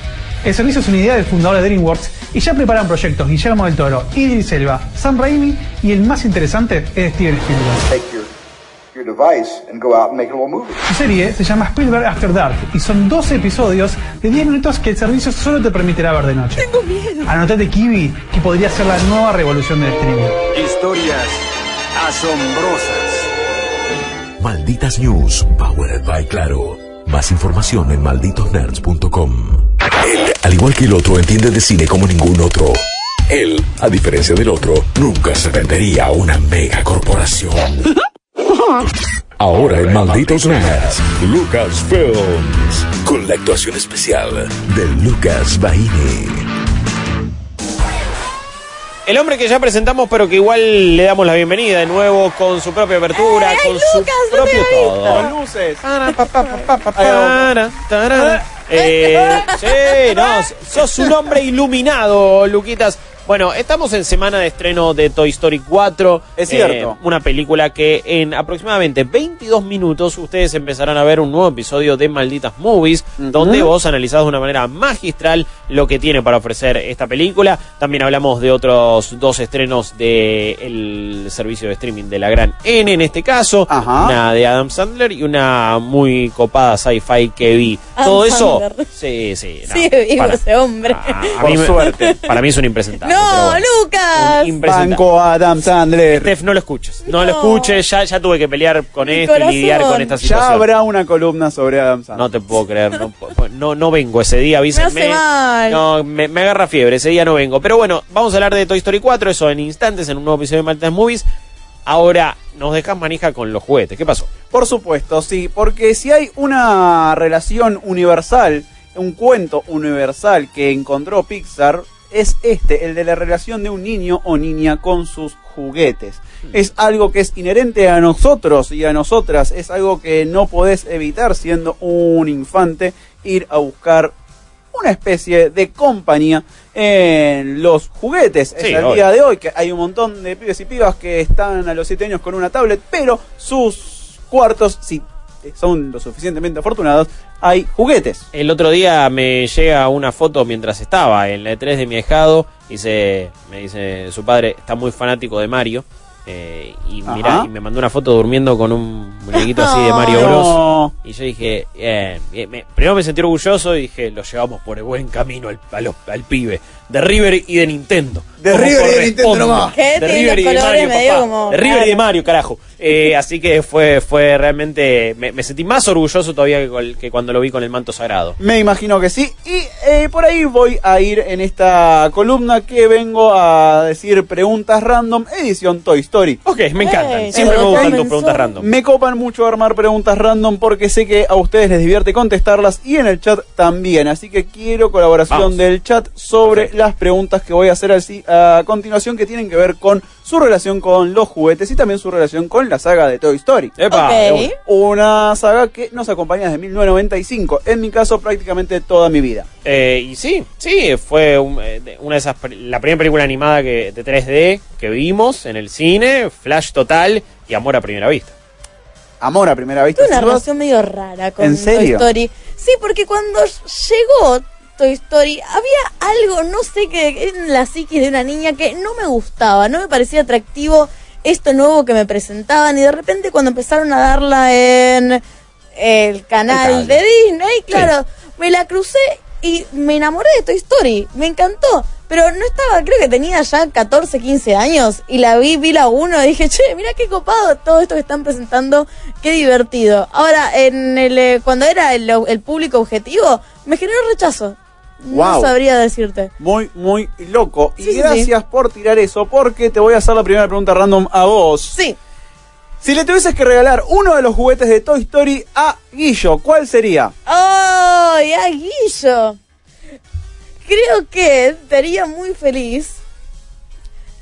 S24: El servicio es una idea del fundador de DreamWorks y ya preparan proyectos Guillermo del Toro, Idris Elba, Sam Raimi y el más interesante es Steven Spielberg.
S25: Take your, your device and go out and make a little movie.
S24: Su serie se llama Spielberg After Dark y son 12 episodios de 10 minutos que el servicio solo te permitirá ver de noche. Tengo miedo. Anotate Kiwi, que podría ser la nueva revolución del streaming.
S26: Historias asombrosas.
S1: Malditas News, powered by Claro. Más información en malditosnerds.com. Él, al igual que el otro, entiende de cine como ningún otro. Él, a diferencia del otro, nunca se vendería a una mega corporación. Ahora en Malditos Nerds, Lucas Films, con la actuación especial de Lucas Baini.
S2: El hombre que ya presentamos, pero que igual le damos la bienvenida de nuevo con su propia apertura, con su propio todo.
S21: Con luces.
S2: Tarara. Eh, sí, no, sos un hombre iluminado, Luquitas. Bueno, estamos en semana de estreno de Toy Story 4.
S21: Es cierto.
S2: Eh, una película que en aproximadamente 22 minutos ustedes empezarán a ver un nuevo episodio de Malditas Movies, donde vos analizás de una manera magistral lo que tiene para ofrecer esta película. También hablamos de otros dos estrenos del servicio de streaming de la gran N en este caso. Una de Adam Sandler y una muy copada sci-fi que vi.
S3: Adam
S2: Todo eso...
S3: Sandler.
S2: Sí, sí. no,
S3: Sigue vivo
S2: para-
S3: ese hombre.
S2: a mí me- Para mí es un impresentable.
S3: no, Lucas.
S2: Impresentable.
S21: Banco Adam Sandler.
S2: Steph, no lo escuches. No, lo
S3: No.
S2: escuches. Ya, ya tuve que pelear con
S3: Mi
S2: esto y
S3: corazón.
S2: lidiar con esta
S21: Ya
S2: situación.
S21: habrá una columna sobre Adam Sandler.
S2: No te puedo creer. No, po- no, no vengo ese día. Avísenme.
S3: Me hace mal.
S2: No, me, me agarra fiebre. Ese día no vengo. Pero bueno, vamos a hablar de Toy Story 4. Eso en instantes en un nuevo episodio de Maltas Movies. Ahora nos dejas manija con los juguetes. ¿Qué pasó?
S21: Por supuesto, sí, porque si hay una relación universal, un cuento universal que encontró Pixar, es este, el de la relación de un niño o niña con sus juguetes. Es algo que es inherente a nosotros y a nosotras, es algo que no podés evitar siendo un infante, ir a buscar una especie de compañía en los juguetes.
S2: Sí,
S21: es el día de hoy que hay un montón de pibes y pibas que están a los 7 años con una tablet, pero sus cuartos, si son lo suficientemente afortunados, hay juguetes.
S2: El otro día me llega una foto mientras estaba en la E3 de mi ahijado. Dice, me dice su padre, está muy fanático de Mario. eh, y mirá, y me mandó una foto durmiendo con un muñequito así de Mario
S21: No.
S2: Bros. Y yo dije, bien, me- primero me sentí orgulloso y dije, lo llevamos por el buen camino al, a los- al pibe. De River y de Nintendo.
S21: De River y de. Nintendo nomás.
S2: De River y de Mario, papá.
S3: como-
S2: De River y de. Mario, carajo. Eh, así que fue, fue realmente, me, me sentí más orgulloso todavía que, col- que cuando lo vi con el manto sagrado.
S21: Me imagino que sí. Y eh, por ahí voy a ir en esta columna que vengo a decir preguntas random, edición Toy Story.
S2: Ok, me encantan. Siempre me gustan tus preguntas random.
S21: Me copan mucho armar preguntas random porque sé que a ustedes les divierte contestarlas y en el chat también. Así que quiero colaboración
S2: Vamos.
S21: del chat sobre las preguntas que voy a hacer a continuación que tienen que ver con su relación con los juguetes y también su relación con la saga de Toy Story.
S2: Epa, una.
S21: Saga que nos acompaña desde 1995, en mi caso prácticamente toda mi vida.
S2: Eh, y sí, sí, fue un- eh, una de esas, la primera película animada que, de 3D que vimos en el cine, Flash Total y Amor a Primera Vista.
S21: Amor a primera vista.
S3: Tuve una relación medio rara con
S21: ¿En serio?
S3: Toy Story. Sí, porque cuando llegó Toy Story había algo, no sé qué, en la psiquis de una niña que no me gustaba, no me parecía atractivo esto nuevo que me presentaban y de repente cuando empezaron a darla en el canal
S2: El
S3: de Disney, claro, me la crucé y me enamoré de Toy Story, me encantó. Pero no estaba, creo que tenía ya 14, 15 años y la vi, vi la 1 y dije, che, mira qué copado todo esto que están presentando, qué divertido. Ahora, en el, eh, cuando era el, el público objetivo, me generó rechazo. No
S21: Wow.
S3: sabría decirte.
S21: Muy, muy loco.
S3: Sí,
S21: y
S3: sí,
S21: gracias por tirar eso, porque te voy a hacer la primera pregunta random a vos.
S3: Sí.
S21: Si le tuvieses que regalar uno de los juguetes de Toy Story a Guillo, ¿cuál sería?
S3: ¡Oh, ya Guillo! Creo que estaría muy feliz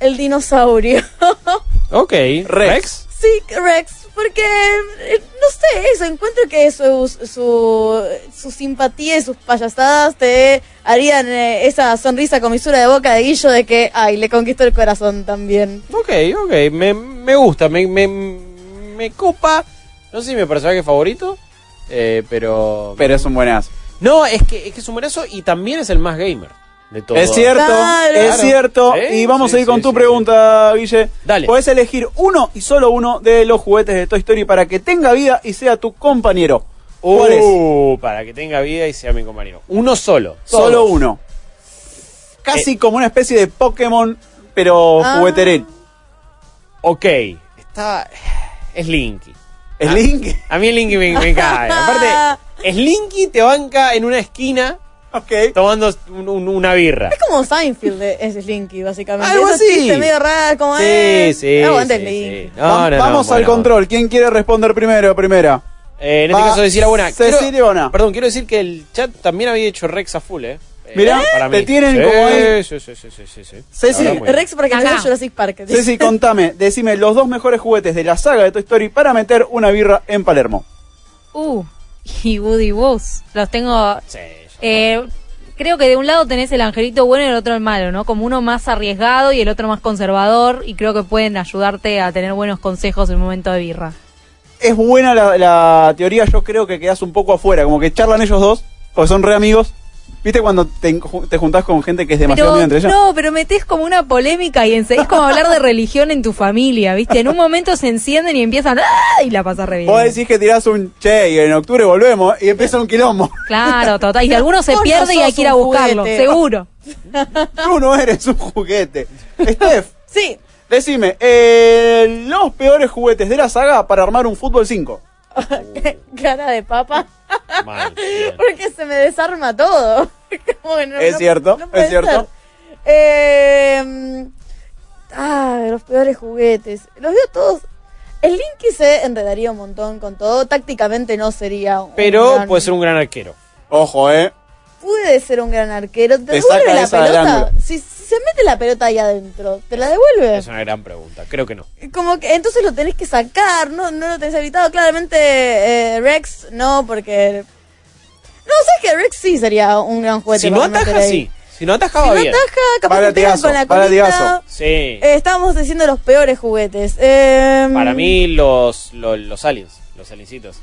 S3: el dinosaurio.
S2: Ok. Rex.
S3: Sí, Rex, porque, eh, no sé, eso, encuentro que su, su, su simpatía y sus payasadas te harían eh, esa sonrisa comisura de boca de Guillo de que, ay, le conquistó el corazón también.
S2: Ok, ok. Me, me gusta, me, me, me copa. No sé si mi personaje favorito, eh, pero...
S21: Pero es un buenazo.
S2: No, es que, es que es un buenazo y también es el más gamer de todo.
S21: Es cierto, es cierto.
S2: Sí,
S21: y vamos
S2: sí,
S21: a ir con
S2: sí,
S21: tu
S2: sí,
S21: pregunta, Guille.
S2: Dale.
S21: Puedes elegir uno y solo uno de los juguetes de Toy Story para que tenga vida y sea tu compañero. ¿Cuál es?
S2: Uh, para que tenga vida y sea mi compañero. Uno solo.
S21: Solo uno. Casi
S2: Eh.
S21: como una especie de Pokémon, pero
S3: Ah.
S21: jugueteril.
S2: Ok, está... Es Linky.
S21: ¿Es
S2: Ah,
S21: Link?
S2: A mí el Linky me, me cae. Aparte, Slinky te banca en una esquina Tomando un- un- una birra.
S3: Es como Seinfeld ese Slinky, básicamente.
S21: Algo
S3: Esos
S21: así.
S3: chistes medio raros, como,
S2: Sí,
S3: eh,
S2: sí,
S3: aguante
S2: sí,
S3: Slinky.
S2: sí. No,
S21: Va-
S2: no, no,
S21: vamos al
S2: bueno.
S21: control. ¿Quién quiere responder primero? Primera.
S2: Eh, en este
S21: Va
S2: caso decir buena.
S21: Cecilia Bona.
S2: Perdón, quiero decir que el chat también había hecho Rex a full, eh. Eh,
S21: Mirá, te tienen
S2: Sí,
S21: como ahí.
S2: Sí, sí, sí, sí, sí, sí.
S21: Ceci,
S2: La verdad, muy bien.
S3: Rex para que
S22: Acá.
S3: sea Jurassic Park.
S21: Ceci, contame, decime los dos mejores juguetes de la saga de Toy Story para meter una birra en Palermo.
S22: Uh, y Woody Woos. Los tengo.
S2: Sí,
S22: eh, creo que de un lado tenés el angelito bueno y el otro el malo, ¿no? Como uno más arriesgado y el otro más conservador. Y creo que pueden ayudarte a tener buenos consejos en un momento de birra.
S21: Es buena la, la teoría, yo creo que quedas un poco afuera, como que charlan ellos dos, porque son re amigos. ¿Viste cuando te, te juntás con gente que es demasiado
S22: Pero,
S21: entre ellos?
S22: no, pero metés como una polémica y es como hablar de religión en tu familia, ¿viste? En un momento se encienden y empiezan ¡ah! y la pasas re bien.
S21: Vos decís que tirás un che y en octubre volvemos y empieza un quilombo.
S22: Claro, total. Y alguno se
S3: no
S22: pierde y hay que ir a buscarlo,
S3: juguete.
S22: seguro.
S21: Tú no eres un juguete. Steph,
S3: Sí.
S21: decime, eh, los peores juguetes de la saga para armar un fútbol 5.
S3: Cara de papa.
S2: Mal.
S3: Porque se me desarma todo. Como que no-
S21: Es
S3: no-
S21: cierto,
S3: no
S21: es cierto.
S3: ser. Eh, ah, los peores juguetes. Los veo todos. El Linky se enredaría un montón con todo. Tácticamente no sería un
S2: Pero
S3: gran-
S2: puede ser un gran arquero.
S21: Ojo, eh.
S3: Puede ser un gran arquero. ¿Te
S21: Te
S3: devuelve
S21: saca
S3: la pelota? si se mete la pelota ahí adentro, ¿te la devuelve?
S2: Es una gran pregunta. Creo que no.
S3: Como que entonces lo tenés que sacar, no, no lo tenés habilitado. Claramente eh, Rex no, porque... No, sabes que Rex sí sería un gran juguete.
S2: Si no
S3: para
S2: ataja, sí. Si no atajaba
S3: Si no
S2: bien.
S3: ataja, capaz
S21: Va
S3: que con la colita.
S2: Sí.
S3: Eh, estábamos diciendo los peores juguetes. Eh,
S2: Para mí, los, los, los aliens. Los aliencitos.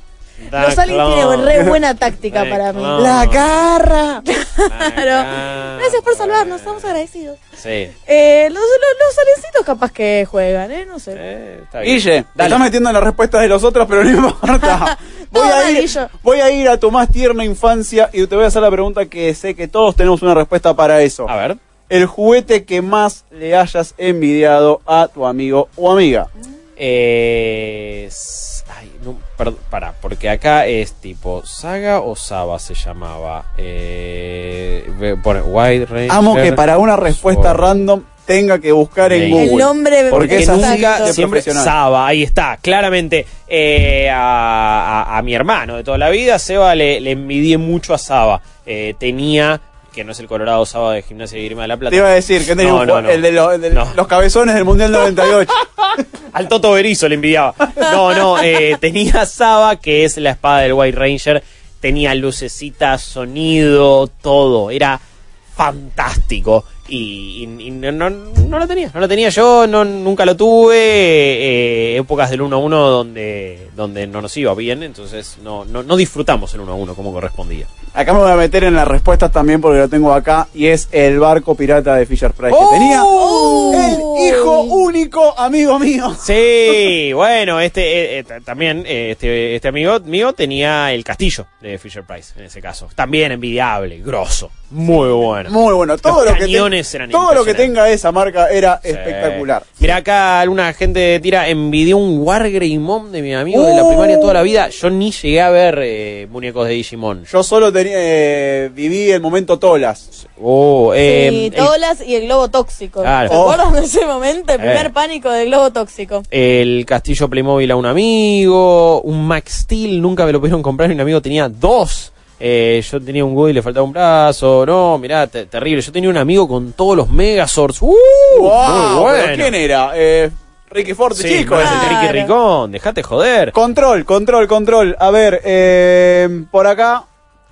S3: Los aliens tienen re buena táctica para mí.
S21: La garra.
S3: Claro. Gracias por salvarnos, estamos agradecidos.
S2: Sí.
S3: Eh, los, los, los aliencitos capaz que juegan, ¿eh? No sé.
S2: Eh, está bien.
S21: Guille, te
S2: Dale.
S21: estás metiendo en las respuestas de los otros, pero no importa. Voy a, ir, voy a ir a tu más tierna infancia y te voy a hacer la pregunta que sé que todos tenemos una respuesta para eso.
S2: A ver.
S21: El juguete que más le hayas envidiado a tu amigo o amiga.
S2: Eh, ay, no, pará, porque acá es tipo Saga o Saba se llamaba. Eh, pone White Ranger.
S21: Amo que para una respuesta
S2: Sword.
S21: random tenga que buscar en
S2: El
S21: Google.
S3: nombre
S21: porque es
S2: nunca,
S21: de
S2: siempre. Saba, ahí está, claramente. Eh, a, a- a mi hermano de toda la vida, Seba, le, le envidié mucho a Saba. Eh, tenía, que no es el Colorado Saba de Gimnasia y Grima de la Plata.
S21: Te iba a decir que tenía
S2: No, no, no.
S21: el de, el los cabezones del Mundial 98.
S2: Al Toto Berizo le envidiaba. No, no, eh, tenía Saba, que es la espada del White Ranger. Tenía lucecitas, sonido, todo. Era fantástico. Y, y- y no, no- no lo tenía, no lo tenía yo, no, nunca lo tuve. eh, épocas del 1 a 1 donde, donde no nos iba bien, entonces no, no, no disfrutamos el 1 a 1 como correspondía.
S21: Acá me voy a meter en las respuestas también porque lo tengo acá y es el barco pirata de Fisher Price
S2: ¡Oh!
S21: que tenía el hijo único amigo mío.
S2: Sí, bueno, este eh, eh, ta- también eh, este, este amigo mío tenía el castillo de Fisher Price en ese caso. También envidiable, grosso, muy bueno.
S21: Muy bueno, todo
S2: Los
S21: lo que
S2: cañones eran
S21: todo lo que tenga esa marca era espectacular.
S2: Mira acá alguna gente tira envidió un Wargreymon de mi amigo de la
S21: Uh.
S2: primaria toda la vida. Yo ni llegué a ver eh, muñecos de Digimon.
S21: Yo solo tenía, eh, viví el momento Tolas.
S2: Oh, eh,
S3: y
S2: el-
S3: Tolas y el globo tóxico.
S2: Claro.
S3: ¿Te acuerdas de ese momento? El
S2: Eh.
S3: primer pánico del globo tóxico.
S2: el castillo Playmobil a un amigo, un Max Steel, nunca me lo pudieron comprar y un amigo tenía dos. Eh, yo tenía un Woody y le faltaba un brazo, no, mirá, te- terrible. Yo tenía un amigo con todos los Megazords. ¡Uh!
S21: Wow,
S2: muy
S21: ¿pero
S2: bueno.
S21: ¿Quién era? Eh, Ricky Forte,
S2: Sí,
S21: chico.
S2: el Ricky Ricón, dejate joder.
S21: Control, control, control. A ver, eh, por acá.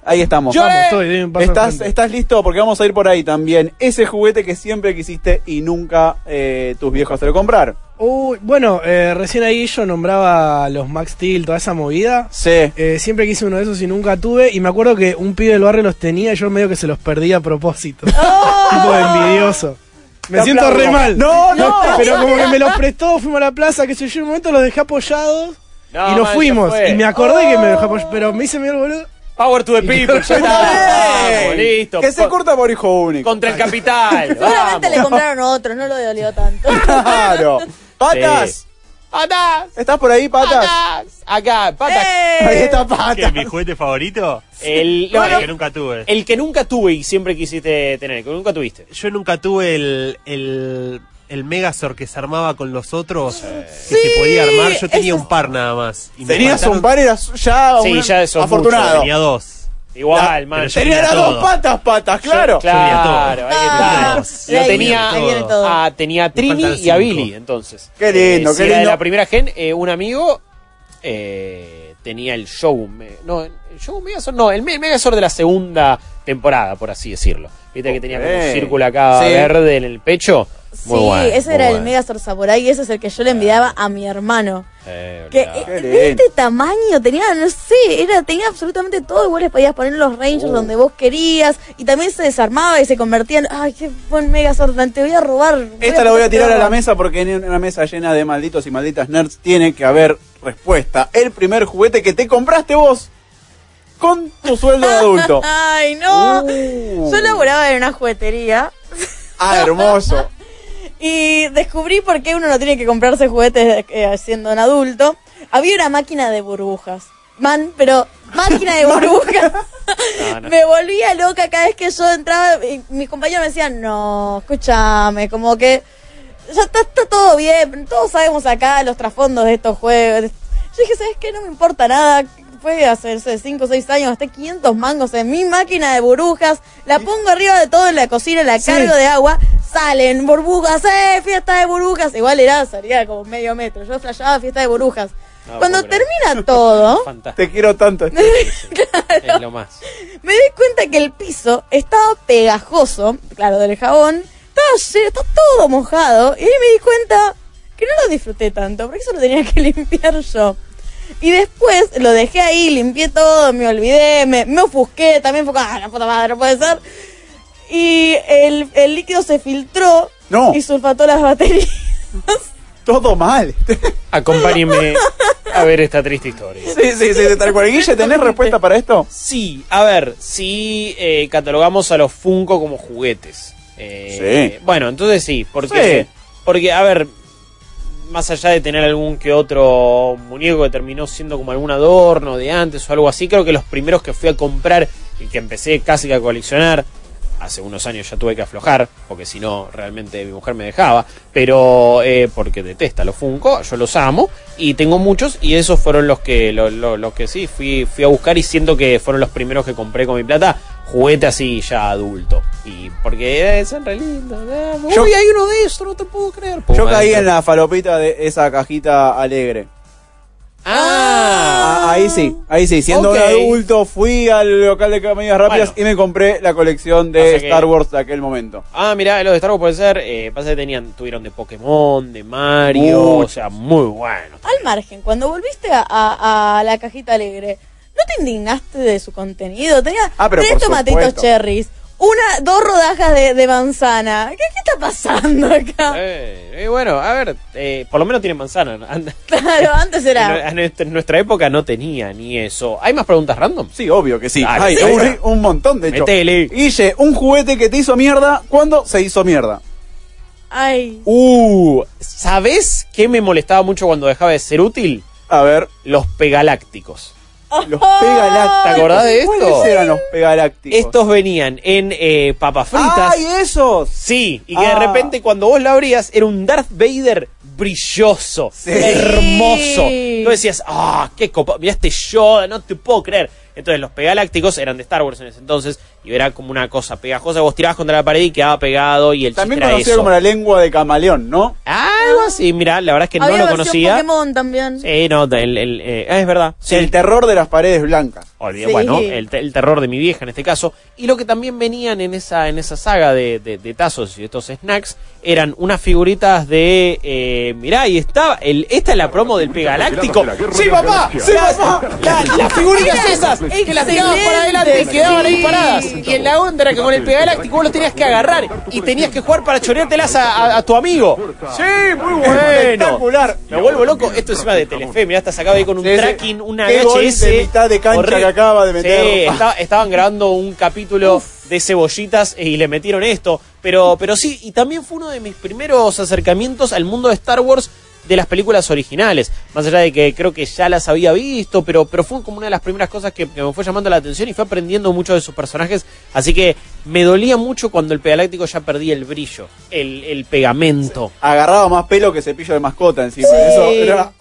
S21: Ahí estamos.
S27: Yo estoy, al
S21: ¿Estás,
S27: frente.
S21: ¿Estás listo? Porque vamos a ir por ahí también. Ese juguete que siempre quisiste y nunca eh, tus viejos te lo compraron.
S27: Uy, bueno, eh, recién ahí yo nombraba los Max Steel, toda esa movida.
S21: Sí.
S27: Eh, siempre quise uno de esos y nunca tuve. Y me acuerdo que un pibe del barrio los tenía y yo medio que se los perdí a propósito. tipo de envidioso. Me siento
S21: aplaudo.
S27: re mal.
S21: No, no.
S27: Pero como que me los prestó, fuimos a la plaza, que sé yo, en un momento los dejé apoyados
S2: No,
S27: y nos
S2: man,
S27: fuimos. Y me acordé que me dejó apoyados, pero me hice el boludo.
S2: Power to the people, ya está. Vamos, listo.
S21: Que se corta por hijo único.
S2: Contra el capital.
S3: Seguramente
S2: vamos.
S3: le compraron otro, no lo dolió tanto.
S21: Claro. Patas.
S2: Patas.
S21: ¿Estás por ahí, patas?
S2: Acá, patas.
S21: Ahí está patas.
S28: ¿Qué, ¿Mi juguete favorito?
S2: El,
S28: No, el que nunca tuve.
S2: el que nunca tuve y siempre quisiste tener, que nunca tuviste.
S28: Yo nunca tuve el, el, el Megazord que se armaba con los otros, que se podía armar. Yo tenía un par nada más. Y me
S21: Tenías un par, eras ya,
S2: Sí,
S21: un
S2: ya
S21: afortunado.
S28: Tenía dos.
S2: Igual,
S28: Ya,
S2: man.
S21: Tenía las dos patas, patas, claro.
S2: Claro, ahí
S3: Ah,
S2: está. Yo tenía,
S3: ahí viene todo.
S2: ah, tenía a Trini y a. Billy, entonces.
S21: Qué lindo,
S2: Eh,
S21: qué
S2: si era de
S21: lindo.
S2: la primera gen, eh, un amigo eh, tenía el show. me- no, el show Megazord, no, el Me- Megazord de la segunda temporada, por así decirlo. Viste que tenía como un círculo acá
S21: Sí.
S2: verde en el pecho.
S3: Sí,
S2: bueno,
S3: ese era el. Megazord Samurai y ese es el que yo le envidiaba a mi hermano.
S2: Eh,
S3: Que eh,
S21: lindo.
S3: de este tamaño tenía, no sé, era, tenía absolutamente todo. Igual les podías poner los rangers
S21: Uh.
S3: donde vos querías. Y también se desarmaba y se convertía en. Ay, qué buen Megazord, te voy a robar.
S21: Esta la voy a tirar a la
S3: robar".
S21: mesa porque en una mesa llena de malditos y malditas nerds tiene que haber respuesta. El primer juguete que te compraste vos con tu sueldo de adulto.
S3: Ay, no.
S21: Uh.
S3: Yo laboraba en una juguetería
S21: Ah, hermoso.
S3: y descubrí por qué uno no tiene que comprarse juguetes eh, siendo un adulto. Había una máquina de burbujas. Man, pero máquina de burbujas.
S2: No, no.
S3: Me volvía loca cada vez que yo entraba y mis compañeros me decían, no, escúchame, como que ya está, está todo bien, todos sabemos acá los trasfondos de estos juegos. Yo dije, ¿sabes qué? No me importa nada. Fue hace 5 o 6 años, gasté 500 mangos en mi máquina de burbujas, la pongo arriba de todo en la cocina, la
S27: Sí.
S3: cargo de agua, salen burbujas, ¡eh! Fiesta de burbujas. Igual era, salía como medio metro. Yo flashaba fiesta de burbujas.
S2: No,
S3: Cuando termina todo,
S2: Fantástico.
S21: Te quiero tanto.
S2: Es lo más.
S3: me di cuenta que el piso estaba pegajoso, claro, del jabón, estaba lleno, está todo mojado, y ahí me di cuenta que no lo disfruté tanto, porque eso lo tenía que limpiar yo. Y después lo dejé ahí, limpié todo, me olvidé, me, me ofusqué, también fue como, ah, la puta madre, no puede ser. Y el, el líquido se filtró
S21: No.
S3: y sulfató las baterías.
S21: Todo mal.
S2: Acompáñenme a ver esta triste historia.
S21: Sí, sí, sí, de tal cual. Guille, ¿tenés respuesta para esto?
S2: Sí, a ver, si eh, catalogamos a los Funko como juguetes. Eh,
S21: Sí.
S2: Bueno, entonces sí, porque,
S21: Sí.
S2: porque, a ver, más allá de tener algún que otro muñeco que terminó siendo como algún adorno de antes o algo así, creo que los primeros que fui a comprar y que empecé casi que a coleccionar, hace unos años ya tuve que aflojar, porque si no realmente mi mujer me dejaba, pero eh, porque detesta los Funko, yo los amo y tengo muchos y esos fueron los que lo- lo- los que sí fui fui a buscar y siento que fueron los primeros que compré con mi plata, juguete así ya adulto y porque son re lindos.
S21: Yo-
S2: Uy, hay uno de estos, no te puedo creer.
S21: Yo caí
S2: adentro.
S21: en la falopita de esa cajita alegre. Ah, ahí sí, ahí sí. Siendo un adulto, fui al local de comidas rápidas y me compré la colección de
S2: O sea que-
S21: Star Wars de aquel momento.
S2: Ah, mirá, los de Star Wars puede ser. Eh, pasa que tenían, tuvieron de Pokémon, de Mario.
S21: Mucho.
S2: O sea, muy bueno.
S3: Al margen, cuando volviste a, a- a la cajita alegre, ¿no te indignaste de su contenido? Tenía
S21: Ah, pero
S3: tres tomatitos
S21: supuesto.
S3: cherries, una, dos rodajas de, de manzana. ¿Qué, qué está pasando acá?
S2: Eh, eh, bueno, a ver, eh, por lo menos tienen manzana.
S3: Claro, antes era.
S2: en nuestra- en nuestra época no tenía ni eso. ¿Hay más preguntas random?
S21: Sí, obvio que sí.
S2: Dale,
S21: Hay
S2: sí.
S21: un, un montón, de hecho.
S2: Metele.
S21: Guille, un juguete que te hizo mierda, ¿cuándo se hizo mierda?
S3: Ay.
S2: Uh, ¿sabés qué me molestaba mucho cuando dejaba de ser útil?
S21: A ver.
S2: Los pegalácticos.
S21: Los pegalácticos.
S2: ¿Te acordás de esto?
S21: ¿Cuáles eran los pegalácticos?
S2: Estos venían en eh, papas fritas.
S21: ¡Ay, esos!
S2: Sí, y que
S21: Ah.
S2: de repente cuando vos lo abrías era un Darth Vader brilloso, hermoso. Tú decías, ah, qué copa, mira este Yoda, no te puedo creer. Entonces los pegalácticos eran de Star Wars en ese entonces y era como una cosa pegajosa, vos tirabas contra la pared y quedaba pegado y el
S21: También
S2: eso.
S21: como la lengua de camaleón, ¿no?
S2: Algo así, mirá, la verdad es que
S3: Había
S2: no lo conocía.
S3: Pokémon también.
S2: Sí, no, el, el, eh, ah, es verdad. Sí.
S21: El terror de las paredes blancas.
S2: Olvidé,
S3: Sí.
S2: Bueno, el, el terror de mi vieja en este caso. Y lo que también venían en esa, en esa saga de, de- de tazos y estos snacks eran unas figuritas de. Eh, mirá, ahí estaba. El, esta es la promo del Pegaláctico. ¡Sí, papá! ¡Sí, papá! La- las figuritas esas que las tirabas para adelante y quedaban ahí paradas. Y en la onda era que con el Pegaláctico vos los tenías que agarrar y tenías que jugar para choreártelas a, a- a tu amigo. ¡Sí, muy bueno!
S21: Espectacular.
S2: Me vuelvo loco. Esto encima de Telefe. Mirá, está sacado ahí con un
S21: Sí,
S2: tracking, una VHS.
S21: de mitad de cancha
S2: horrible.
S21: que acaba de meter.
S2: Sí, estaba- estaban grabando un capítulo de cebollitas y le metieron esto. Pero, pero sí, y también fue uno de mis primeros acercamientos al mundo de Star Wars de las películas originales. Más allá de que creo que ya las había visto, pero, pero fue como una de las primeras cosas que, que me fue llamando la atención y fue aprendiendo mucho de sus personajes. Así que me dolía mucho cuando el pegaláctico ya perdía el brillo, el, el pegamento.
S21: Agarraba más pelo que cepillo de mascota encima.
S2: Sí.
S21: Eso era...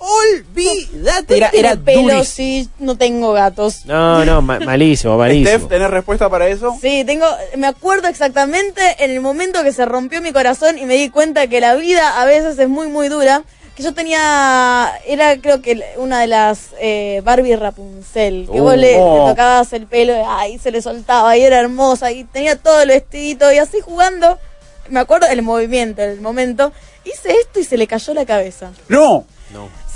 S2: Olvídate, era, era
S3: pelo, sí, no tengo gatos.
S2: No, no, ma- malísimo, malísimo.
S21: Steph, ¿tenés respuesta para eso?
S3: Sí, tengo, me acuerdo exactamente en el momento que se rompió mi corazón y me di cuenta que la vida a veces es muy, muy dura. Que yo tenía, era creo que una de las eh, Barbie Rapunzel, que
S21: Uh,
S3: vos le, le
S21: oh.
S3: tocabas el pelo, y, ay, se le soltaba y era hermosa y tenía todo el vestidito y así jugando, me acuerdo el movimiento, el momento, hice esto y se le cayó la cabeza.
S21: ¡No!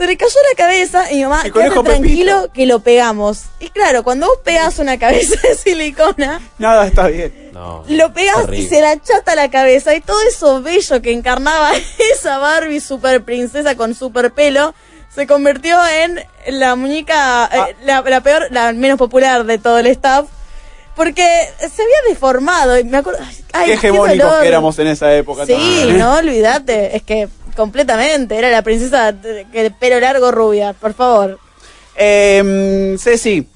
S3: Se le cayó la cabeza y mi mamá, quédate tranquilo que lo pegamos. Y claro, cuando vos pegás una cabeza de silicona,
S21: Nada está bien.
S2: No.
S3: lo pegás y se la chata la cabeza y todo eso bello que encarnaba esa Barbie super princesa con super pelo se convirtió en la muñeca,
S21: Ah.
S3: eh, la, la peor, la menos popular de todo el staff. Porque se había deformado y me acuerdo. ay,
S21: Qué hegemónicos que éramos en esa época.
S3: Sí,
S21: también.
S3: no, olvídate. Es que completamente. Era la princesa de, que de pelo largo rubia, por favor.
S21: Eh, Ceci,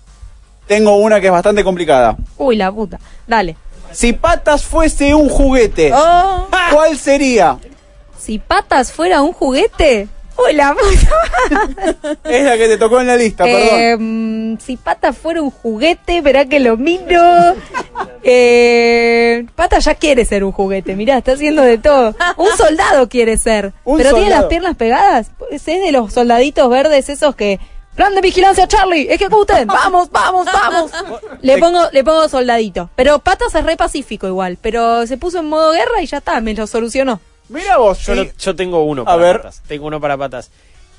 S21: tengo una que es bastante complicada.
S22: Uy, la puta. Dale.
S21: Si Patas fuese un juguete,
S3: Oh.
S21: ¿cuál sería?
S22: Si patas fuera un juguete. Uy, la puta.
S21: Es la que te tocó en la lista, perdón.
S22: Eh, mm, si patas fuera un juguete, verá que lo miro. Eh, Pata ya quiere ser un juguete, mirá, está haciendo de todo. Un soldado quiere ser.
S21: Un
S22: pero tiene las piernas pegadas. Es de los soldaditos verdes esos que. Plan de vigilancia, Charlie, ejecuten, vamos, vamos, vamos. Le pongo, le pongo soldadito. Pero Patas es re pacífico igual. Pero se puso en modo guerra y ya está, me lo solucionó.
S21: Mira vos,
S2: Yo, lo- yo tengo uno
S21: A
S2: para
S21: ver.
S2: patas. Tengo uno para patas.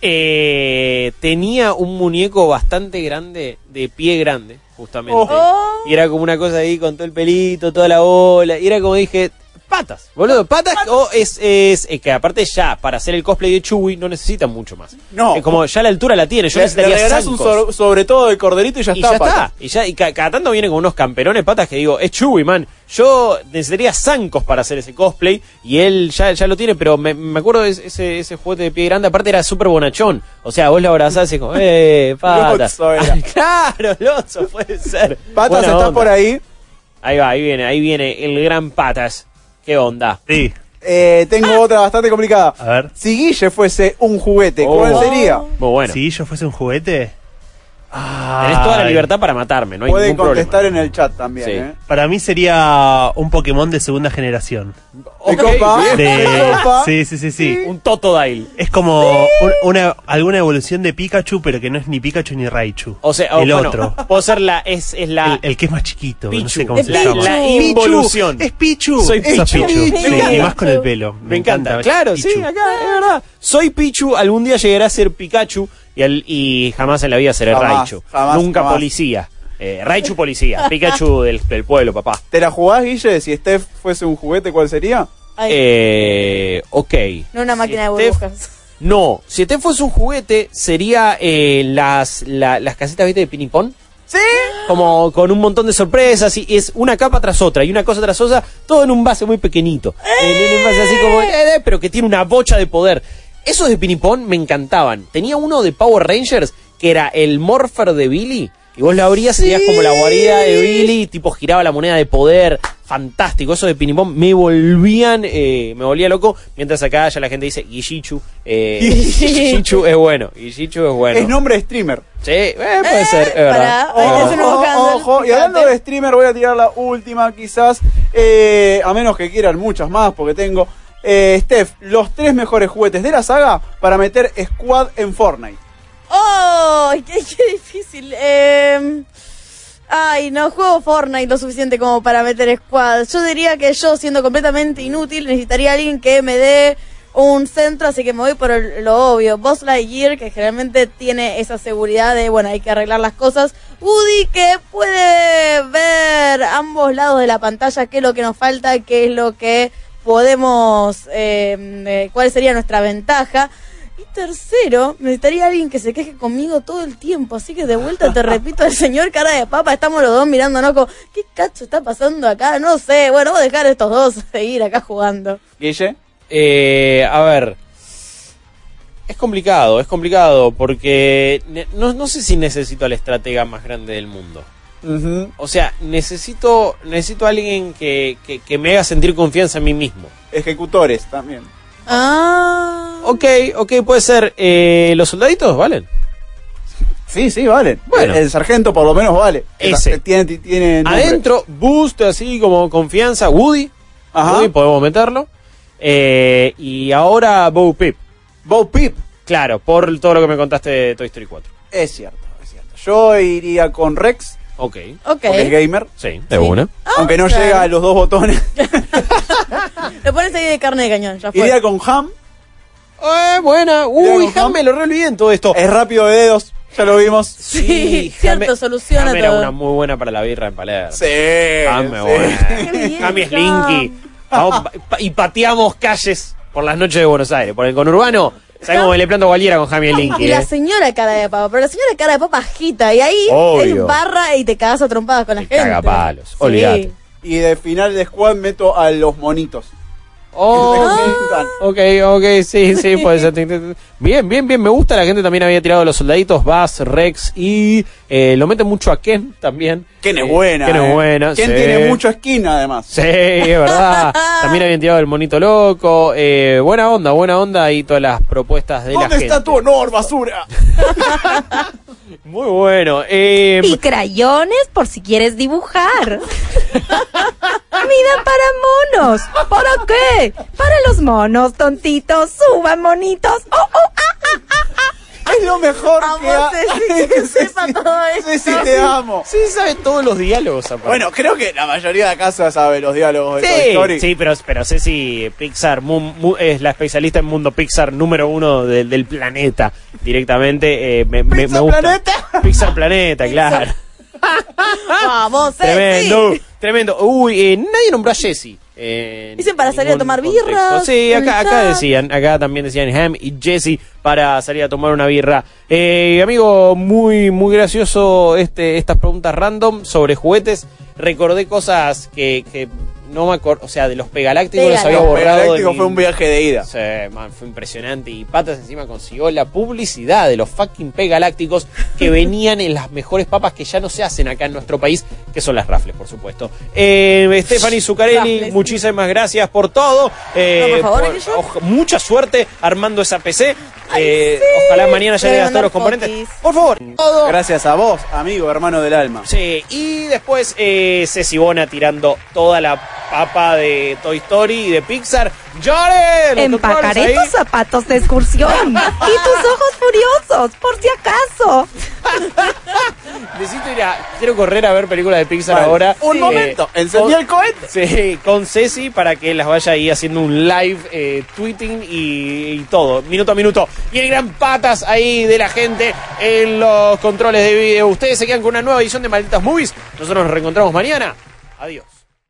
S2: Eh, tenía un muñeco bastante grande, de pie grande, justamente.
S3: Oh.
S2: Y era como una cosa ahí con todo el pelito, toda la bola. Y era como dije, patas, boludo, patas. O es, es, es que aparte ya, para hacer el cosplay de Chewie no necesitan mucho más.
S21: No.
S2: Es como ya la altura la tiene, yo
S21: Le, le
S2: necesitaría
S21: regalás un
S2: zancos.
S21: sobre, todo de corderito y ya
S2: y
S21: está.
S2: ya
S21: Patas.
S2: está. Y ya, y ca- cada tanto viene con unos camperones patas que digo, es Chewie, man. Yo necesitaría zancos para hacer ese cosplay. Y él ya, ya lo tiene, pero me, me acuerdo de ese, ese juguete de pie grande. Aparte era súper bonachón. O sea, vos lo abrazás y como, eh, patas. Claro, Lotso puede ser.
S21: Patas,
S2: Buena
S21: ¿estás
S2: onda.
S21: por ahí?
S2: Ahí va, ahí viene, ahí viene el gran patas. ¿Qué onda?
S28: Sí.
S21: Eh, tengo otra bastante complicada.
S28: A ver.
S21: Si Guille fuese un juguete, ¿cuál
S2: Oh.
S21: sería?
S2: Muy bueno.
S28: Si yo fuese un juguete,
S2: Tenés toda la libertad para matarme, no hay
S21: Puede
S2: ningún problema.
S21: contestar en el chat también,
S2: Sí.
S21: ¿eh?
S28: Para mí sería un Pokémon de segunda generación.
S21: Copa,
S28: De-
S21: me copa.
S28: sí, sí, sí, sí.
S2: Un Totodile.
S28: Es como un- una alguna evolución de Pikachu, pero que no es ni Pikachu ni Raichu.
S2: O sea,
S28: el
S2: oh, bueno,
S28: otro.
S2: puedo ser la. Es, es la.
S28: El, el que es más chiquito, no
S2: Pichu.
S28: sé cómo
S2: Es
S28: se
S2: la-
S28: llama.
S2: la involución.
S28: Es Pichu.
S2: Soy Pichu.
S28: Sí,
S2: Me
S28: y más con el pelo.
S2: Me encanta. Claro, sí, acá es verdad. Soy Pichu, algún día llegaré a ser Pikachu y, al- y jamás en la vida seré
S21: Jamás,
S2: Raichu.
S21: jamás,
S2: Nunca
S21: jamás.
S2: policía. Eh, Raichu policía. Pikachu del, del pueblo, papá.
S21: ¿Te la jugás, Guille? Si Steph fuese un juguete, ¿cuál sería?
S3: Ay,
S2: Eh, ok.
S3: no una máquina de
S2: Steph-
S3: burbujas.
S2: No, si este fuese un juguete, sería eh, las, la- las casitas, ¿viste? De pinipón.
S21: ¿Sí?
S2: Como con un montón de sorpresas y es una capa tras otra y una cosa tras otra, todo en un base muy pequeñito. En, en un base así como, eh, eh, pero que tiene una bocha de poder. Esos de pinipón me encantaban. Tenía uno de Power Rangers que era el Morpher de Billy. Y vos lo abrías y como la guarida de Billy, tipo giraba la moneda de poder. Fantástico, eso de pinipón me volvían, eh, me volvía loco. Mientras acá ya la gente dice Guillichu. Eh, Guillichu es bueno, Guillichu es bueno.
S21: Es nombre de streamer.
S2: Sí, eh, puede ser, es verdad.
S3: Un nuevo
S21: Ojo, ojo. Y hablando de streamer, voy a tirar la última, quizás. eh, a menos que quieran muchas más, porque tengo. Eh, Steph, los tres mejores juguetes de la saga para meter squad en Fortnite.
S3: ¡Oh! ¡Qué, difícil! Eh, ay, no juego Fortnite lo suficiente como para meter squad. Yo diría que yo, siendo completamente inútil, necesitaría alguien que me dé un centro, así que me voy por lo obvio. Boss Lightyear, que generalmente tiene esa seguridad de, bueno, hay que arreglar las cosas. Woody, que puede ver ambos lados de la pantalla, qué es lo que nos falta, qué es lo que podemos, eh, eh, cuál sería nuestra ventaja. Y tercero, necesitaría alguien que se queje conmigo todo el tiempo. Así que de vuelta te repito, el señor cara de papa, estamos los dos mirándonos como, ¿qué cacho está pasando acá? No sé, bueno, voy a dejar a estos dos seguir acá jugando.
S21: Guille.
S2: Eh, a ver. Es complicado, es complicado, porque no, no sé si necesito al estratega más grande del mundo. O sea, necesito, necesito a alguien que, que, que me haga sentir confianza en mí mismo.
S21: Ejecutores también.
S3: Ah.
S2: Ok, ok, puede ser. Eh, ¿Los soldaditos valen?
S21: Sí, sí, vale.
S2: Bueno.
S21: El, el sargento por lo menos vale.
S2: Ese.
S21: Tiene, tiene.
S2: Adentro, boost así como confianza, Woody.
S21: Ajá.
S2: Woody, podemos meterlo. Eh, y ahora Bo Pip.
S21: Bo Pip.
S2: Claro, por todo lo que me contaste de Toy Story 4.
S21: Es cierto, es cierto. Yo iría con Rex.
S2: Ok.
S3: Ok.
S21: Porque es gamer.
S2: Sí, de una.
S21: Aunque no
S3: claro.
S21: llega a los dos botones.
S3: Lo pones ahí de carne de cañón, ya fue.
S21: Iría con Ham.
S2: Eh, buena. Uy, Ham, me lo re olvidé en todo esto.
S21: Es rápido de dedos. Ya lo vimos.
S3: Sí, cierto, soluciona
S2: Ham era
S3: todo.
S2: una muy buena para la birra en Palermo.
S21: Sí.
S2: Ham es
S21: sí.
S2: buena. Ham es Linky. Vamos, pa- y pateamos calles por las noches de Buenos Aires. Por el conurbano, ¿sabes cómo le planto cualquiera con el Linky?
S3: Y la
S2: eh?
S3: señora cara de papa, pero la señora cara de papa agita y ahí
S2: Obvio.
S3: es barra y te cagas a trompadas con la gente.
S2: Cagapalos,
S3: Sí.
S2: olvídate.
S21: Y de final de squad meto a los monitos.
S2: Oh, ok, ok, sí, sí, puede ser. Bien, bien, bien, me gusta. La gente también había tirado los soldaditos, Bass, Rex y eh, lo mete mucho a Ken también.
S21: Ken es
S2: Eh,
S21: buena.
S2: Ken es
S21: eh.
S2: buena.
S21: Ken
S2: sí.
S21: tiene mucho skin además.
S2: Sí, es verdad. También habían tirado el monito loco. Eh, buena onda, buena onda y todas las propuestas de la
S21: ¿Dónde
S2: gente.
S21: está tu honor, basura?
S2: Muy bueno. Eh,
S22: Y crayones por si quieres dibujar. Vida para monos. ¿Para qué? Para los monos, tontitos. Suban monitos. Oh, oh, ah, ah, ah, ah.
S21: Es lo mejor
S3: Amo
S21: que ha...
S3: Ceci, que sepa todo esto.
S21: Ceci, te amo.
S2: sí, sabe todos los diálogos. aparte.
S21: Bueno, creo que la mayoría de casa sabe los diálogos de Toy
S2: Sí,
S21: Story.
S2: sí, pero, pero Ceci Pixar mu- mu- es la especialista en mundo Pixar número uno de- del planeta directamente. eh, me, me- me
S21: ¿Pixar
S2: gusta.
S21: Planeta?
S2: Pixar Planeta, claro.
S3: Vamos, Ceci.
S2: Tremendo, tremendo. Uy, eh, nadie nombró a Jesse. En
S3: Dicen para salir a tomar
S2: contexto.
S3: birras,
S2: Sí, acá, acá decían, acá también decían Ham y Jesse para salir a tomar una birra. Eh, amigo, muy, muy gracioso este, estas preguntas random sobre juguetes. Recordé cosas que, que no me acuerdo, o sea, de los Pegalácticos los había
S21: Los
S2: borrado. mi-
S21: fue un viaje de ida.
S2: Sí, man, fue impresionante. Y Patas encima consiguió la publicidad de los fucking Pegalácticos que venían en las mejores papas que ya no se hacen acá en nuestro país, que son las rafles, por supuesto. Eh, Stephanie Zuccarelli,
S3: Rafles.
S2: muchísimas gracias por todo. Eh,
S3: No, por favor,
S2: por- mucha suerte armando esa PC. Eh, Ojalá mañana ya
S22: Le
S2: tengas todos los componentes. Por favor, todo.
S21: Gracias a vos, amigo, hermano del alma.
S2: Sí, y después eh, Ceci Bona tirando toda la papa de Toy Story y de Pixar. ¡Llore! Los
S22: Empacaré tus zapatos de excursión y tus ojos furiosos, por si acaso.
S2: Necesito ir a. Quiero correr a ver películas de Pixar
S21: Vale.
S2: ahora.
S21: Un momento, encendí el cohete.
S2: Sí, con Ceci para que las vaya ahí haciendo un live, eh, tweeting y, y todo, minuto a minuto. Y el gran patas ahí de la gente en los controles de video. Ustedes se quedan con una nueva edición de Malditas Movies. Nosotros nos reencontramos mañana. Adiós.